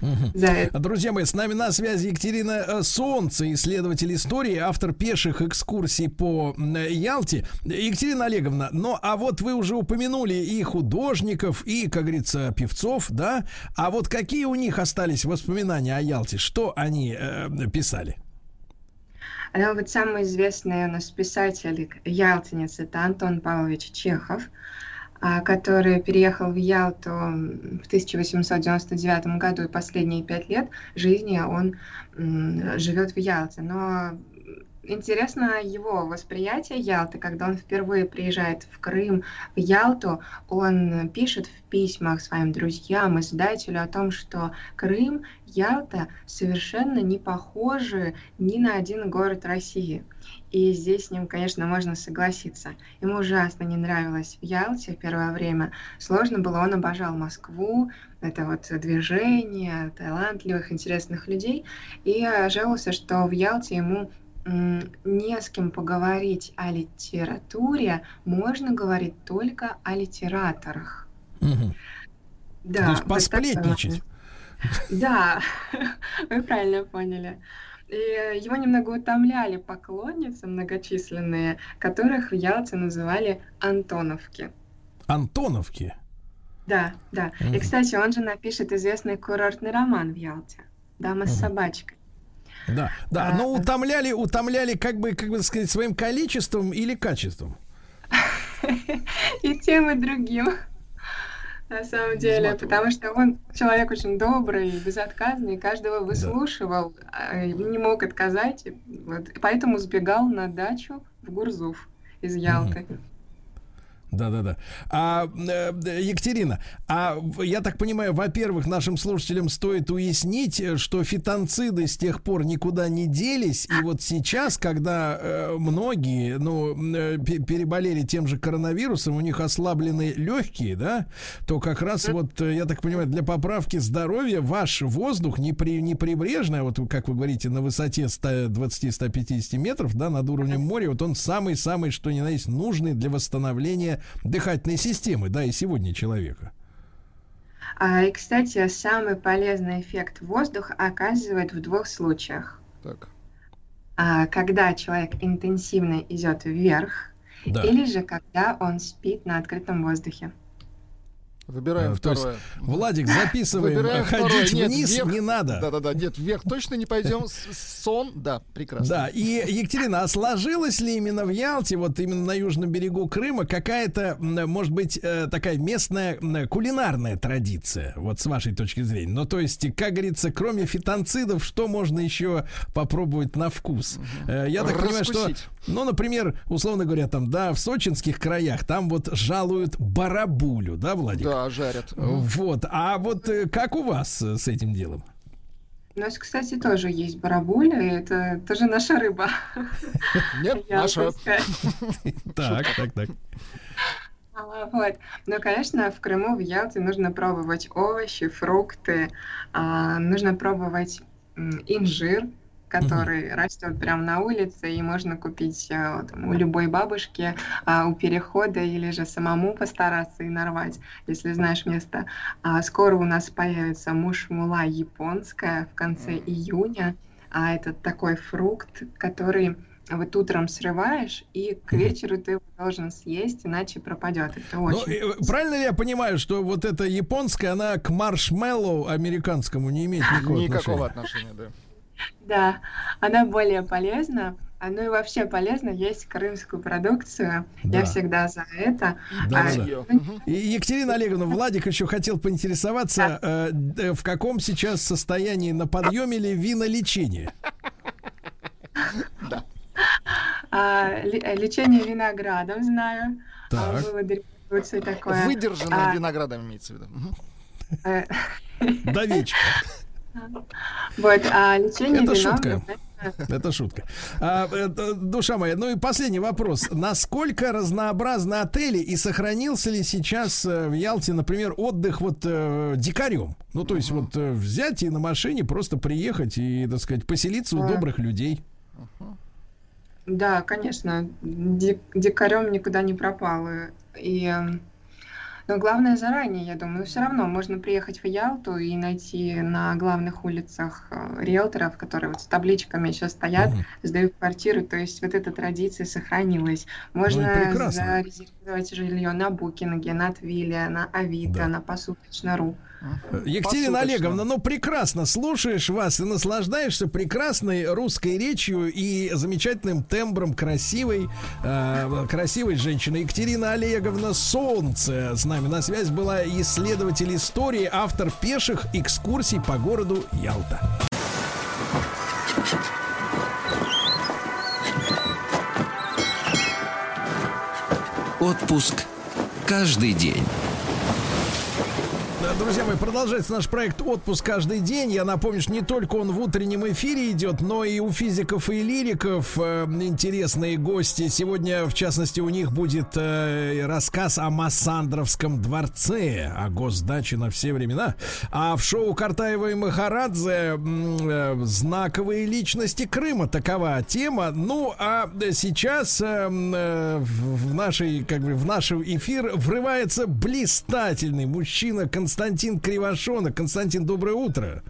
S2: Угу. Друзья мои, с нами на связи Екатерина э, Солнце, исследователь истории, автор пеших экскурсий по Ялте. Екатерина Олеговна, ну а вот вы уже упомянули и художников, и, как говорится, певцов, да? А вот какие у них остались воспоминания о Ялте? Что они э, писали?
S10: Ну, вот самый известный у нас писатель, ялтинец, это Антон Павлович Чехов. А, который переехал в Ялту в 1899 году и последние пять лет жизни он живет в Ялте. Но интересно его восприятие Ялты, когда он впервые приезжает в Крым, в Ялту, он пишет в письмах своим друзьям, издателю о том, что Крым, Ялта совершенно не похожи ни на один город России. И здесь с ним, конечно, можно согласиться. Ему ужасно не нравилось в Ялте в первое время. Сложно было, он обожал Москву, это вот движение, талантливых, интересных людей. И жаловался, что в Ялте ему не с кем поговорить о литературе, можно говорить только о литераторах.
S2: Угу. Да, То есть посплетничать.
S10: Да, вы правильно поняли. И его немного утомляли поклонницы многочисленные, которых в Ялте называли Антоновки.
S2: Антоновки?
S10: Да, да. Mm. И, кстати, он же напишет известный курортный роман в Ялте. «Дама mm. с собачкой».
S2: Да, да, а, но утомляли, утомляли, как бы, как бы сказать, своим количеством или качеством?
S10: И тем, и другим на самом деле, потому что он человек очень добрый, безотказный, каждого выслушивал, да. не мог отказать, вот, поэтому сбегал на дачу в Гурзуф из Ялты. Угу.
S2: Да-да-да. А, э, Екатерина, а я так понимаю, во-первых, нашим слушателям стоит уяснить, что фитонциды с тех пор никуда не делись, и вот сейчас, когда э, многие, ну, э, переболели тем же коронавирусом, у них ослаблены легкие, да, то как раз вот, э, я так понимаю, для поправки здоровья ваш воздух не, при, не прибрежный, а вот, как вы говорите, на высоте 120-150 метров, да, над уровнем моря, вот он самый-самый, что ни на есть, нужный для восстановления дыхательной системы, да, и сегодня человека.
S10: А, и, кстати, самый полезный эффект воздуха оказывает в двух случаях. Так. а, когда человек интенсивно идет вверх, да. или же когда он спит на открытом воздухе.
S3: Выбираем а, второе.
S2: Есть, Владик, записываем. Выбираем Ходить второе. вниз нет, вверх, не надо.
S3: Да-да-да, нет, вверх точно не пойдем. Сон, да, прекрасно.
S2: Да, и, Екатерина, а сложилась ли именно в Ялте, вот именно на южном берегу Крыма, какая-то, может быть, э, такая местная кулинарная традиция, вот с вашей точки зрения? Ну, то есть, как говорится, кроме фитонцидов, что можно еще попробовать на вкус? Угу. Я так Раскусить. понимаю, что, ну, например, условно говоря, там, да, в сочинских краях, там вот жалуют барабулю, да, Владик?
S3: Да, жарят.
S2: Вот. А вот э, как у вас э, с этим делом?
S10: У нас, кстати, тоже есть барабуля, это тоже наша рыба.
S3: Нет, наша.
S2: Так, так, так.
S10: А, вот. Но, конечно, в Крыму, в Ялте нужно пробовать овощи, фрукты, а, нужно пробовать инжир, который mm-hmm. растет прямо на улице, и можно купить э, там, у любой бабушки а, у перехода или же самому постараться и нарвать, если знаешь место. А, скоро у нас появится мушмула японская в конце mm-hmm. июня, а это такой фрукт, который вот утром срываешь, и к вечеру ты его должен съесть, иначе пропадет. Это ну, очень
S2: ну, правильно ли я понимаю, что вот эта японская, она к маршмеллоу американскому не имеет никакого,
S3: никакого отношения? отношения да.
S10: Да, она более полезна. Ну и вообще полезно есть крымскую продукцию. Да. Я всегда за это. Да,
S2: а, да. И Екатерина Олеговна, Владик еще хотел поинтересоваться, да. э, в каком сейчас состоянии на подъеме ли винолечение?
S10: Да. А, лечение виноградом знаю.
S2: Так.
S3: А, такое. Выдержанное а, виноградом имеется в виду.
S2: Э, Довечка.
S10: Вот, а лечение
S2: Это шутка. Это шутка. А, это, душа моя, ну и последний вопрос. Насколько разнообразны отели и сохранился ли сейчас э, в Ялте, например, отдых вот э, дикарем? Ну, то есть uh-huh. вот э, взять и на машине просто приехать и, так сказать, поселиться uh-huh. у добрых людей. Uh-huh.
S10: Да, конечно. Дик- дикарем никуда не пропал. И эм, но главное заранее, я думаю. Все равно можно приехать в Ялту и найти на главных улицах э, риэлторов, которые вот с табличками еще стоят, угу. сдают квартиру. То есть вот эта традиция сохранилась. Можно ну, зарезервировать жилье на Букинге, на Твиле, на Авито, да. на Посуточно.ру.
S2: Екатерина Олеговна, ну прекрасно слушаешь вас и наслаждаешься прекрасной русской речью и замечательным тембром красивой, э, красивой женщины. Екатерина Олеговна Солнце с нами на связь была исследователь истории, автор пеших экскурсий по городу Ялта.
S1: Отпуск. Каждый день
S2: друзья мои, продолжается наш проект «Отпуск каждый день». Я напомню, что не только он в утреннем эфире идет, но и у физиков и лириков э, интересные гости. Сегодня, в частности, у них будет э, рассказ о Массандровском дворце, о госдаче на все времена. А в шоу Картаева и Махарадзе э, знаковые личности Крыма. Такова тема. Ну, а сейчас э, э, в нашей, как бы, в наш эфир врывается блистательный мужчина Константин Константин Кривошонок. Константин, доброе утро.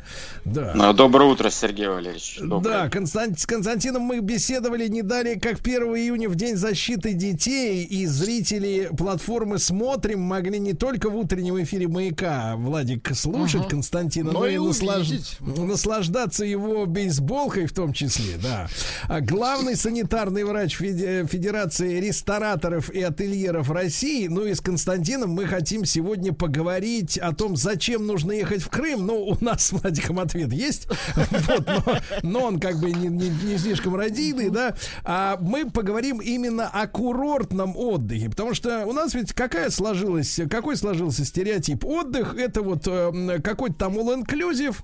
S11: Да. Ну, доброе утро, Сергей Валерьевич.
S2: Доброе. Да, Констант... с Константином мы беседовали не далее, как 1 июня в День защиты детей, и зрители платформы «Смотрим» могли не только в утреннем эфире «Маяка» Владик слушать угу. Константина, но, но и наслаж... наслаждаться его бейсболкой в том числе, да. А главный санитарный врач Федерации рестораторов и ательеров России, ну и с Константином мы хотим сегодня поговорить о том, зачем нужно ехать в Крым, ну, у нас с Владиком ответ есть, вот, но, но он как бы не, не, не слишком радийный, да, а мы поговорим именно о курортном отдыхе, потому что у нас ведь какая сложилась, какой сложился стереотип? Отдых это вот э, какой-то там all-inclusive,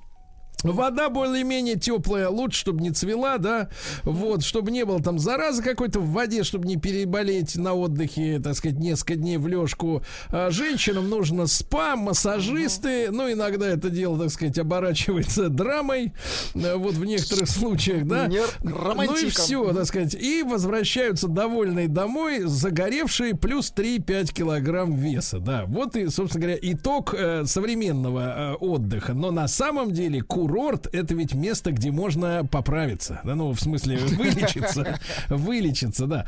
S2: Вода более-менее теплая, лучше, чтобы не цвела, да, вот, чтобы не было там заразы какой-то в воде, чтобы не переболеть на отдыхе, так сказать, несколько дней в лёжку. А женщинам нужно спа, массажисты, ну, иногда это дело, так сказать, оборачивается драмой, э, вот в некоторых случаях, да. Ну и все, так сказать, и возвращаются довольные домой, загоревшие плюс 3-5 килограмм веса, да. Вот и, собственно говоря, итог э, современного э, отдыха. Но на самом деле курорт курорт это ведь место, где можно поправиться. Да, ну, в смысле, вылечиться. Вылечиться, да.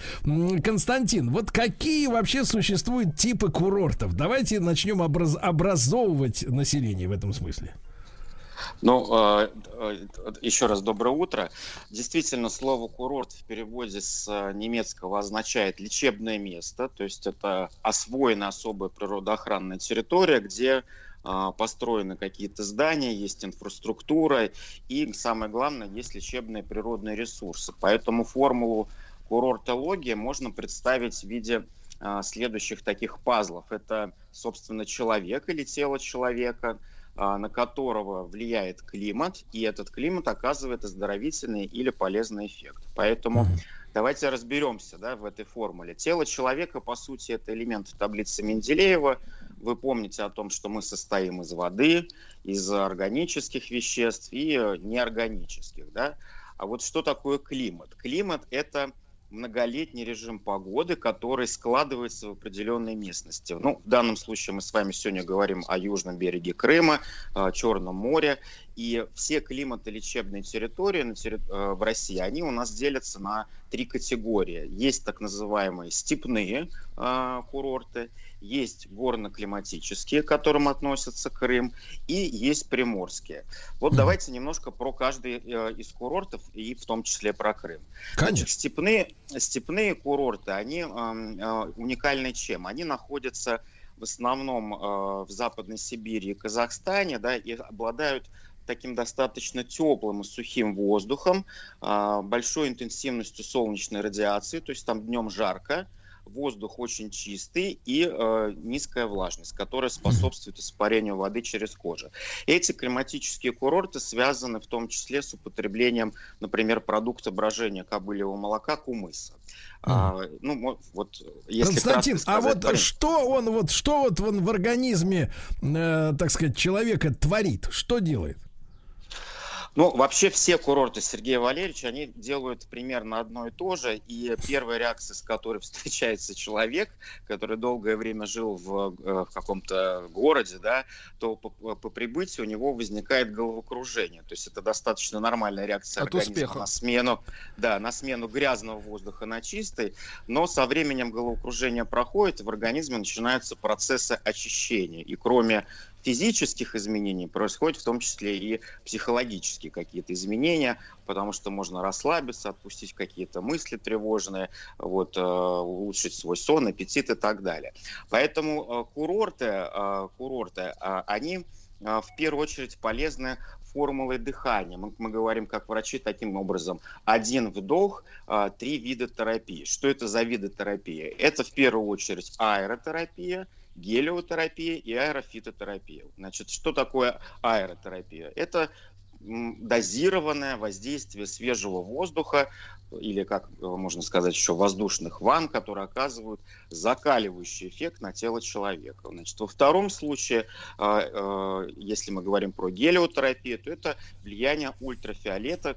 S2: Константин, вот какие вообще существуют типы курортов? Давайте начнем образ образовывать население в этом смысле.
S11: Ну, э, э, еще раз доброе утро. Действительно, слово курорт в переводе с э, немецкого означает лечебное место, то есть это освоенная особая природоохранная территория, где построены какие-то здания, есть инфраструктура и, самое главное, есть лечебные природные ресурсы. Поэтому формулу курортологии можно представить в виде следующих таких пазлов. Это, собственно, человек или тело человека – а, на которого влияет климат, и этот климат оказывает оздоровительный или полезный эффект. Поэтому mm-hmm. давайте разберемся да, в этой формуле. Тело человека, по сути, это элемент таблицы Менделеева. Вы помните о том, что мы состоим из воды, из органических веществ и неорганических. Да? А вот что такое климат? Климат – это многолетний режим погоды, который складывается в определенной местности. Ну, в данном случае мы с вами сегодня говорим о южном береге Крыма, Черном море. И все климатолечебные территории. Э, в России, они у нас делятся на три категории. Есть так называемые степные э, курорты, есть горно-климатические, к которым относятся Крым, и есть приморские. Вот давайте немножко про каждый э, из курортов, и в том числе про Крым. Конечно. Значит, степные, степные курорты, они э, э, уникальны чем? Они находятся в основном э, в Западной Сибири и Казахстане, да, и обладают таким достаточно теплым и сухим воздухом, э, большой интенсивностью солнечной радиации, то есть там днем жарко, воздух очень чистый и э, низкая влажность, которая способствует испарению воды через кожу. Эти климатические курорты связаны в том числе с употреблением, например, продукта брожения кобыльего молока кумыса. А, ну, вот, если
S2: Константин, сказать, а вот парень... что он вот что вот он в организме, э, так сказать, человека творит, что делает?
S11: Ну, вообще все курорты Сергея Валерьевича, они делают примерно одно и то же. И первая реакция, с которой встречается человек, который долгое время жил в, э, в каком-то городе, да, то по, по прибытию у него возникает головокружение. То есть это достаточно нормальная реакция От организма успеха. на смену, да, на смену грязного воздуха на чистый. Но со временем головокружение проходит, и в организме начинаются процессы очищения. И кроме физических изменений происходят в том числе и психологические какие-то изменения, потому что можно расслабиться, отпустить какие-то мысли тревожные, вот, э, улучшить свой сон, аппетит и так далее. Поэтому э, курорты, э, курорты они в первую очередь полезны формулой дыхания. Мы, мы говорим как врачи таким образом. Один вдох, три вида терапии. Что это за виды терапии? Это в первую очередь аэротерапия, гелиотерапия и аэрофитотерапия. Значит, что такое аэротерапия? Это дозированное воздействие свежего воздуха или, как э, можно сказать, еще воздушных ванн, которые оказывают закаливающий эффект на тело человека. Значит, во втором случае, а, э, если мы говорим про гелиотерапию, то это влияние ультрафиолета,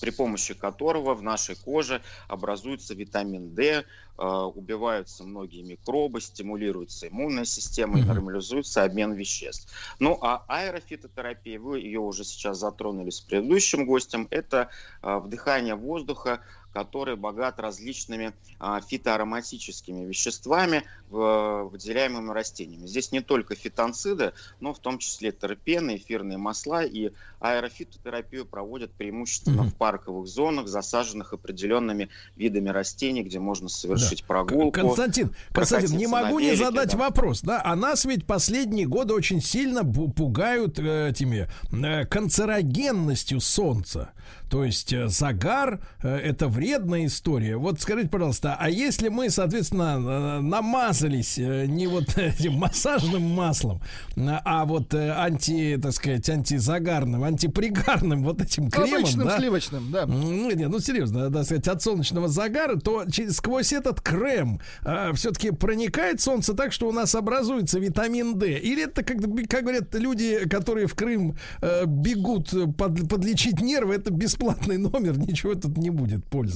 S11: при помощи которого в нашей коже образуется витамин D, э, убиваются многие микробы, стимулируется иммунная система и нормализуется обмен веществ. Ну а аэрофитотерапия, вы ее уже сейчас затронули с предыдущим гостем, это э, вдыхание воздуха который богат различными а, фитоароматическими веществами, выделяемыми растениями. Здесь не только фитонциды, но в том числе терпены, эфирные масла и аэрофитотерапию проводят преимущественно mm-hmm. в парковых зонах, засаженных определенными видами растений, где можно совершить да. прогулку.
S2: Константин, Константин, не могу велике, не задать да. вопрос, да, а нас ведь последние годы очень сильно пугают э, этими э, канцерогенностью солнца. То есть э, загар э, это вредная история. Вот скажите, пожалуйста, а если мы, соответственно, э, намазались не вот этим массажным маслом, а вот анти, так сказать, антизагарным, антипригарным вот этим кремом,
S3: Обычным
S2: да?
S3: сливочным, да.
S2: Ну, нет, ну серьезно, да, сказать, от солнечного загара, то через, сквозь этот крем а, все-таки проникает солнце так, что у нас образуется витамин D. Или это, как, как говорят люди, которые в Крым а, бегут под, подлечить нервы, это бесплатный номер, ничего тут не будет пользы.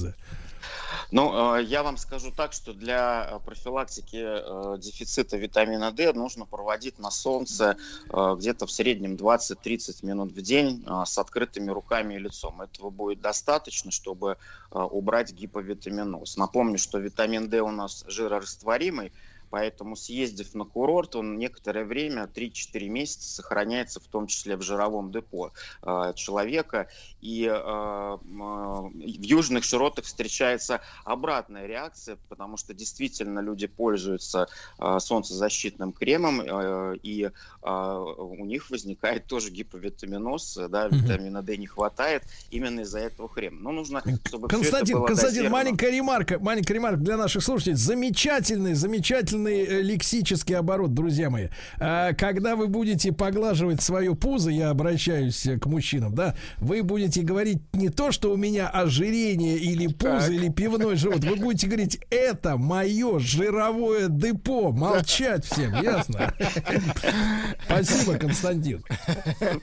S11: Ну, э, я вам скажу так, что для э, профилактики э, дефицита витамина D нужно проводить на солнце где-то в среднем 20-30 минут в день с открытыми руками и лицом. Этого будет достаточно, чтобы убрать гиповитаминоз. Напомню, что витамин D у нас жирорастворимый, Поэтому, съездив на курорт, он некоторое время, 3-4 месяца, сохраняется в том числе в жировом депо э, человека. И э, э, в южных широтах встречается обратная реакция, потому что действительно люди пользуются э, солнцезащитным кремом, э, и э, у них возникает тоже гиповитаминоз, да, витамина D не хватает именно из-за этого крема. Но нужно, чтобы
S2: Константин,
S11: все это было
S2: Константин,
S11: дозировано.
S2: маленькая ремарка, маленькая ремарка для наших слушателей. Замечательный, замечательный э, лексический оборот, друзья мои. Когда вы будете поглаживать свое пузо, я обращаюсь к мужчинам, да, вы будете говорить не то, что у меня ожирение или пузо, так. или пивной живот. Вы будете говорить, это мое жировое депо. Молчать всем, ясно? Спасибо, Константин.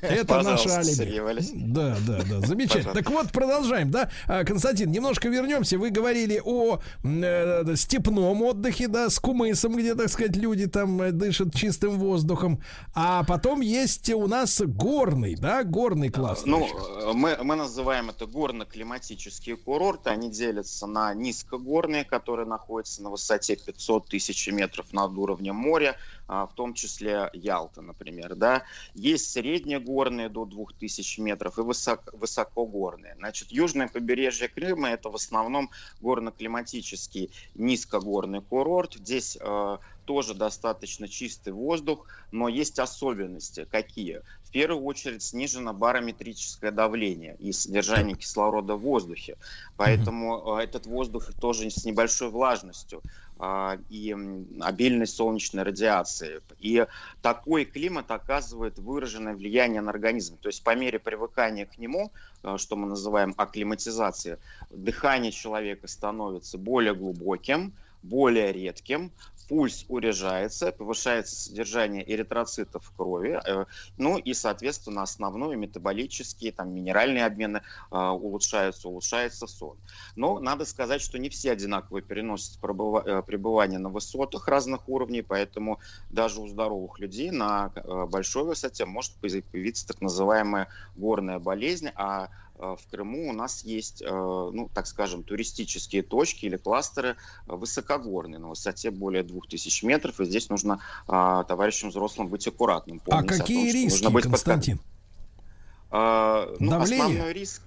S2: Это наше алиби. Да, да, да, замечательно. Так вот, продолжаем, да? А, Константин, немножко вернемся. Вы говорили о э, степном отдыхе, да, с кумысом где, так сказать, люди там э, дышат чистым воздухом. А потом есть у нас горный, да, горный класс.
S11: Ну, э, мы, мы называем это горно-климатические курорты. Они делятся на низкогорные, которые находятся на высоте 500 тысяч метров над уровнем моря, а, в том числе Ялта, например, да. Есть среднегорные до 2000 метров и высоко, высокогорные. Значит, южное побережье Крыма это в основном горно-климатический низкогорный курорт. Здесь э, тоже достаточно чистый воздух, но есть особенности. Какие? В первую очередь снижено барометрическое давление и содержание кислорода в воздухе. Поэтому э, этот воздух тоже с небольшой влажностью. А, и обильной солнечной радиации. И такой климат оказывает выраженное влияние на организм. То есть по мере привыкания к нему, а, что мы называем акклиматизацией, дыхание человека становится более глубоким, более редким, пульс урежается, повышается содержание эритроцитов в крови, э, ну и, соответственно, основной метаболические, там, минеральные обмены э, улучшаются, улучшается сон. Но надо сказать, что не все одинаково переносят э, пребывание на высотах разных уровней, поэтому даже у здоровых людей на большой высоте может появиться так называемая горная болезнь, а в Крыму у нас есть, э, ну, так скажем, туристические точки или кластеры э, высокогорные, на высоте более 2000 метров, и здесь нужно товарищам взрослым быть аккуратным.
S2: А какие том, риски, быть Константин?
S11: Под... Ну, Давление? основной риск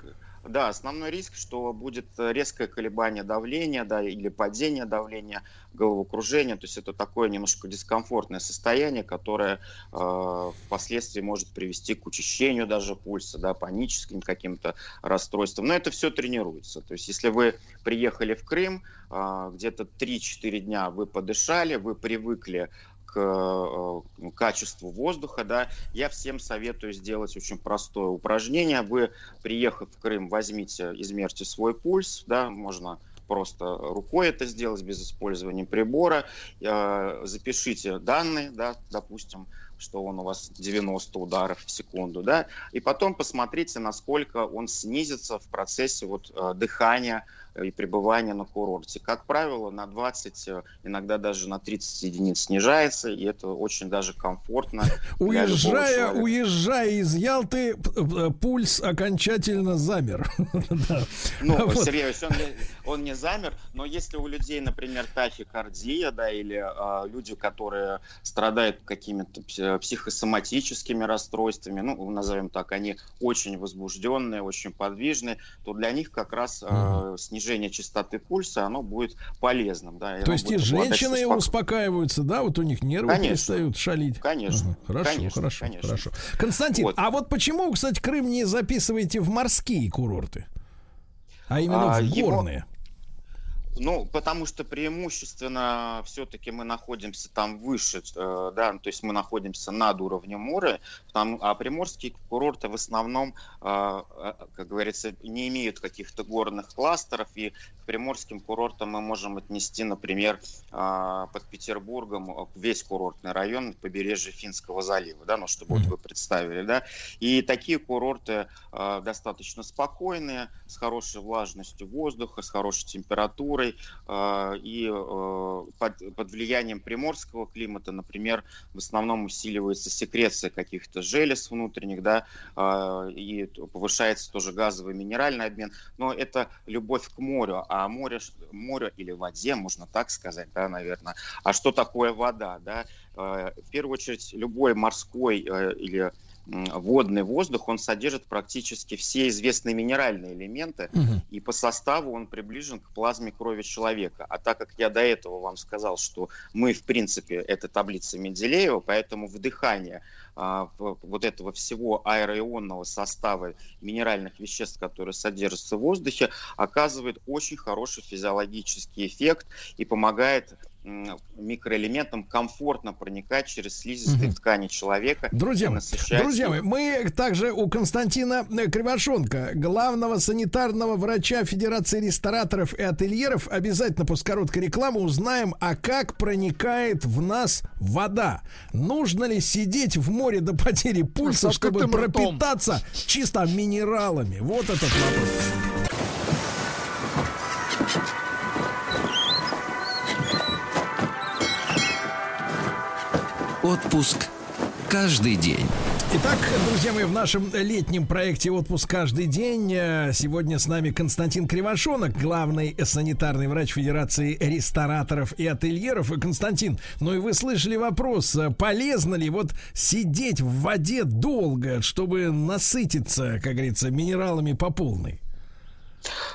S11: да, основной риск, что будет резкое колебание давления, да, или падение давления, головокружение. То есть это такое немножко дискомфортное состояние, которое э, впоследствии может привести к учащению даже пульса, да, паническим каким-то расстройствам. Но это все тренируется. То есть если вы приехали в Крым, э, где-то 3-4 дня вы подышали, вы привыкли к э, качеству воздуха, да, я всем советую сделать очень простое упражнение. Вы, приехав в Крым, возьмите, измерьте свой пульс, да, можно просто рукой это сделать без использования прибора. Э, запишите данные, да, допустим, что он у вас 90 ударов в секунду, да, и потом посмотрите, насколько он снизится в процессе вот э, дыхания, и пребывания на курорте. Как правило, на 20, э, иногда даже на 30 единиц снижается, и это очень даже комфортно.
S2: Уезжая, уезжая из Ялты, э, пульс окончательно замер.
S11: Ну, Сергей, он не, он не замер, но если у людей, например, тахикардия, да, или а, люди, которые страдают какими-то психосоматическими расстройствами, ну, назовем так, они очень возбужденные, очень подвижные, то для них как раз а, снижение снижение частоты пульса, оно будет полезным. Да,
S2: То есть и женщины спок... успокаиваются, да, вот у них нервы конечно, перестают шалить.
S11: Конечно.
S2: Ага, хорошо, конечно, хорошо, конечно. хорошо. Константин, вот. а вот почему, кстати, Крым не записываете в морские курорты? А именно а, в горные? Его...
S11: Ну, потому что преимущественно все-таки мы находимся там выше, э, да, то есть мы находимся над уровнем моря, там, а приморские курорты в основном, э, э, как говорится, не имеют каких-то горных кластеров, и к приморским курортам мы можем отнести, например, под Петербургом весь курортный район побережья Финского залива, да, ну, чтобы вот вы представили, да, и такие курорты достаточно спокойные, с хорошей влажностью воздуха, с хорошей температурой, температурой э, и э, под, под влиянием приморского климата, например, в основном усиливается секреция каких-то желез внутренних, да, э, и повышается тоже газовый минеральный обмен. Но это любовь к морю, а море, море или воде, можно так сказать, да, наверное. А что такое вода, да? Э, в первую очередь, любой морской э, или водный воздух, он содержит практически все известные минеральные элементы, угу. и по составу он приближен к плазме крови человека. А так как я до этого вам сказал, что мы, в принципе, это таблица Менделеева, поэтому вдыхание а, вот этого всего аэроионного состава минеральных веществ, которые содержатся в воздухе, оказывает очень хороший физиологический эффект и помогает микроэлементам комфортно проникать через слизистые угу. ткани человека.
S2: Друзья, друзья мои, мы также у Константина Кривошонка, главного санитарного врача Федерации рестораторов и ательеров, обязательно после короткой рекламы узнаем, а как проникает в нас вода. Нужно ли сидеть в море до потери пульса, чтобы пропитаться ртом. чисто минералами? Вот этот вопрос.
S1: Отпуск каждый день.
S2: Итак, друзья мои, в нашем летнем проекте «Отпуск каждый день» э, сегодня с нами Константин Кривошонок, главный санитарный врач Федерации рестораторов и ательеров. Константин, ну и вы слышали вопрос, э, полезно ли вот сидеть в воде долго, чтобы насытиться, как говорится, минералами по полной?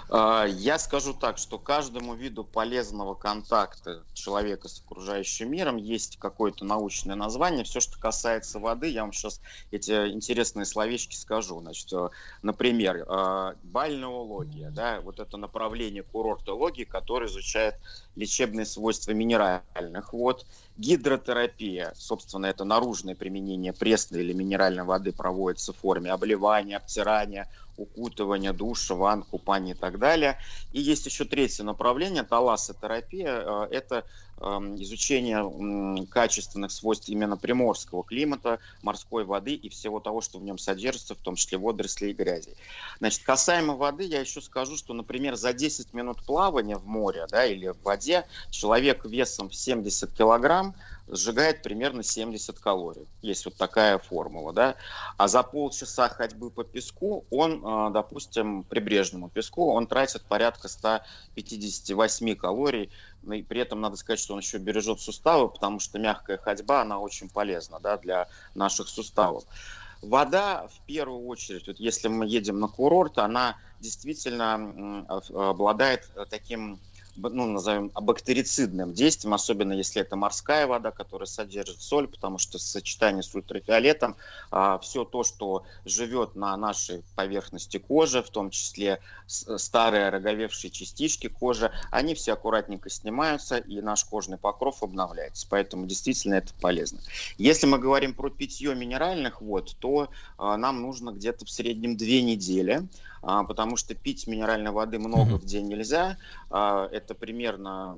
S11: А, я скажу так, что каждому виду полезного контакта человека с окружающим миром есть какое-то научное название. Все, что касается воды, я вам сейчас эти интересные словечки скажу. Значит, э, например, э, бальнеология, да, вот это направление курортологии, которое изучает лечебные свойства минеральных вод. Гидротерапия, собственно, это наружное применение пресной или минеральной воды проводится в форме обливания, обтирания, укутывания, душа, ванн, купания и так далее. И есть еще третье направление, талассотерапия. Э, это эм, изучение качественных свойств именно приморского климата, морской воды и всего того, что в нем содержится, в том числе водорослей и грязи. Значит, касаемо воды, я еще скажу, что, например, за 10 минут плавания в море да, или в воде человек весом в 70 килограмм сжигает примерно 70 калорий. Есть вот такая формула, да. А за полчаса ходьбы по песку он, а, допустим, прибрежному песку, он тратит порядка 158 калорий. Но и при этом надо сказать, что он еще бережет суставы, потому что мягкая ходьба, она очень полезна да, для наших суставов. Вода, в первую очередь, вот если мы едем на курорт, она действительно обладает таким ну, назовем, бактерицидным действием, особенно если это морская вода, которая содержит соль, потому что в сочетании с ультрафиолетом а, все то, что живет на нашей поверхности кожи, в том числе старые роговевшие частички кожи, они все аккуратненько снимаются, и наш кожный покров обновляется. Поэтому действительно это полезно. Если мы говорим про питье минеральных вод, то а, нам нужно где-то в среднем две недели потому что пить минеральной воды много mm-hmm. в день нельзя. А, это примерно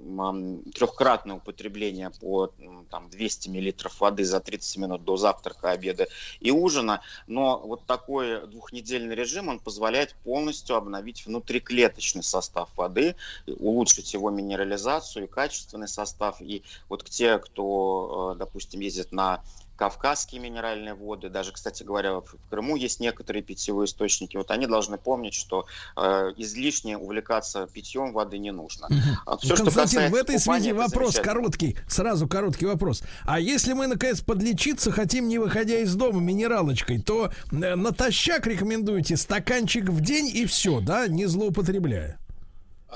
S11: трехкратное употребление по там, 200 миллилитров воды за 30 минут до завтрака, обеда и ужина. Но вот такой двухнедельный режим, он позволяет полностью обновить внутриклеточный состав воды, улучшить его минерализацию и качественный состав. И вот те, кто, э, допустим, ездит на кавказские минеральные воды, даже, кстати говоря, в Крыму есть некоторые питьевые источники. Вот они должны помнить, что э, излишне увлекаться питьем воды не нужно.
S2: Угу. Все, Константин, что в этой связи вопрос короткий, сразу короткий вопрос. А если мы, наконец, подлечиться хотим, не выходя из дома минералочкой, то э, натощак рекомендуете стаканчик в день и все, да, не злоупотребляя?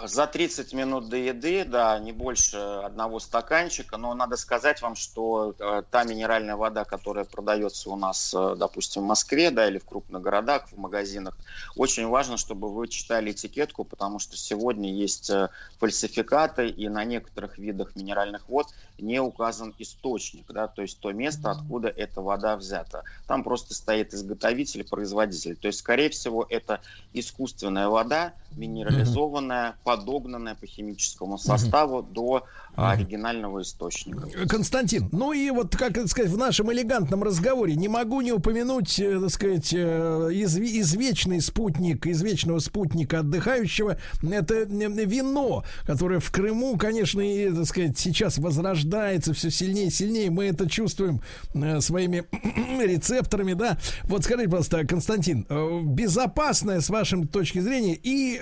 S11: За 30 минут до еды, да, не больше одного стаканчика, но надо сказать вам, что э, та минеральная вода, которая продается у нас, э, допустим, в Москве, да, или в крупных городах, в магазинах, очень важно, чтобы вы читали этикетку, потому что сегодня есть э, фальсификаты, и на некоторых видах минеральных вод не указан источник, да, то есть то место, откуда эта вода взята. Там просто стоит изготовитель, производитель. То есть, скорее всего, это искусственная вода, минерализованная, подогнанная по химическому составу угу. до оригинального источника.
S2: Константин, ну и вот, как сказать, в нашем элегантном разговоре не могу не упомянуть, э, так сказать, э, из, извечный спутник, извечного спутника отдыхающего, это вино, которое в Крыму, конечно, и, так сказать, сейчас возрождается все сильнее и сильнее. Мы это чувствуем э, своими рецепторами, да. Вот скажите, пожалуйста, Константин, безопасная с вашей точки зрения и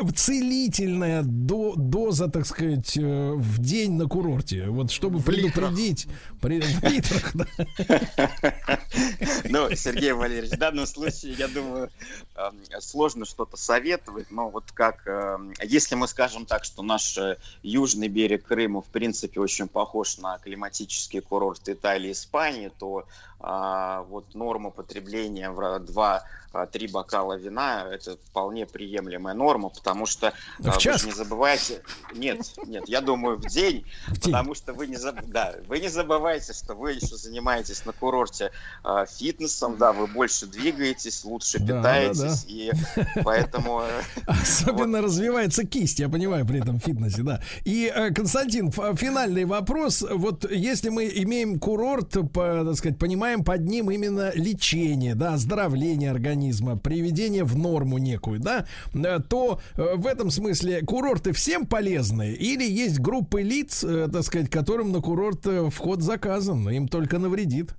S2: целительная доза, так сказать, в день на курорте? Вот чтобы в предупредить... При, в литрах, да.
S11: Ну, Сергей Валерьевич, в данном случае, я думаю, эм, сложно что-то советовать, но вот как... Эм, если мы скажем так, что наш э, южный берег Крыма, в принципе, очень похож на климатический курорт Италии и Испании, то а, вот норма потребления в два а, три бокала вина это вполне приемлемая норма, потому что
S2: в а, час?
S11: вы не забывайте, нет, нет, я думаю в день, в день. потому что вы не заб... да, вы не забывайте, что вы еще занимаетесь на курорте э, фитнесом, да, вы больше двигаетесь, лучше да, питаетесь, да, да. и поэтому э,
S2: особенно вот. развивается кисть, я понимаю при этом фитнесе, да. И э, Константин, финальный вопрос, вот если мы имеем курорт, по, так сказать, понимаем под ним именно лечение, да, оздоровление организма организма, приведение в норму некую, да, э, то э, в этом смысле курорты всем полезны или есть группы лиц, э, так сказать, которым на курорт вход заказан, им только навредит?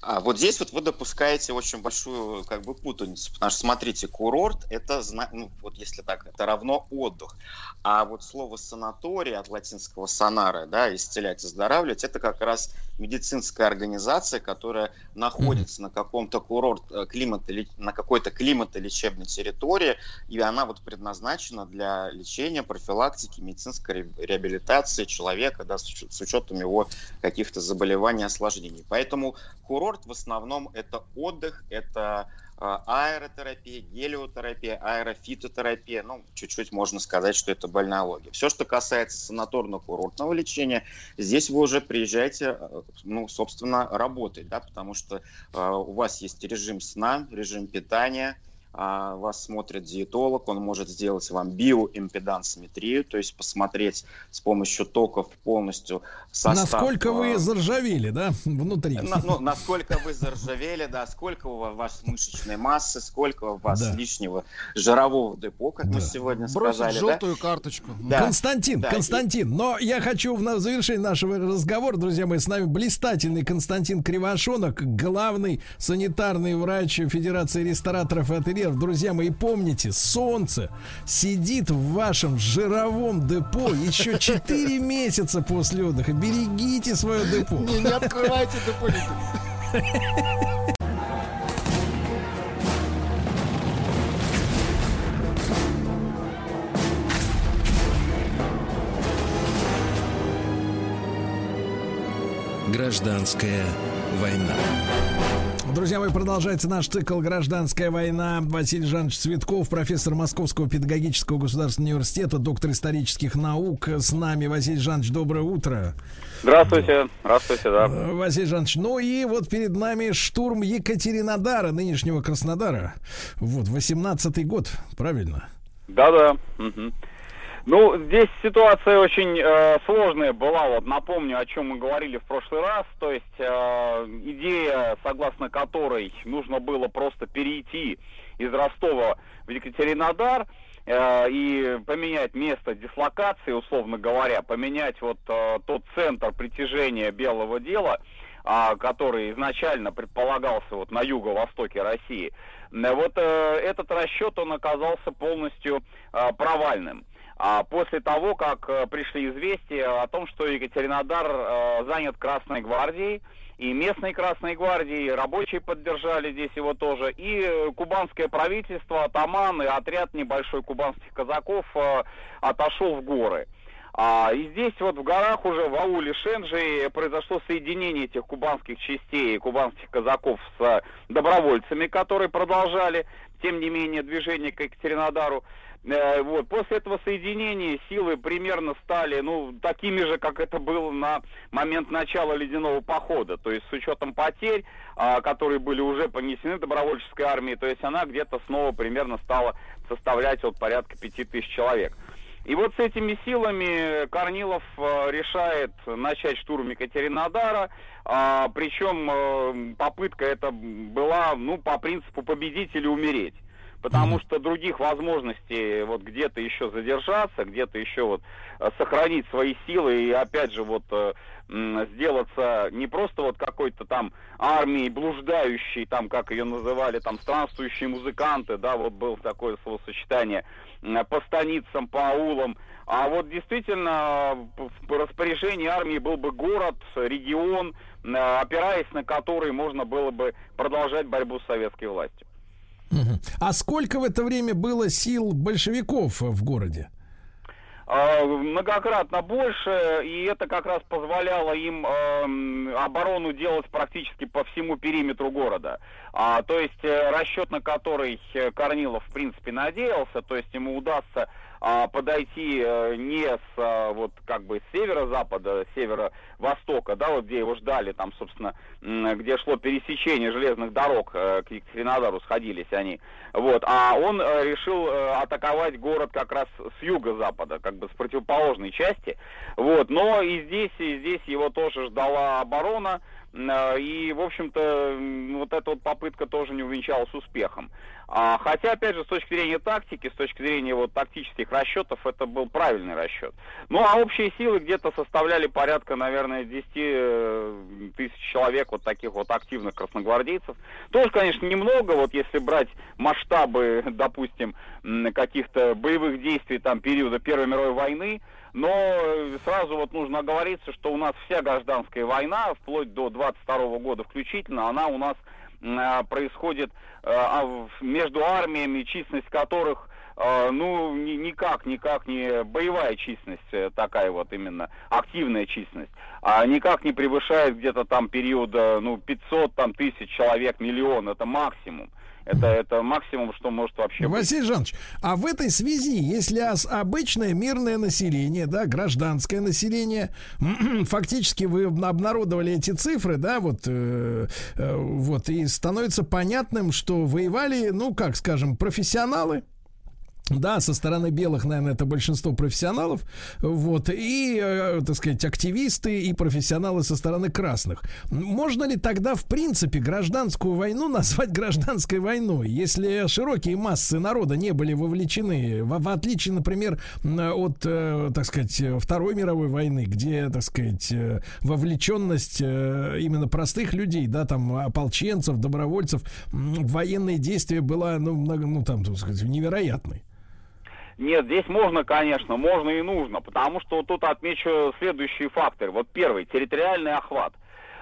S11: А вот здесь вот вы допускаете очень большую как бы путаницу, потому что смотрите, курорт это, ну, вот если так, это равно отдых, а вот слово санаторий от латинского санара, да, исцелять, оздоравливать, это как раз медицинская организация, которая находится mm-hmm. на каком-то курорт, э, климат, на какой-то климатолечебной территории, и она вот предназначена для лечения, профилактики, медицинской реабилитации человека, да, с учетом его каких-то заболеваний, осложнений. Поэтому курорт в основном это отдых, это а, аэротерапия, гелиотерапия, аэрофитотерапия, ну, чуть-чуть можно сказать, что это больнология. Все, что касается санаторно-курортного лечения, здесь вы уже приезжаете, э, ну, собственно, работать, да, потому что э, у вас есть режим сна, режим питания, а, вас смотрит диетолог, он может сделать вам биоимпедансометрию, то есть посмотреть с помощью токов полностью
S2: состав. Насколько вы а, заржавели, да, внутри?
S11: На, ну, насколько вы заржавели, да, сколько у вас мышечной массы, сколько у вас да. лишнего жирового депо, как да. мы сегодня Бросить сказали.
S3: желтую да? карточку.
S2: Да. Константин, да. Константин, но я хочу в завершении нашего разговора, друзья мои, с нами блистательный Константин Кривошонок, главный санитарный врач Федерации рестораторов и ательеров пример, друзья мои, помните, солнце сидит в вашем жировом депо еще 4 месяца после отдыха. Берегите свое депо.
S3: Не, не открывайте депо.
S1: Гражданская война.
S2: Друзья мои, продолжается наш цикл «Гражданская война». Василий Жанович Цветков, профессор Московского педагогического государственного университета, доктор исторических наук. С нами Василий Жанович, доброе утро.
S12: Здравствуйте, здравствуйте, да.
S2: Э, Василий Жанович, ну и вот перед нами штурм Екатеринодара, нынешнего Краснодара. Вот, 18-й год, правильно?
S12: Да-да. Угу. Ну, здесь ситуация очень э, сложная была. Вот напомню, о чем мы говорили в прошлый раз. То есть э, идея, согласно которой нужно было просто перейти из Ростова в Екатеринодар э, и поменять место дислокации, условно говоря, поменять вот э, тот центр притяжения белого дела, э, который изначально предполагался вот на юго-востоке России. Э, вот э, этот расчет он оказался полностью э, провальным а после того, как э, пришли известия о том, что Екатеринодар э, занят Красной гвардией, и местной Красной гвардии, рабочие поддержали здесь его тоже, и э, кубанское правительство, атаман и отряд небольшой кубанских казаков отошел в горы. А, и здесь вот в горах уже в ауле Шенжи произошло соединение этих кубанских частей, кубанских казаков с добровольцами, которые продолжали, тем не менее, движение к Екатеринодару. Э, вот. После этого соединения силы примерно стали ну, такими же, как это было на момент начала ледяного похода. То есть с учетом потерь, а, которые были уже понесены добровольческой армией, то есть она где-то снова примерно стала составлять вот порядка пяти тысяч человек. И вот с этими силами Корнилов э, решает начать штурм Екатеринодара, а, причем э, попытка это была, ну, по принципу победить или умереть потому что других возможностей вот где-то еще задержаться, где-то еще вот э, сохранить свои силы и опять же вот э, сделаться не просто вот какой-то там армией блуждающей, там как ее называли, там странствующие музыканты, да, вот было такое словосочетание, по станицам, по аулам, а вот действительно в распоряжении армии был бы город, регион, опираясь на который можно было бы продолжать борьбу с советской властью.
S2: А сколько в это время было сил большевиков в городе?
S12: А, многократно больше, и это как раз позволяло им э, оборону делать практически по всему периметру города. А, то есть э, расчет, на который Корнилов в принципе надеялся, то есть ему удастся а, подойти э, не с а, вот как бы с северо-запада, северо-востока, да, вот где его ждали, там, собственно, где шло пересечение железных дорог э, к Екатеринодару, сходились они, вот, а он э, решил атаковать город как раз с юго-запада, как бы с противоположной части, вот, но и здесь, и здесь его тоже ждала оборона, и, в общем-то, вот эта вот попытка тоже не увенчалась успехом. А, хотя, опять же, с точки зрения тактики, с точки зрения вот тактических расчетов, это был правильный расчет. Ну, а общие силы где-то составляли порядка, наверное, 10 э, тысяч человек, вот таких вот активных красногвардейцев. Тоже, конечно, немного, вот если брать масштабы, допустим, каких-то боевых действий там периода Первой мировой войны, но сразу вот нужно оговориться, что у нас вся гражданская война, вплоть до 22 года включительно, она у нас происходит а, между армиями, численность которых а, ну, никак, никак не боевая численность э, такая вот именно, активная численность, а никак не превышает где-то там периода, ну, 500 там тысяч человек, миллион, это максимум. Это, это максимум, что может вообще
S2: Василий Жанович, а в этой связи, если обычное мирное население, да, гражданское население, фактически вы обнародовали эти цифры, да, вот, э, э, вот, и становится понятным, что воевали, ну, как скажем, профессионалы, да, со стороны белых, наверное, это большинство профессионалов, вот, и, э, так сказать, активисты и профессионалы со стороны красных. Можно ли тогда, в принципе, гражданскую войну назвать гражданской войной, если широкие массы народа не были вовлечены, в, в отличие, например, от, э, так сказать, Второй мировой войны, где, так сказать, э, вовлеченность именно простых людей, да, там, ополченцев, добровольцев, военные действия была, ну, ну там, так сказать, невероятной.
S12: Нет, здесь можно, конечно, можно и нужно, потому что тут отмечу следующие факторы. Вот первый, территориальный охват.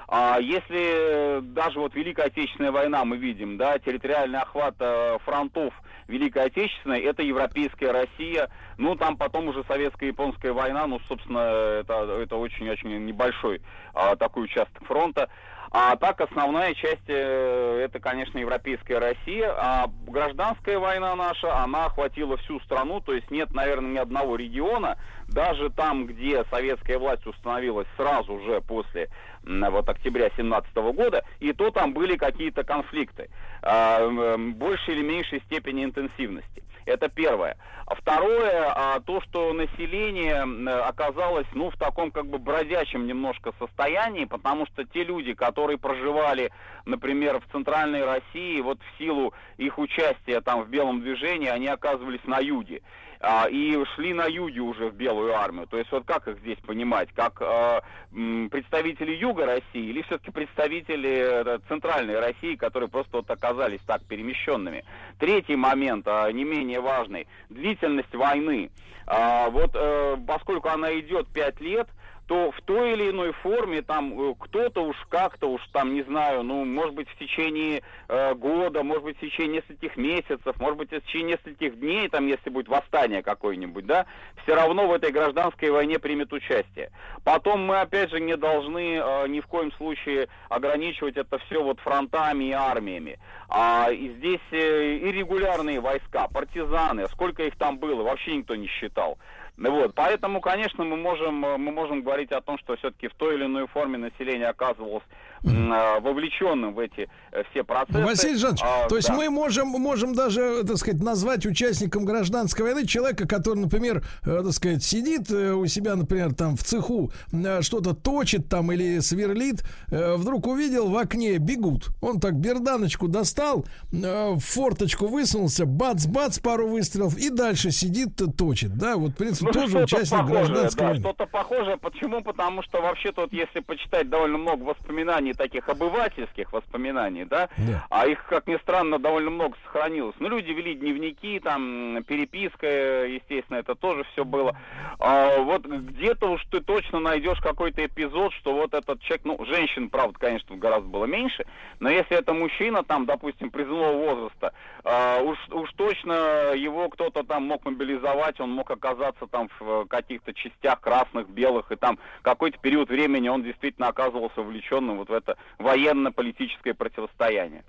S12: А если даже вот Великая Отечественная война мы видим, да, территориальный охват э, фронтов Великой Отечественной, это европейская Россия, ну там потом уже советско-японская война, ну собственно это это очень-очень небольшой а, такой участок фронта. А так основная часть э, это, конечно, европейская Россия, а гражданская война наша, она охватила всю страну, то есть нет, наверное, ни одного региона, даже там, где советская власть установилась сразу же после вот октября 17 года, и то там были какие-то конфликты э, большей или меньшей степени интенсивности. Это первое. А второе, а, то, что население оказалось, ну, в таком как бы бродячем немножко состоянии, потому что те люди, которые проживали, например, в центральной России, вот в силу их участия там в белом движении, они оказывались на юге а, и шли на юге уже в Белую армию. То есть вот как их здесь понимать? Как а, представители юга России или все-таки представители а, центральной России, которые просто вот оказались так перемещенными? Третий момент, а, не менее важный, длительность войны. А, вот а, поскольку она идет пять лет, то в той или иной форме там э, кто-то уж как-то уж там, не знаю, ну, может быть, в течение э, года, может быть, в течение нескольких месяцев, может быть, в течение нескольких дней, там, если будет восстание какое-нибудь, да, все равно в этой гражданской войне примет участие. Потом мы, опять же, не должны э, ни в коем случае ограничивать это все вот фронтами и армиями. А и здесь э, и регулярные войска, партизаны, сколько их там было, вообще никто не считал. Вот, поэтому, конечно, мы можем, мы можем говорить о том, что все-таки в той или иной форме население оказывалось э, вовлеченным в эти э, все процессы.
S2: Василий Жанович, а, то есть да. мы можем, можем даже, так сказать, назвать участником гражданской войны человека, который, например, э, так сказать, сидит э, у себя, например, там в цеху, что-то точит там или сверлит, вдруг увидел в окне бегут. Он так берданочку достал, в форточку высунулся, бац-бац, пару выстрелов и дальше сидит, точит. Да, вот, в принципе, ну, тоже участник похожее, гражданской да, войны.
S12: Что-то похожее. Почему? Потому что вообще-то, вот, если почитать довольно много воспоминаний, таких обывательских воспоминаний, да, да, а их, как ни странно, довольно много сохранилось. Ну, люди вели дневники, там, переписка, естественно, это тоже все было. А, вот где-то уж ты точно найдешь какой-то эпизод, что вот этот человек, ну, женщин, правда, конечно, гораздо было меньше, но если это мужчина, там, допустим, призывного возраста, а, уж, уж точно его кто-то там мог мобилизовать, он мог оказаться там в каких-то частях красных, белых, и там какой-то период времени он действительно оказывался вовлеченным вот в это военно-политическое противостояние.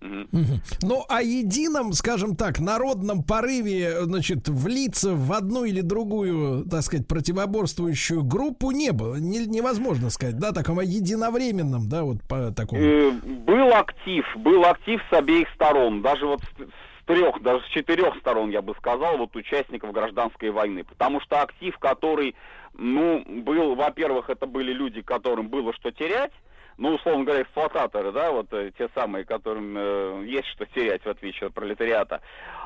S2: Ну, о едином, скажем так, народном порыве, значит, влиться в одну или другую, так сказать, противоборствующую группу не было. Не, невозможно сказать, да, таком единовременном, да, вот по такому. Э,
S12: был актив, был актив с обеих сторон, даже вот с трех, даже с четырех сторон, я бы сказал, вот участников гражданской войны. Потому что актив, который, ну, был, во-первых, это были люди, которым было что терять, ну, условно говоря, эксплуататоры, да, вот э, те самые, которым э, есть что терять, в отличие от пролетариата.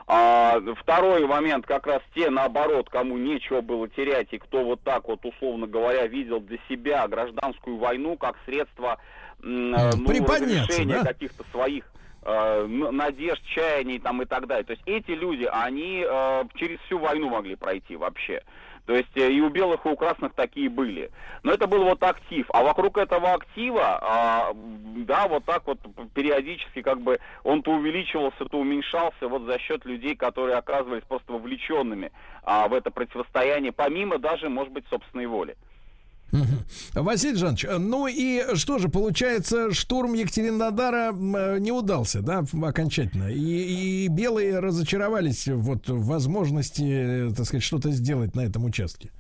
S12: А второй момент, как раз те, наоборот, кому нечего было терять, и кто вот так вот, условно говоря, видел для себя гражданскую войну как средство э, ну, разрешения да? каких-то своих э, надежд, чаяний там и так далее. То есть эти люди, они э, через всю войну могли пройти вообще. То есть э, и у белых, и у красных такие были. Но это был вот актив. А вокруг этого актива, а, да, вот так вот периодически как бы он то увеличивался, то уменьшался вот за счет людей, которые оказывались просто вовлеченными а, в это противостояние, помимо даже, может быть, собственной воли.
S2: Василий Жанович, ну и что же, получается, штурм Екатеринодара не удался, да, окончательно. И, и белые разочаровались вот в возможности, так сказать, что-то сделать на этом участке.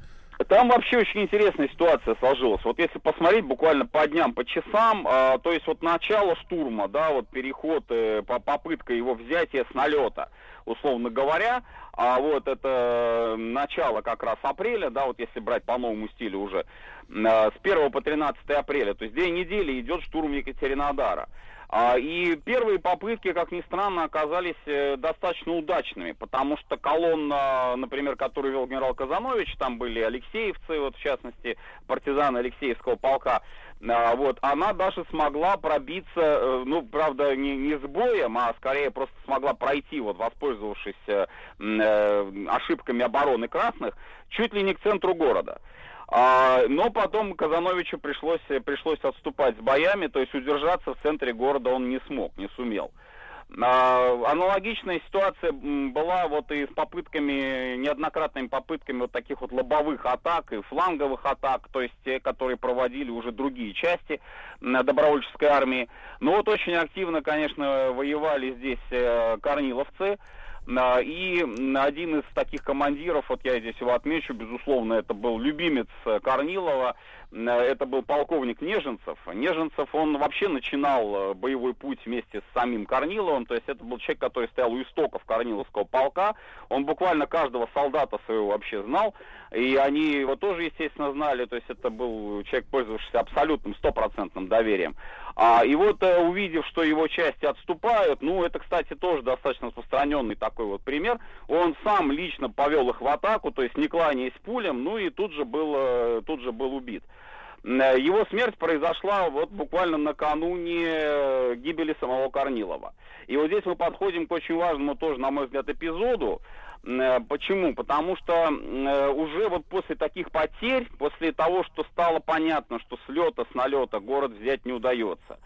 S12: Там вообще очень интересная ситуация сложилась. Вот если посмотреть буквально по дням, по часам, э, то есть вот начало штурма, да, вот переход, э, попытка его взятия с налета, условно говоря, а вот это начало как раз апреля, да, вот если брать по новому стилю уже, Э, с 1 по 13 апреля, то есть две недели идет штурм Екатеринодара. А, и первые попытки, как ни странно, оказались э, достаточно удачными, потому что колонна, например, которую вел генерал Казанович, там были алексеевцы, вот в частности, партизаны Алексеевского полка, а, вот, она даже смогла пробиться, э, ну, правда, не, не с боем, а скорее просто смогла пройти, вот, воспользовавшись э, ошибками обороны красных, чуть ли не к центру города. А, но потом Казановичу пришлось, пришлось отступать с боями, то есть удержаться в центре города он не смог, не сумел. А, аналогичная ситуация была вот и с попытками, неоднократными попытками вот таких вот лобовых атак и фланговых атак, то есть те, которые проводили уже другие части добровольческой армии. Но вот очень активно, конечно, воевали здесь э, корниловцы, а, и один из таких командиров, вот я здесь его отмечу, безусловно, это был любимец э, Корнилова, это был полковник Неженцев. Неженцев, он вообще начинал э, боевой путь вместе с самим Корниловым, то есть это был человек, который стоял у истоков Корниловского полка, он буквально каждого солдата своего вообще знал, и они его тоже, естественно, знали, то есть это был человек, пользовавшийся абсолютным стопроцентным доверием. А, и вот э, увидев, что его части отступают, ну это, кстати, тоже достаточно распространенный такой вот пример, он сам лично повел их в атаку, то есть не кланяясь пулям, ну и тут же был, тут же был убит. Э, его смерть произошла вот буквально накануне э, гибели самого Корнилова. И вот здесь мы подходим к очень важному тоже, на мой взгляд, эпизоду. Э, почему? Потому что уже вот после таких потерь, после того, что стало понятно, что с лета, с налета город взять не удается,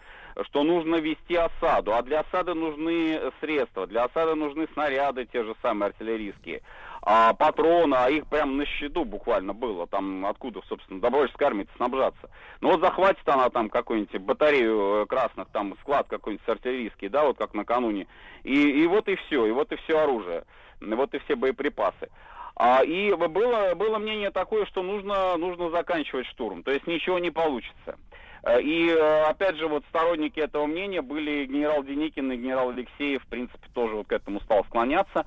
S12: что нужно вести осаду, а для осады нужны средства, для осады нужны снаряды те же самые артиллерийские, а, патроны, а их прям на счету буквально было, там откуда, собственно, добровольческой армии снабжаться. Ну вот захватит она там какую-нибудь батарею э, красных, там склад какой-нибудь артиллерийский, да, вот как накануне, и, и вот и все, и вот и все оружие, и вот и все боеприпасы. А, и было, было мнение такое, что нужно, нужно заканчивать штурм, то есть ничего не получится. Э, и, э, опять же, вот сторонники этого мнения были генерал Деникин и генерал Алексеев, в принципе, тоже вот к этому стал склоняться.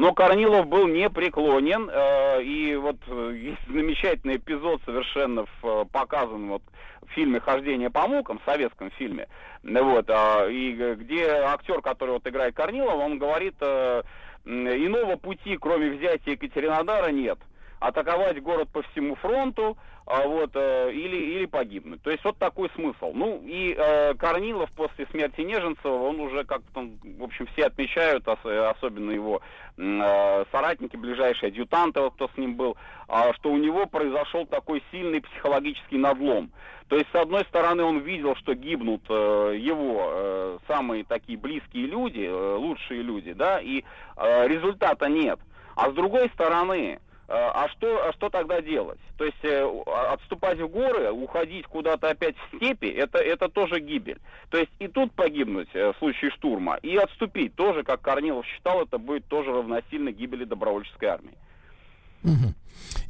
S12: Но Корнилов был непреклонен, э, и вот есть замечательный эпизод совершенно в, показан вот в фильме «Хождение по мукам», в советском фильме, вот, а, и где актер, который вот играет Корнилова, он говорит, иного пути, кроме взятия Екатеринодара, нет. Атаковать город по всему фронту, а, вот, э, или, или погибнуть. То есть вот такой смысл. Ну и э, Корнилов после смерти Неженцева, он уже как-то, в общем, все отмечают, особенно его э, соратники, ближайшие адъютанты, вот, кто с ним был, э, что у него произошел такой сильный психологический надлом. То есть, с одной стороны, он видел, что гибнут э, его э, самые такие близкие люди, э, лучшие люди, да, и э, результата нет. А с другой стороны, Э, а что, а что тогда делать? То есть э, отступать в горы, уходить куда-то опять в степи, это, это тоже гибель. То есть и тут погибнуть э, в случае штурма, и отступить тоже, как Корнилов считал, это будет тоже равносильно гибели добровольческой армии.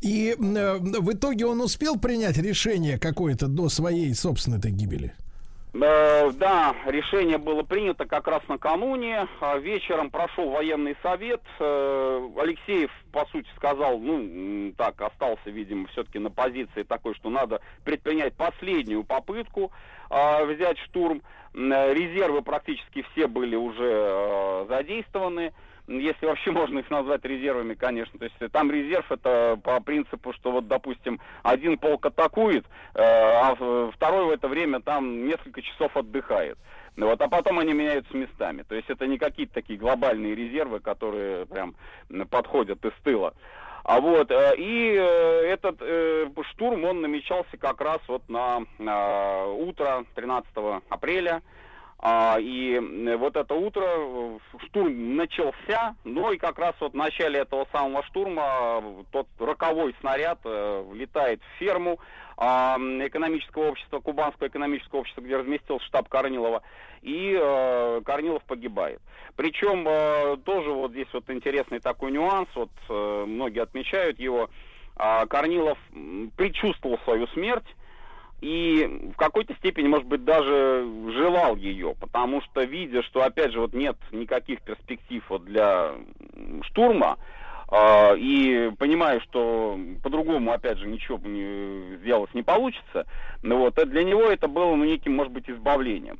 S2: И э, в итоге он успел принять решение какое-то до своей собственной гибели?
S12: Э, да, решение было принято как раз накануне. А вечером прошел военный совет. Э, Алексеев, по сути, сказал, ну, так, остался, видимо, все-таки на позиции такой, что надо предпринять последнюю попытку э, взять штурм. Резервы практически все были уже задействованы если вообще можно их назвать резервами, конечно. То есть там резерв это по принципу, что вот, допустим, один полк атакует, э, а второй в это время там несколько часов отдыхает. Вот, а потом они меняются местами. То есть это не какие-то такие глобальные резервы, которые прям подходят из тыла. А вот, э, и э, этот штурм, он намечался как раз вот на утро 13 апреля. А, и вот это утро э, штурм начался, ну и как раз вот в начале этого самого штурма э, тот роковой снаряд э, влетает в ферму а, экономического общества, Кубанского экономического общества, где разместился штаб Корнилова, и э, Корнилов погибает. Причем э, тоже вот здесь вот интересный такой нюанс, вот э, многие отмечают его, э, Корнилов предчувствовал свою смерть, и в какой-то степени, может быть, даже желал ее, потому что, видя, что, опять же, вот нет никаких перспектив вот для штурма, э, и понимая, что по-другому, опять же, ничего не, сделать не получится, ну вот, для него это было, ну, неким, может быть, избавлением.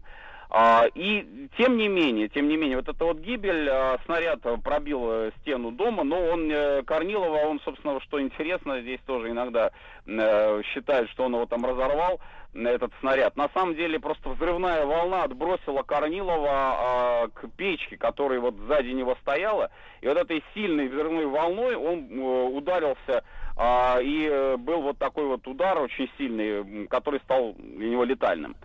S12: А, и тем не менее, тем не менее, вот эта вот гибель, а, снаряд пробил э, стену дома, но он, э, Корнилова, он, собственно, что интересно, здесь тоже иногда э, считают, что он его там разорвал, этот снаряд. На самом деле просто взрывная волна отбросила Корнилова а, к печке, которая вот сзади него стояла, и вот этой сильной взрывной волной он ударился и был вот такой вот удар очень сильный, который стал для него летальным.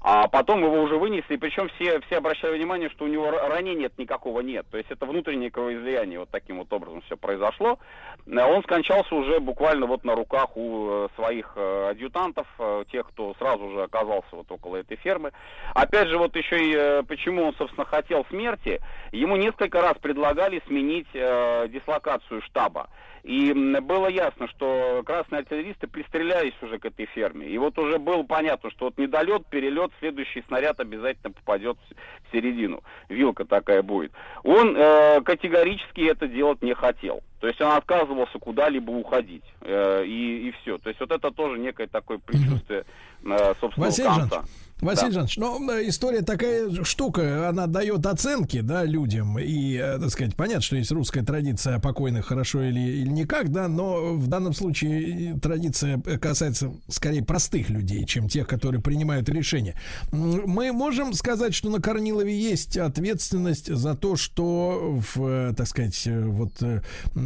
S12: А потом его уже вынесли, причем все, все обращали внимание, что у него ранения никакого нет. То есть это внутреннее кровоизлияние, вот таким вот образом все произошло. Э, он скончался уже буквально вот на руках у э, своих э, адъютантов, тех, кто сразу же оказался вот около этой фермы. Опять же, вот еще и почему он, собственно, хотел смерти, ему несколько раз предлагали сменить дислокацию штаба. И было ясно, что красные артиллеристы пристрелялись уже к этой ферме. И вот уже было понятно, что вот недолет, перелет, следующий снаряд обязательно попадет в середину. Вилка такая будет. Он э, категорически это делать не хотел. То есть он отказывался куда-либо уходить. Э, и, и все. То есть вот это тоже некое такое предчувствие э, собственного
S2: Василий конца. Василий да. Жанович, ну, история такая штука, она дает оценки, да, людям, и, э, так сказать, понятно, что есть русская традиция покойных хорошо или, или никак, да, но в данном случае традиция касается скорее простых людей, чем тех, которые принимают решения. Мы можем сказать, что на Корнилове есть ответственность за то, что в, э, так сказать, э, вот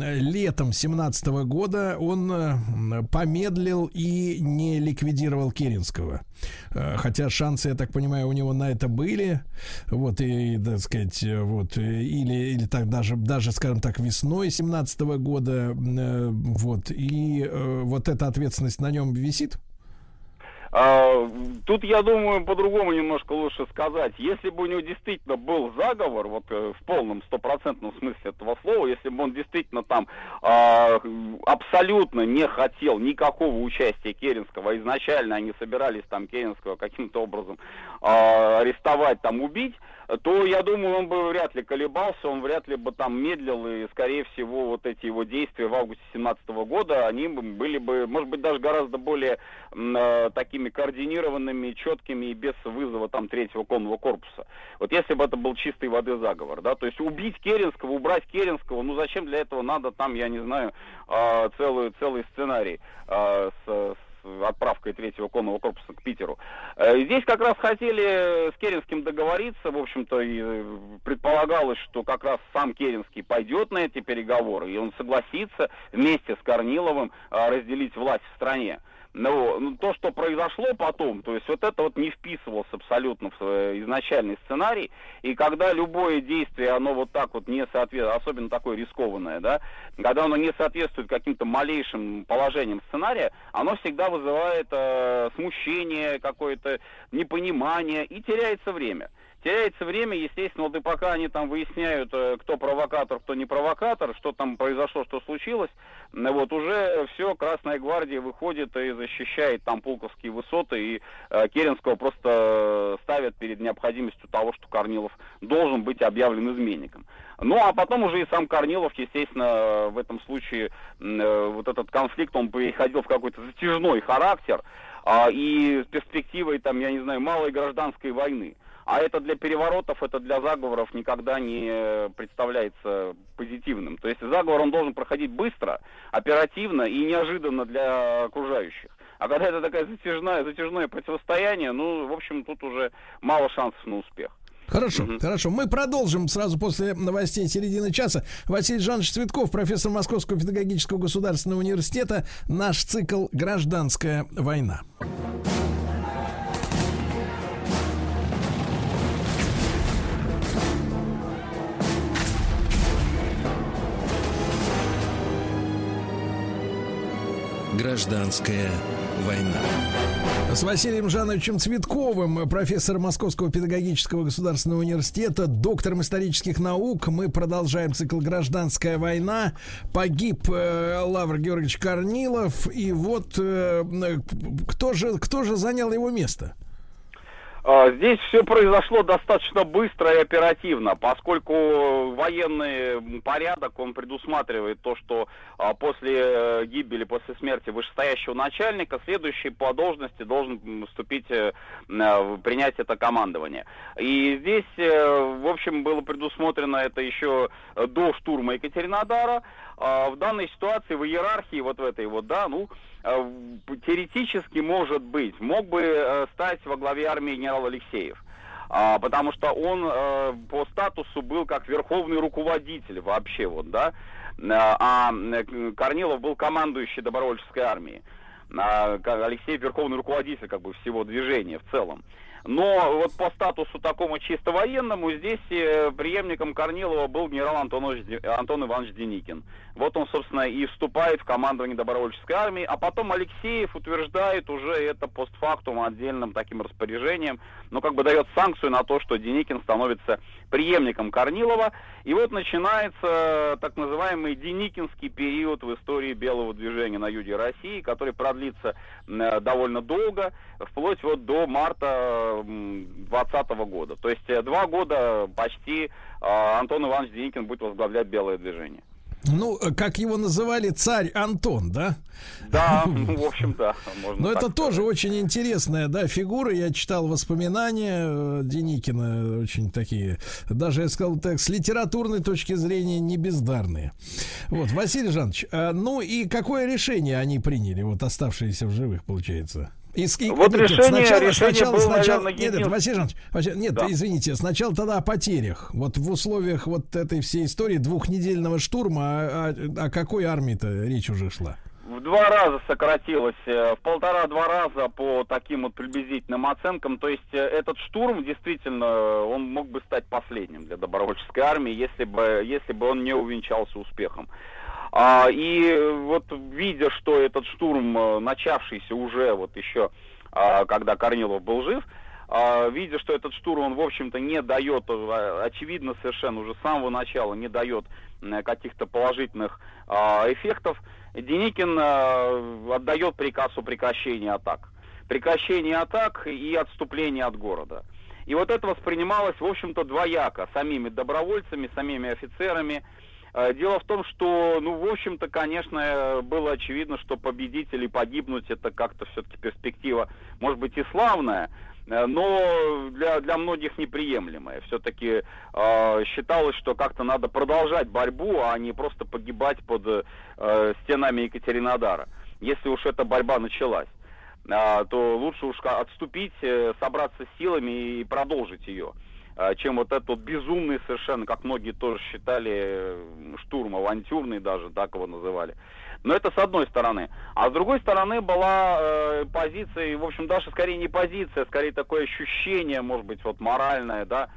S2: летом 17 года он помедлил и не ликвидировал Керенского. Хотя шансы, я так понимаю, у него на это были. Вот, и, так сказать, вот, или, или так даже, даже, скажем так, весной 17 года, э, вот, и э, вот эта ответственность на нем висит?
S12: А, тут, я думаю, по-другому немножко лучше сказать. Если бы у него действительно был заговор, вот э, в полном стопроцентном смысле этого слова, если бы он действительно там а, абсолютно не хотел никакого участия Керенского, а изначально они собирались там Керенского каким-то образом арестовать, там убить, то, я думаю, он бы вряд ли колебался, он вряд ли бы там медлил, и, скорее всего, вот эти его действия в августе 2017 года, они были бы, может быть, даже гораздо более э, такими координированными, четкими и без вызова там третьего конного корпуса. Вот если бы это был чистой воды заговор, да, то есть убить Керенского, убрать Керенского, ну зачем для этого надо там, я не знаю, э, целый, целый сценарий э, с, с отправкой третьего конного корпуса к Питеру. Э, здесь как раз хотели с Керенским договориться, в общем-то, и э, предполагалось, что как раз сам Керенский пойдет на эти переговоры, и он согласится вместе с Корниловым э, разделить власть в стране. Но ну, то, что произошло потом, то есть вот это вот не вписывалось абсолютно в э, изначальный сценарий. И когда любое действие, оно вот так вот не соответствует, особенно такое рискованное, да, когда оно не соответствует каким-то малейшим положениям сценария, оно всегда вызывает э, смущение, какое-то непонимание и теряется время. Теряется время, естественно, вот и пока они там выясняют, э, кто провокатор, кто не провокатор, что там произошло, что случилось, вот уже все, Красная Гвардия выходит и защищает там Пулковские высоты, и э, Керенского просто ставят перед необходимостью того, что Корнилов должен быть объявлен изменником. Ну, а потом уже и сам Корнилов, естественно, в этом случае э, вот этот конфликт, он переходил в какой-то затяжной характер, э, и с перспективой, там, я не знаю, малой гражданской войны. А это для переворотов, это для заговоров никогда не представляется позитивным. То есть заговор он должен проходить быстро, оперативно и неожиданно для окружающих. А когда это такое затяжное, затяжное противостояние, ну, в общем, тут уже мало шансов на успех.
S2: Хорошо, угу. хорошо. Мы продолжим сразу после новостей середины часа. Василий Жанович Цветков, профессор Московского педагогического государственного университета. Наш цикл «Гражданская война».
S1: Гражданская война.
S2: С Василием Жановичем Цветковым, профессором Московского педагогического государственного университета, доктором исторических наук. Мы продолжаем цикл «Гражданская война». Погиб э, Лавр Георгиевич Корнилов. И вот э, кто, же, кто же занял его место?
S12: А, здесь все произошло достаточно быстро и оперативно, поскольку военный порядок, он предусматривает то, что а, после э, гибели, после смерти вышестоящего начальника, следующий по должности должен вступить, э, принять это командование. И здесь, э, в общем, было предусмотрено это еще до штурма Екатеринодара. А, в данной ситуации, в иерархии вот в этой вот, да, ну, теоретически, может быть, мог бы э, стать во главе армии генерал Алексеев. А, потому что он э, по статусу был как верховный руководитель вообще, вот, да, а Корнилов был командующий добровольческой армией. А Алексей верховный руководитель как бы всего движения в целом. Но вот по статусу такому чисто военному здесь э, преемником Корнилова был генерал Антон, Антон Иванович Деникин. Вот он, собственно, и вступает в командование добровольческой армии, а потом Алексеев утверждает уже это постфактум отдельным таким распоряжением, ну, как бы дает санкцию на то, что Деникин становится преемником Корнилова, и вот начинается так называемый Деникинский период в истории белого движения на юге России, который продлится э, довольно долго, вплоть вот до марта 2020 года. То есть э, два года почти э, Антон Иванович Деникин будет возглавлять белое движение.
S2: Ну, как его называли, царь Антон, да?
S12: Да, ну, в общем, да.
S2: Но это сказать. тоже очень интересная, да, фигура. Я читал воспоминания э, Деникина, очень такие, даже, я сказал так, с литературной точки зрения не бездарные. Вот, Василий Жанович, а, ну и какое решение они приняли, вот оставшиеся в живых, получается?
S12: И, и, вот нет, решение, сначала, решение
S2: сначала, было, сначала, наверное, нет, нет, Василий Жанович, нет, да. извините, сначала тогда о потерях. Вот в условиях вот этой всей истории двухнедельного штурма, о, о, о какой армии-то речь уже шла?
S12: В два раза сократилось, э, в полтора-два раза по таким вот приблизительным оценкам. То есть э, этот штурм действительно, он мог бы стать последним для добровольческой армии, если бы, если бы он не увенчался успехом. А, и вот видя, что этот штурм, э, начавшийся уже вот еще а, когда Корнилов был жив, а, видя, что этот штурм, он, в общем-то, не дает, а, очевидно совершенно, уже с самого начала не дает каких-то положительных эффектов, Деникин отдает приказ о прекращении атак. Прекращение атак и отступление от города. И вот это воспринималось, в общем-то, двояко, самими добровольцами, самими офицерами. Э, дело в том, что, ну, в общем-то, конечно, было очевидно, что победить или погибнуть, это как-то все-таки перспектива, может быть, и славная, э, но для, для многих неприемлемая. Все-таки э, считалось, что как-то надо продолжать борьбу, а не просто погибать под э, стенами Екатеринодара, если уж эта борьба началась. А, то лучше уж отступить, э, собраться силами и продолжить ее чем вот этот безумный совершенно, как многие тоже считали, штурм, авантюрный даже, так его называли. Но это с одной стороны. А с другой стороны была э, позиция, в общем, даже скорее не позиция, скорее такое ощущение, может быть, вот моральное, да,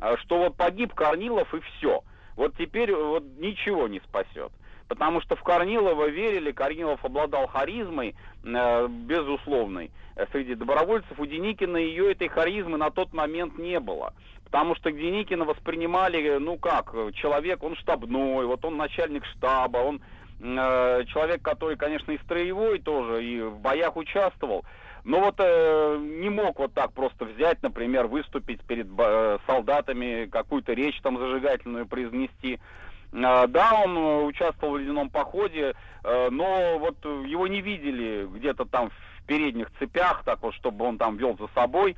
S12: а, что вот погиб Корнилов и все. Вот теперь вот ничего не спасет потому что в Корнилова верили, Корнилов обладал харизмой, э, безусловной, э, среди добровольцев. У Деникина ее этой харизмы на тот момент не было. Потому что Деникина воспринимали, ну как, человек, он штабной, вот он начальник штаба, он э, человек, который, конечно, и строевой тоже, и в боях участвовал. Но вот э, не мог вот так просто взять, например, выступить перед э, солдатами, какую-то речь там зажигательную произнести. А, да, он э, участвовал в ледяном походе, э, но вот его не видели где-то там в передних цепях, так вот, чтобы он там вел за собой.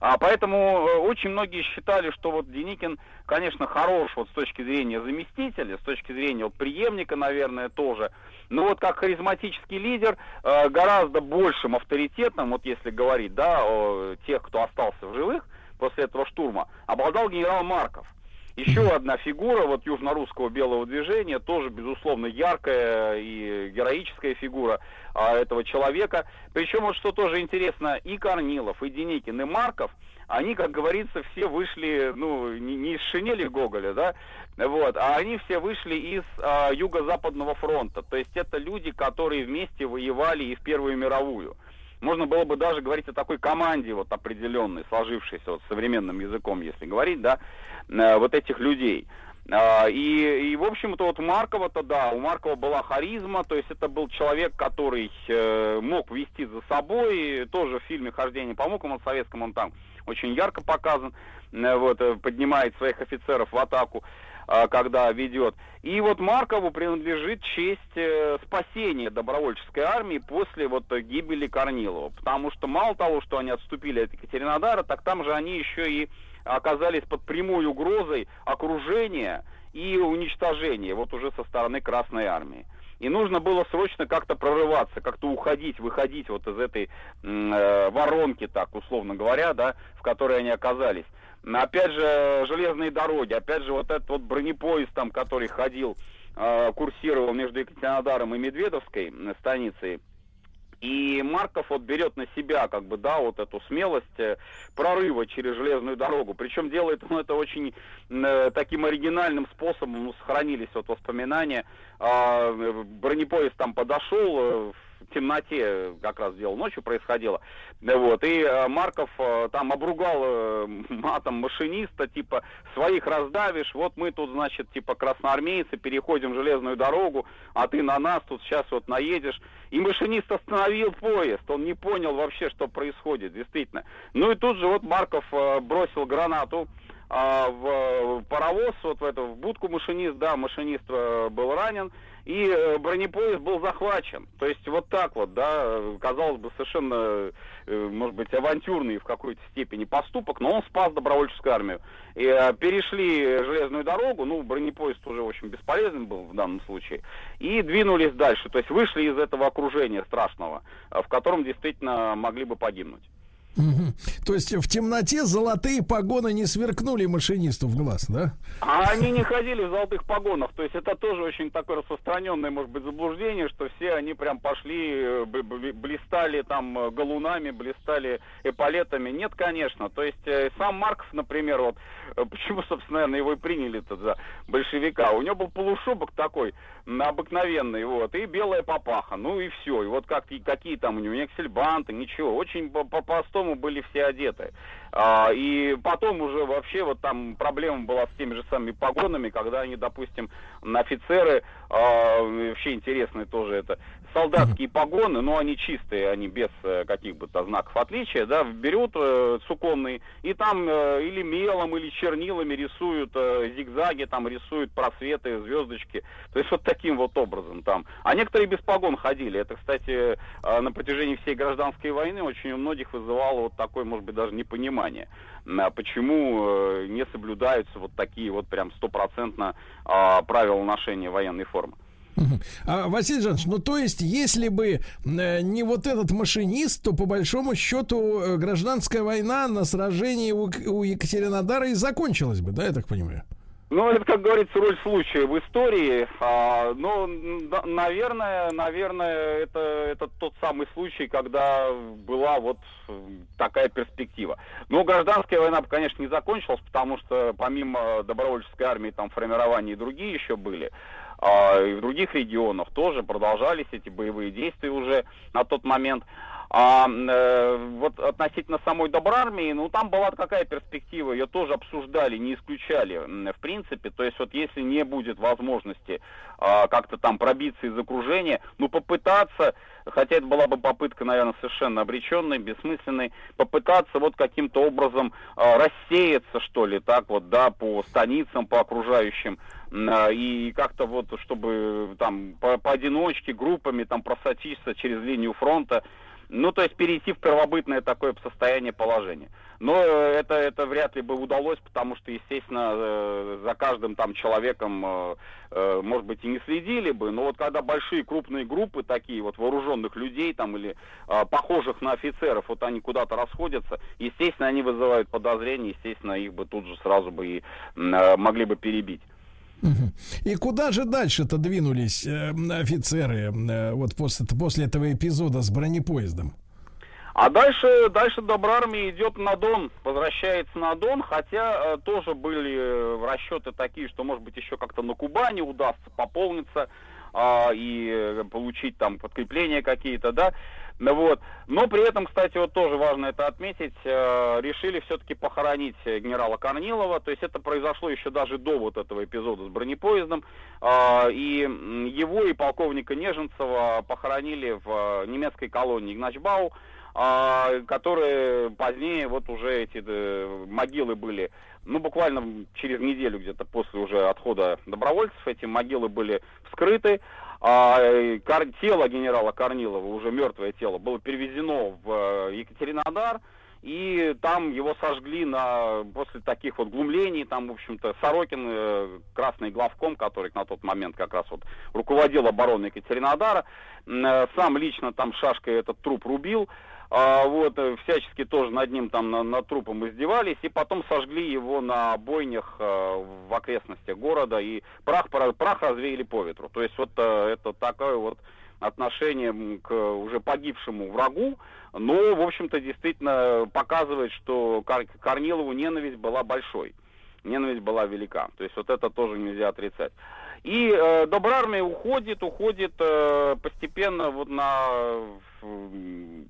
S12: А поэтому э, очень многие считали, что вот Деникин, конечно, хорош вот с точки зрения заместителя, с точки зрения вот преемника, наверное, тоже. Но вот как харизматический лидер, гораздо большим авторитетом, вот если говорить, да, о тех, кто остался в живых после этого штурма, обладал генерал Марков. Еще одна фигура вот южно-русского белого движения, тоже, безусловно, яркая и героическая фигура а, этого человека. Причем вот что тоже интересно, и Корнилов, и Деникин, и Марков, они, как говорится, все вышли, ну, не, не из шинели Гоголя, да, вот, а они все вышли из а, Юго-Западного фронта. То есть это люди, которые вместе воевали и в Первую мировую. Можно было бы даже говорить о такой команде вот определенной, сложившейся вот современным языком, если говорить, да, вот этих людей. А, и, и, в общем-то, вот Маркова-то, да, у Маркова была харизма, то есть это был человек, который э, мог вести за собой, тоже в фильме «Хождение по мукам» от советском он там очень ярко показан, э, вот, э, поднимает своих офицеров в атаку, э, когда ведет. И вот Маркову принадлежит честь э, спасения добровольческой армии после вот гибели Корнилова, потому что мало того, что они отступили от Екатеринодара, так там же они еще и оказались под прямой угрозой окружения и уничтожения, вот уже со стороны Красной Армии. И нужно было срочно как-то прорываться, как-то уходить, выходить вот из этой э, воронки, так условно говоря, да, в которой они оказались. Опять же, железные дороги, опять же, вот этот вот бронепоезд там, который ходил, э, курсировал между Екатеринодаром и Медведовской станицей, и Марков вот берет на себя, как бы, да, вот эту смелость э, прорыва через железную дорогу. Причем делает он это очень э, таким оригинальным способом, ну, сохранились вот воспоминания. Э, бронепоезд там подошел, э, в темноте как раз дело ночью происходило. Вот, и э, Марков э, там обругал э, матом машиниста, типа, своих раздавишь, вот мы тут, значит, типа, красноармейцы, переходим железную дорогу, а ты на нас тут сейчас вот наедешь. И машинист остановил поезд, он не понял вообще, что происходит, действительно. Ну и тут же вот Марков бросил гранату, а, в паровоз, вот в эту в будку машинист, да, машинист был ранен, и э, бронепоезд был захвачен. То есть вот так вот, да, казалось бы, совершенно, э, может быть, авантюрный в какой-то степени поступок, но он спас добровольческую армию. И э, перешли железную дорогу, ну, бронепоезд уже, в общем, бесполезен был в данном случае, и двинулись дальше. То есть вышли из этого окружения страшного, в котором действительно могли бы погибнуть.
S2: Угу. То есть в темноте золотые погоны не сверкнули машинисту в глаз, да?
S12: А они не ходили в золотых погонах. То есть это тоже очень такое распространенное, может быть, заблуждение, что все они прям пошли, э, блистали там э, галунами, блистали эполетами. Нет, конечно. То есть э, сам Маркс, например, вот почему, собственно, наверное, его и приняли-то за большевика. У него был полушубок такой, обыкновенный, вот, и белая папаха. Ну и все. И вот как, какие там у него, не ничего. Очень по-простому по были все одеты. А, и потом уже вообще вот там проблема была с теми же самыми погонами, когда они, допустим, офицеры, а, вообще интересные тоже это, солдатские погоны, но они чистые, они без э, каких бы то знаков отличия, да, берут э, суконные и там э, или мелом, или чернилами рисуют э, зигзаги, там рисуют просветы, звездочки. То есть вот таким вот образом там. А некоторые без погон ходили. Это, кстати, э, на протяжении всей гражданской войны очень у многих вызывало вот такое, может быть, даже непонимание понимание, а почему э, не соблюдаются вот такие вот прям стопроцентно а, правила ношения военной формы.
S2: А, Василий Жанович, ну то есть, если бы э, не вот этот машинист, то по большому счету э, гражданская война на сражении у, у Екатеринодара и закончилась бы, да, я так понимаю?
S12: Ну, это, как говорится, роль случая в истории. А, ну, да, наверное, наверное, это, это тот самый случай, когда была вот такая перспектива. Но гражданская война, конечно, не закончилась, потому что помимо добровольческой армии там формирования и другие еще были. И в других регионах тоже продолжались эти боевые действия уже на тот момент. А э, вот относительно самой Добрармии, ну там была какая перспектива, ее тоже обсуждали, не исключали в принципе. То есть вот если не будет возможности э, как-то там пробиться из окружения, ну попытаться, хотя это была бы попытка, наверное, совершенно обреченной, бессмысленной, попытаться вот каким-то образом э, рассеяться, что ли, так вот, да, по станицам, по окружающим, э, и как-то вот, чтобы там по поодиночке, группами там просочиться через линию фронта, ну, то есть перейти в первобытное такое состояние положения. Но э, это, это вряд ли бы удалось, потому что, естественно, э, за каждым там человеком, э, может быть, и не следили бы, но вот когда большие крупные группы такие вот вооруженных людей там или похожих на офицеров, вот они куда-то расходятся, естественно, они вызывают подозрения, естественно, их бы тут же сразу бы и могли бы перебить.
S2: И куда же дальше-то двинулись э, офицеры э, вот после, после этого эпизода с бронепоездом?
S12: А дальше, дальше Добрармия идет на Дон, возвращается на Дон, хотя э, тоже были э, расчеты такие, что, может быть, еще как-то на Кубани удастся пополниться э, и получить там подкрепления какие-то, да. Ну вот. Но при этом, кстати, вот тоже важно это отметить, э, решили все-таки похоронить генерала Корнилова, то есть это произошло еще даже до вот этого эпизода с бронепоездом, э, и его и полковника Неженцева похоронили в немецкой колонии Игначбау, э, которые позднее вот уже эти э, могилы были. Ну, буквально через неделю где-то после уже отхода добровольцев эти могилы были вскрыты, а кар- тело генерала Корнилова, уже мертвое тело, было перевезено в э, Екатеринодар, и там его сожгли на, после таких вот глумлений, там, в общем-то, Сорокин, э, красный главком, который на тот момент как раз вот руководил обороной Екатеринодара, э, сам лично там шашкой этот труп рубил, а, вот, э, всячески тоже над ним там, на, над трупом издевались, и потом сожгли его на бойнях э, в окрестностях города, и прах, прах развеяли по ветру. То есть вот э, это такое вот отношение к уже погибшему врагу, но, в общем-то, действительно показывает, что Кор Корнилову ненависть была большой, ненависть была велика. То есть вот это тоже нельзя отрицать. И э, Добрармия уходит, уходит э, постепенно вот на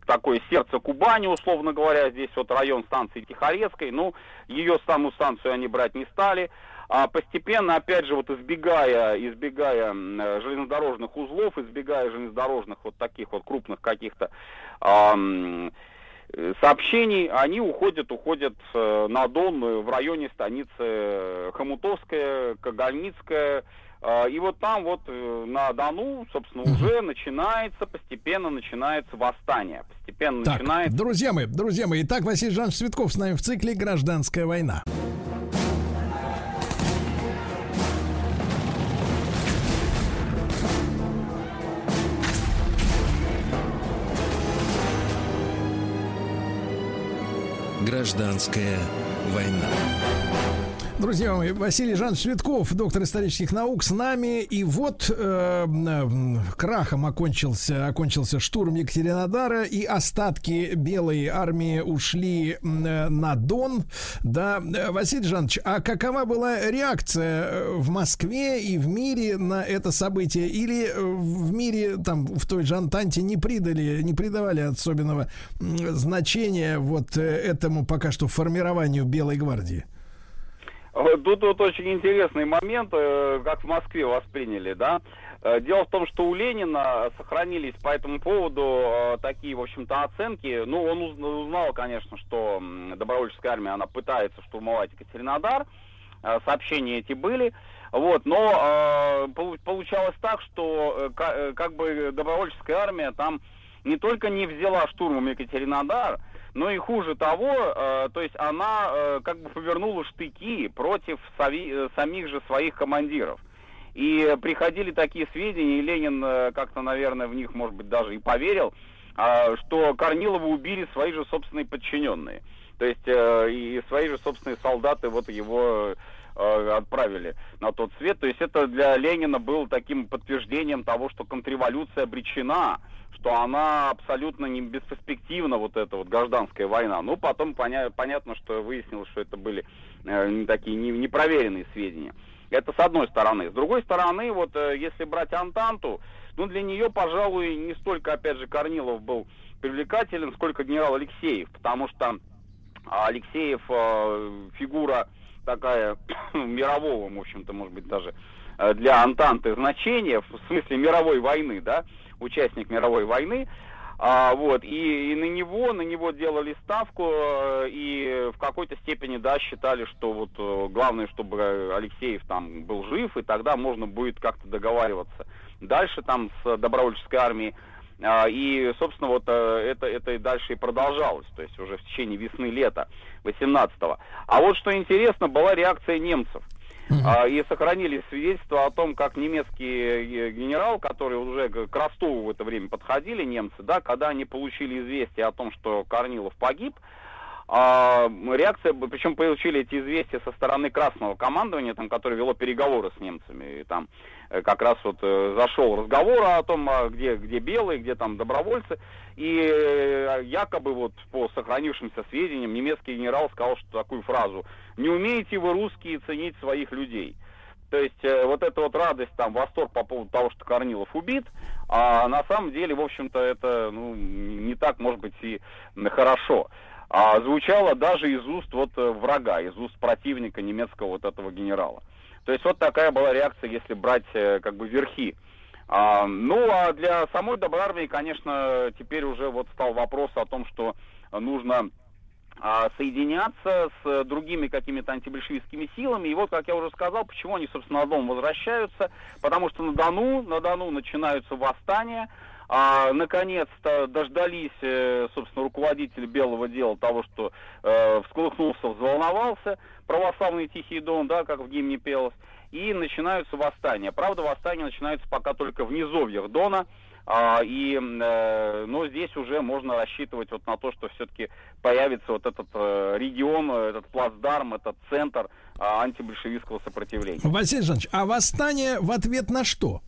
S12: такое сердце Кубани, условно говоря, здесь вот район станции Тихорецкой, ну, ее саму станцию они брать не стали, а постепенно, опять же, вот избегая, избегая железнодорожных узлов, избегая железнодорожных вот таких вот крупных каких-то э, сообщений, они уходят, уходят э, на Дон в районе станицы Хомутовская, Кагальницкая, и вот там вот э, на Дону, собственно, уже начинается, постепенно начинается восстание. Постепенно
S2: так,
S12: начинается...
S2: Друзья мои, друзья мои, итак, Василий Жанович Цветков с нами в цикле «Гражданская война».
S1: Гражданская война.
S2: Друзья мои, Василий Жан Цветков, доктор исторических наук, с нами. И вот э, э, крахом окончился, окончился штурм Екатеринодара, и остатки белой армии ушли э, на Дон. Да, Василий Жанович, а какова была реакция э, в Москве и в мире на это событие? Или э, в мире, там, в той же Антанте не придали, не придавали особенного значения вот э, этому пока что формированию Белой гвардии?
S12: Тут вот очень интересный момент, э, как в Москве восприняли, да. Э, дело в том, что у Ленина сохранились по этому поводу э, такие, в общем-то, оценки. Ну, он узнал, конечно, что добровольческая армия, она пытается штурмовать Екатеринодар. Сообщения эти были. Вот, но получалось так, что как бы добровольческая армия там не только не взяла штурмом Екатеринодар, но и хуже того, э, то есть она э, как бы повернула штыки против сови, э, самих же своих командиров. И приходили такие сведения, и Ленин э, как-то, наверное, в них, может быть, даже и поверил, э, что Корнилова убили свои же собственные подчиненные. То есть э, и свои же собственные солдаты вот его э, отправили на тот свет. То есть это для Ленина было таким подтверждением того, что контрреволюция обречена что она абсолютно не бесперспективна, вот эта вот гражданская война. Ну, потом поня- понятно, что выяснилось, что это были э, такие не- непроверенные сведения. Это с одной стороны. С другой стороны, вот э, если брать Антанту, ну, для нее, пожалуй, не столько, опять же, Корнилов был привлекателен, сколько генерал Алексеев, потому что Алексеев э, фигура такая мирового, в общем-то, может быть, даже э, для Антанты значения, в смысле мировой войны, да, участник мировой войны. А, вот, и, и на него, на него делали ставку, э, и в какой-то степени, да, считали, что вот э, главное, чтобы Алексеев там был жив, и тогда можно будет как-то договариваться дальше там с добровольческой армией. А, и, собственно, вот э, это, это и дальше и продолжалось, то есть уже в течение весны-лета 18-го. А вот что интересно, была реакция немцев. А, и сохранились свидетельства о том, как немецкий генерал, который уже к Ростову в это время подходили, немцы, да, когда они получили известие о том, что Корнилов погиб, реакция, причем получили эти известия со стороны красного командования, там, которое вело переговоры с немцами, и там э, как раз вот э, зашел разговор о том, а, где, где белые, где там добровольцы, и э, якобы вот по сохранившимся сведениям немецкий генерал сказал что такую фразу «Не умеете вы русские ценить своих людей». То есть вот эта вот радость, там, восторг по поводу того, что Корнилов убит, а на самом деле, в общем-то, это ну, не так, может быть, и хорошо а звучало даже из уст вот э, врага, из уст противника немецкого вот этого генерала. То есть вот такая была реакция, если брать э, как бы верхи. А, ну а для самой Добрармии, конечно, теперь уже вот стал вопрос о том, что нужно а, соединяться с другими какими-то антибольшевистскими силами. И вот, как я уже сказал, почему они, собственно, на Дон возвращаются. Потому что на Дону, на Дону начинаются восстания, а, наконец-то дождались, э, собственно, руководитель Белого дела того, что э, всколыхнулся, взволновался, православный Тихий Дон, да, как в гимне пелось, и начинаются восстания. Правда, восстания начинаются пока только в низовьях Дона, а, и, э, но здесь уже можно рассчитывать вот на то, что все-таки появится вот этот э, регион, этот плацдарм, этот центр э, антибольшевистского сопротивления.
S2: Василий Жанович, а восстание в ответ на что?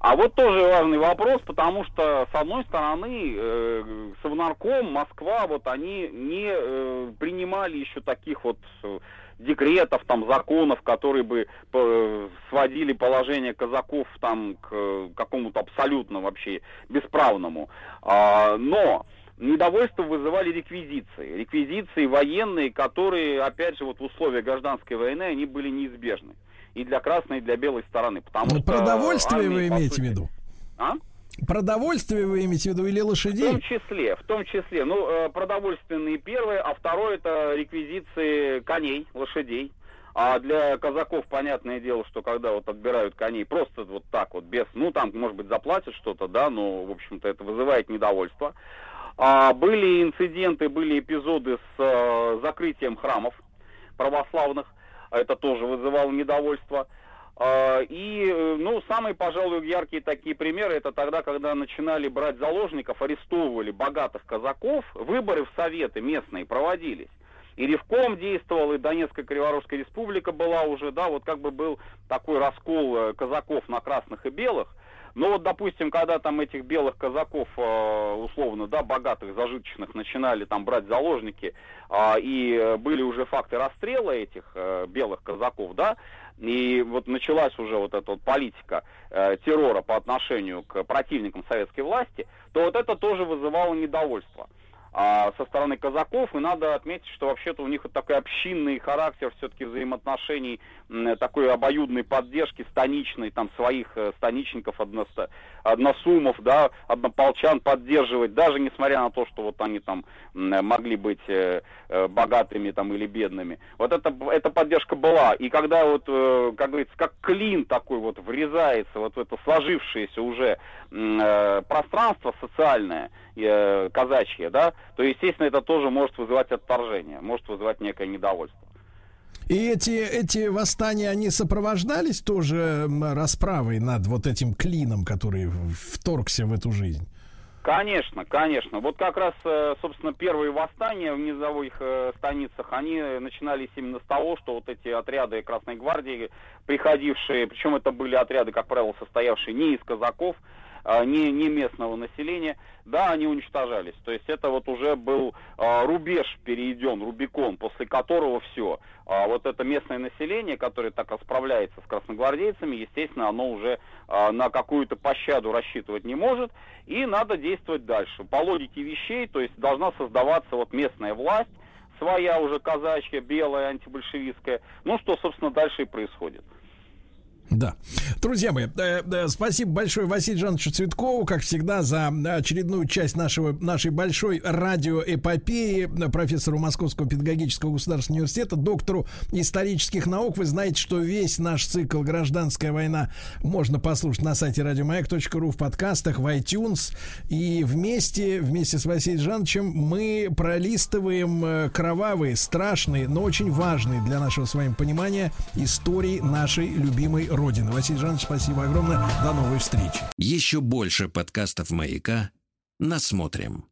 S12: А вот тоже важный вопрос, потому что, с одной стороны, э, Совнарком, Москва, вот они не э, принимали еще таких вот э, декретов, там, законов, которые бы э, сводили положение казаков там к э, какому-то абсолютно вообще бесправному. А, но недовольство вызывали реквизиции. Реквизиции военные, которые, опять же, вот в условиях гражданской войны, они были неизбежны и для красной, и для белой стороны. Потому
S2: ну, что продовольствие армии, вы имеете сути... в виду?
S12: А?
S2: Продовольствие вы имеете в виду или лошадей?
S12: В том числе, в том числе. Ну, э, продовольственные первые, а второе это реквизиции коней, лошадей. А для казаков понятное дело, что когда вот отбирают коней просто вот так вот, без, ну там, может быть, заплатят что-то, да, но, в общем-то, это вызывает недовольство. А, были инциденты, были эпизоды с а, закрытием храмов православных это тоже вызывало недовольство. А, и, э, ну, самые, пожалуй, яркие такие примеры, это тогда, когда начинали брать заложников, арестовывали богатых казаков, выборы в советы местные проводились. И Ревком действовал, и Донецкая Криворожская республика была уже, да, вот как бы был такой раскол э, казаков на красных и белых. Но вот, допустим, когда там этих белых казаков, э, условно, да, богатых, зажиточных, начинали там брать заложники, а, и были уже факты расстрела этих белых казаков, да, и вот началась уже вот эта вот политика э, террора по отношению к противникам советской власти, то вот это тоже вызывало недовольство а, со стороны казаков, и надо отметить, что вообще-то у них вот такой общинный характер все-таки взаимоотношений, такой обоюдной поддержки станичной, там своих э, станичников, односто, односумов, да, однополчан поддерживать, даже несмотря на то, что вот они там могли быть э, э, богатыми там или бедными. Вот это, эта поддержка была. И когда вот, как говорится, как клин такой вот врезается вот в это сложившееся уже пространство социальное, э, казачье, да, то, естественно, это тоже может вызывать отторжение, может вызывать некое недовольство.
S2: И эти, эти восстания, они сопровождались тоже расправой над вот этим клином, который вторгся в эту жизнь?
S12: Конечно, конечно. Вот как раз, э, собственно, первые восстания в низовых э, станицах, они начинались именно с того, что вот эти отряды Красной Гвардии, приходившие, причем это были отряды, как правило, состоявшие не из казаков, не, не местного населения, да, они уничтожались. То есть это вот уже был а, рубеж перейден, Рубикон, после которого все. А вот это местное население, которое так расправляется с красногвардейцами, естественно, оно уже а, на какую-то пощаду рассчитывать не может, и надо действовать дальше. По логике вещей, то есть должна создаваться вот местная власть, своя уже казачья, белая, антибольшевистская, ну что, собственно, дальше и происходит.
S2: Да. Друзья мои, э, э, спасибо большое Василию Жановичу Цветкову, как всегда, за очередную часть нашего, нашей большой радиоэпопеи, профессору Московского педагогического государственного университета, доктору исторических наук. Вы знаете, что весь наш цикл «Гражданская война» можно послушать на сайте радиомаяк.ру, в подкастах, в iTunes. И вместе, вместе с Василием Жановичем мы пролистываем э, кровавые, страшные, но очень важные для нашего с вами понимания истории нашей любимой Родины. Василий Жанович, спасибо огромное. До новой встречи.
S1: Еще больше подкастов «Маяка» насмотрим.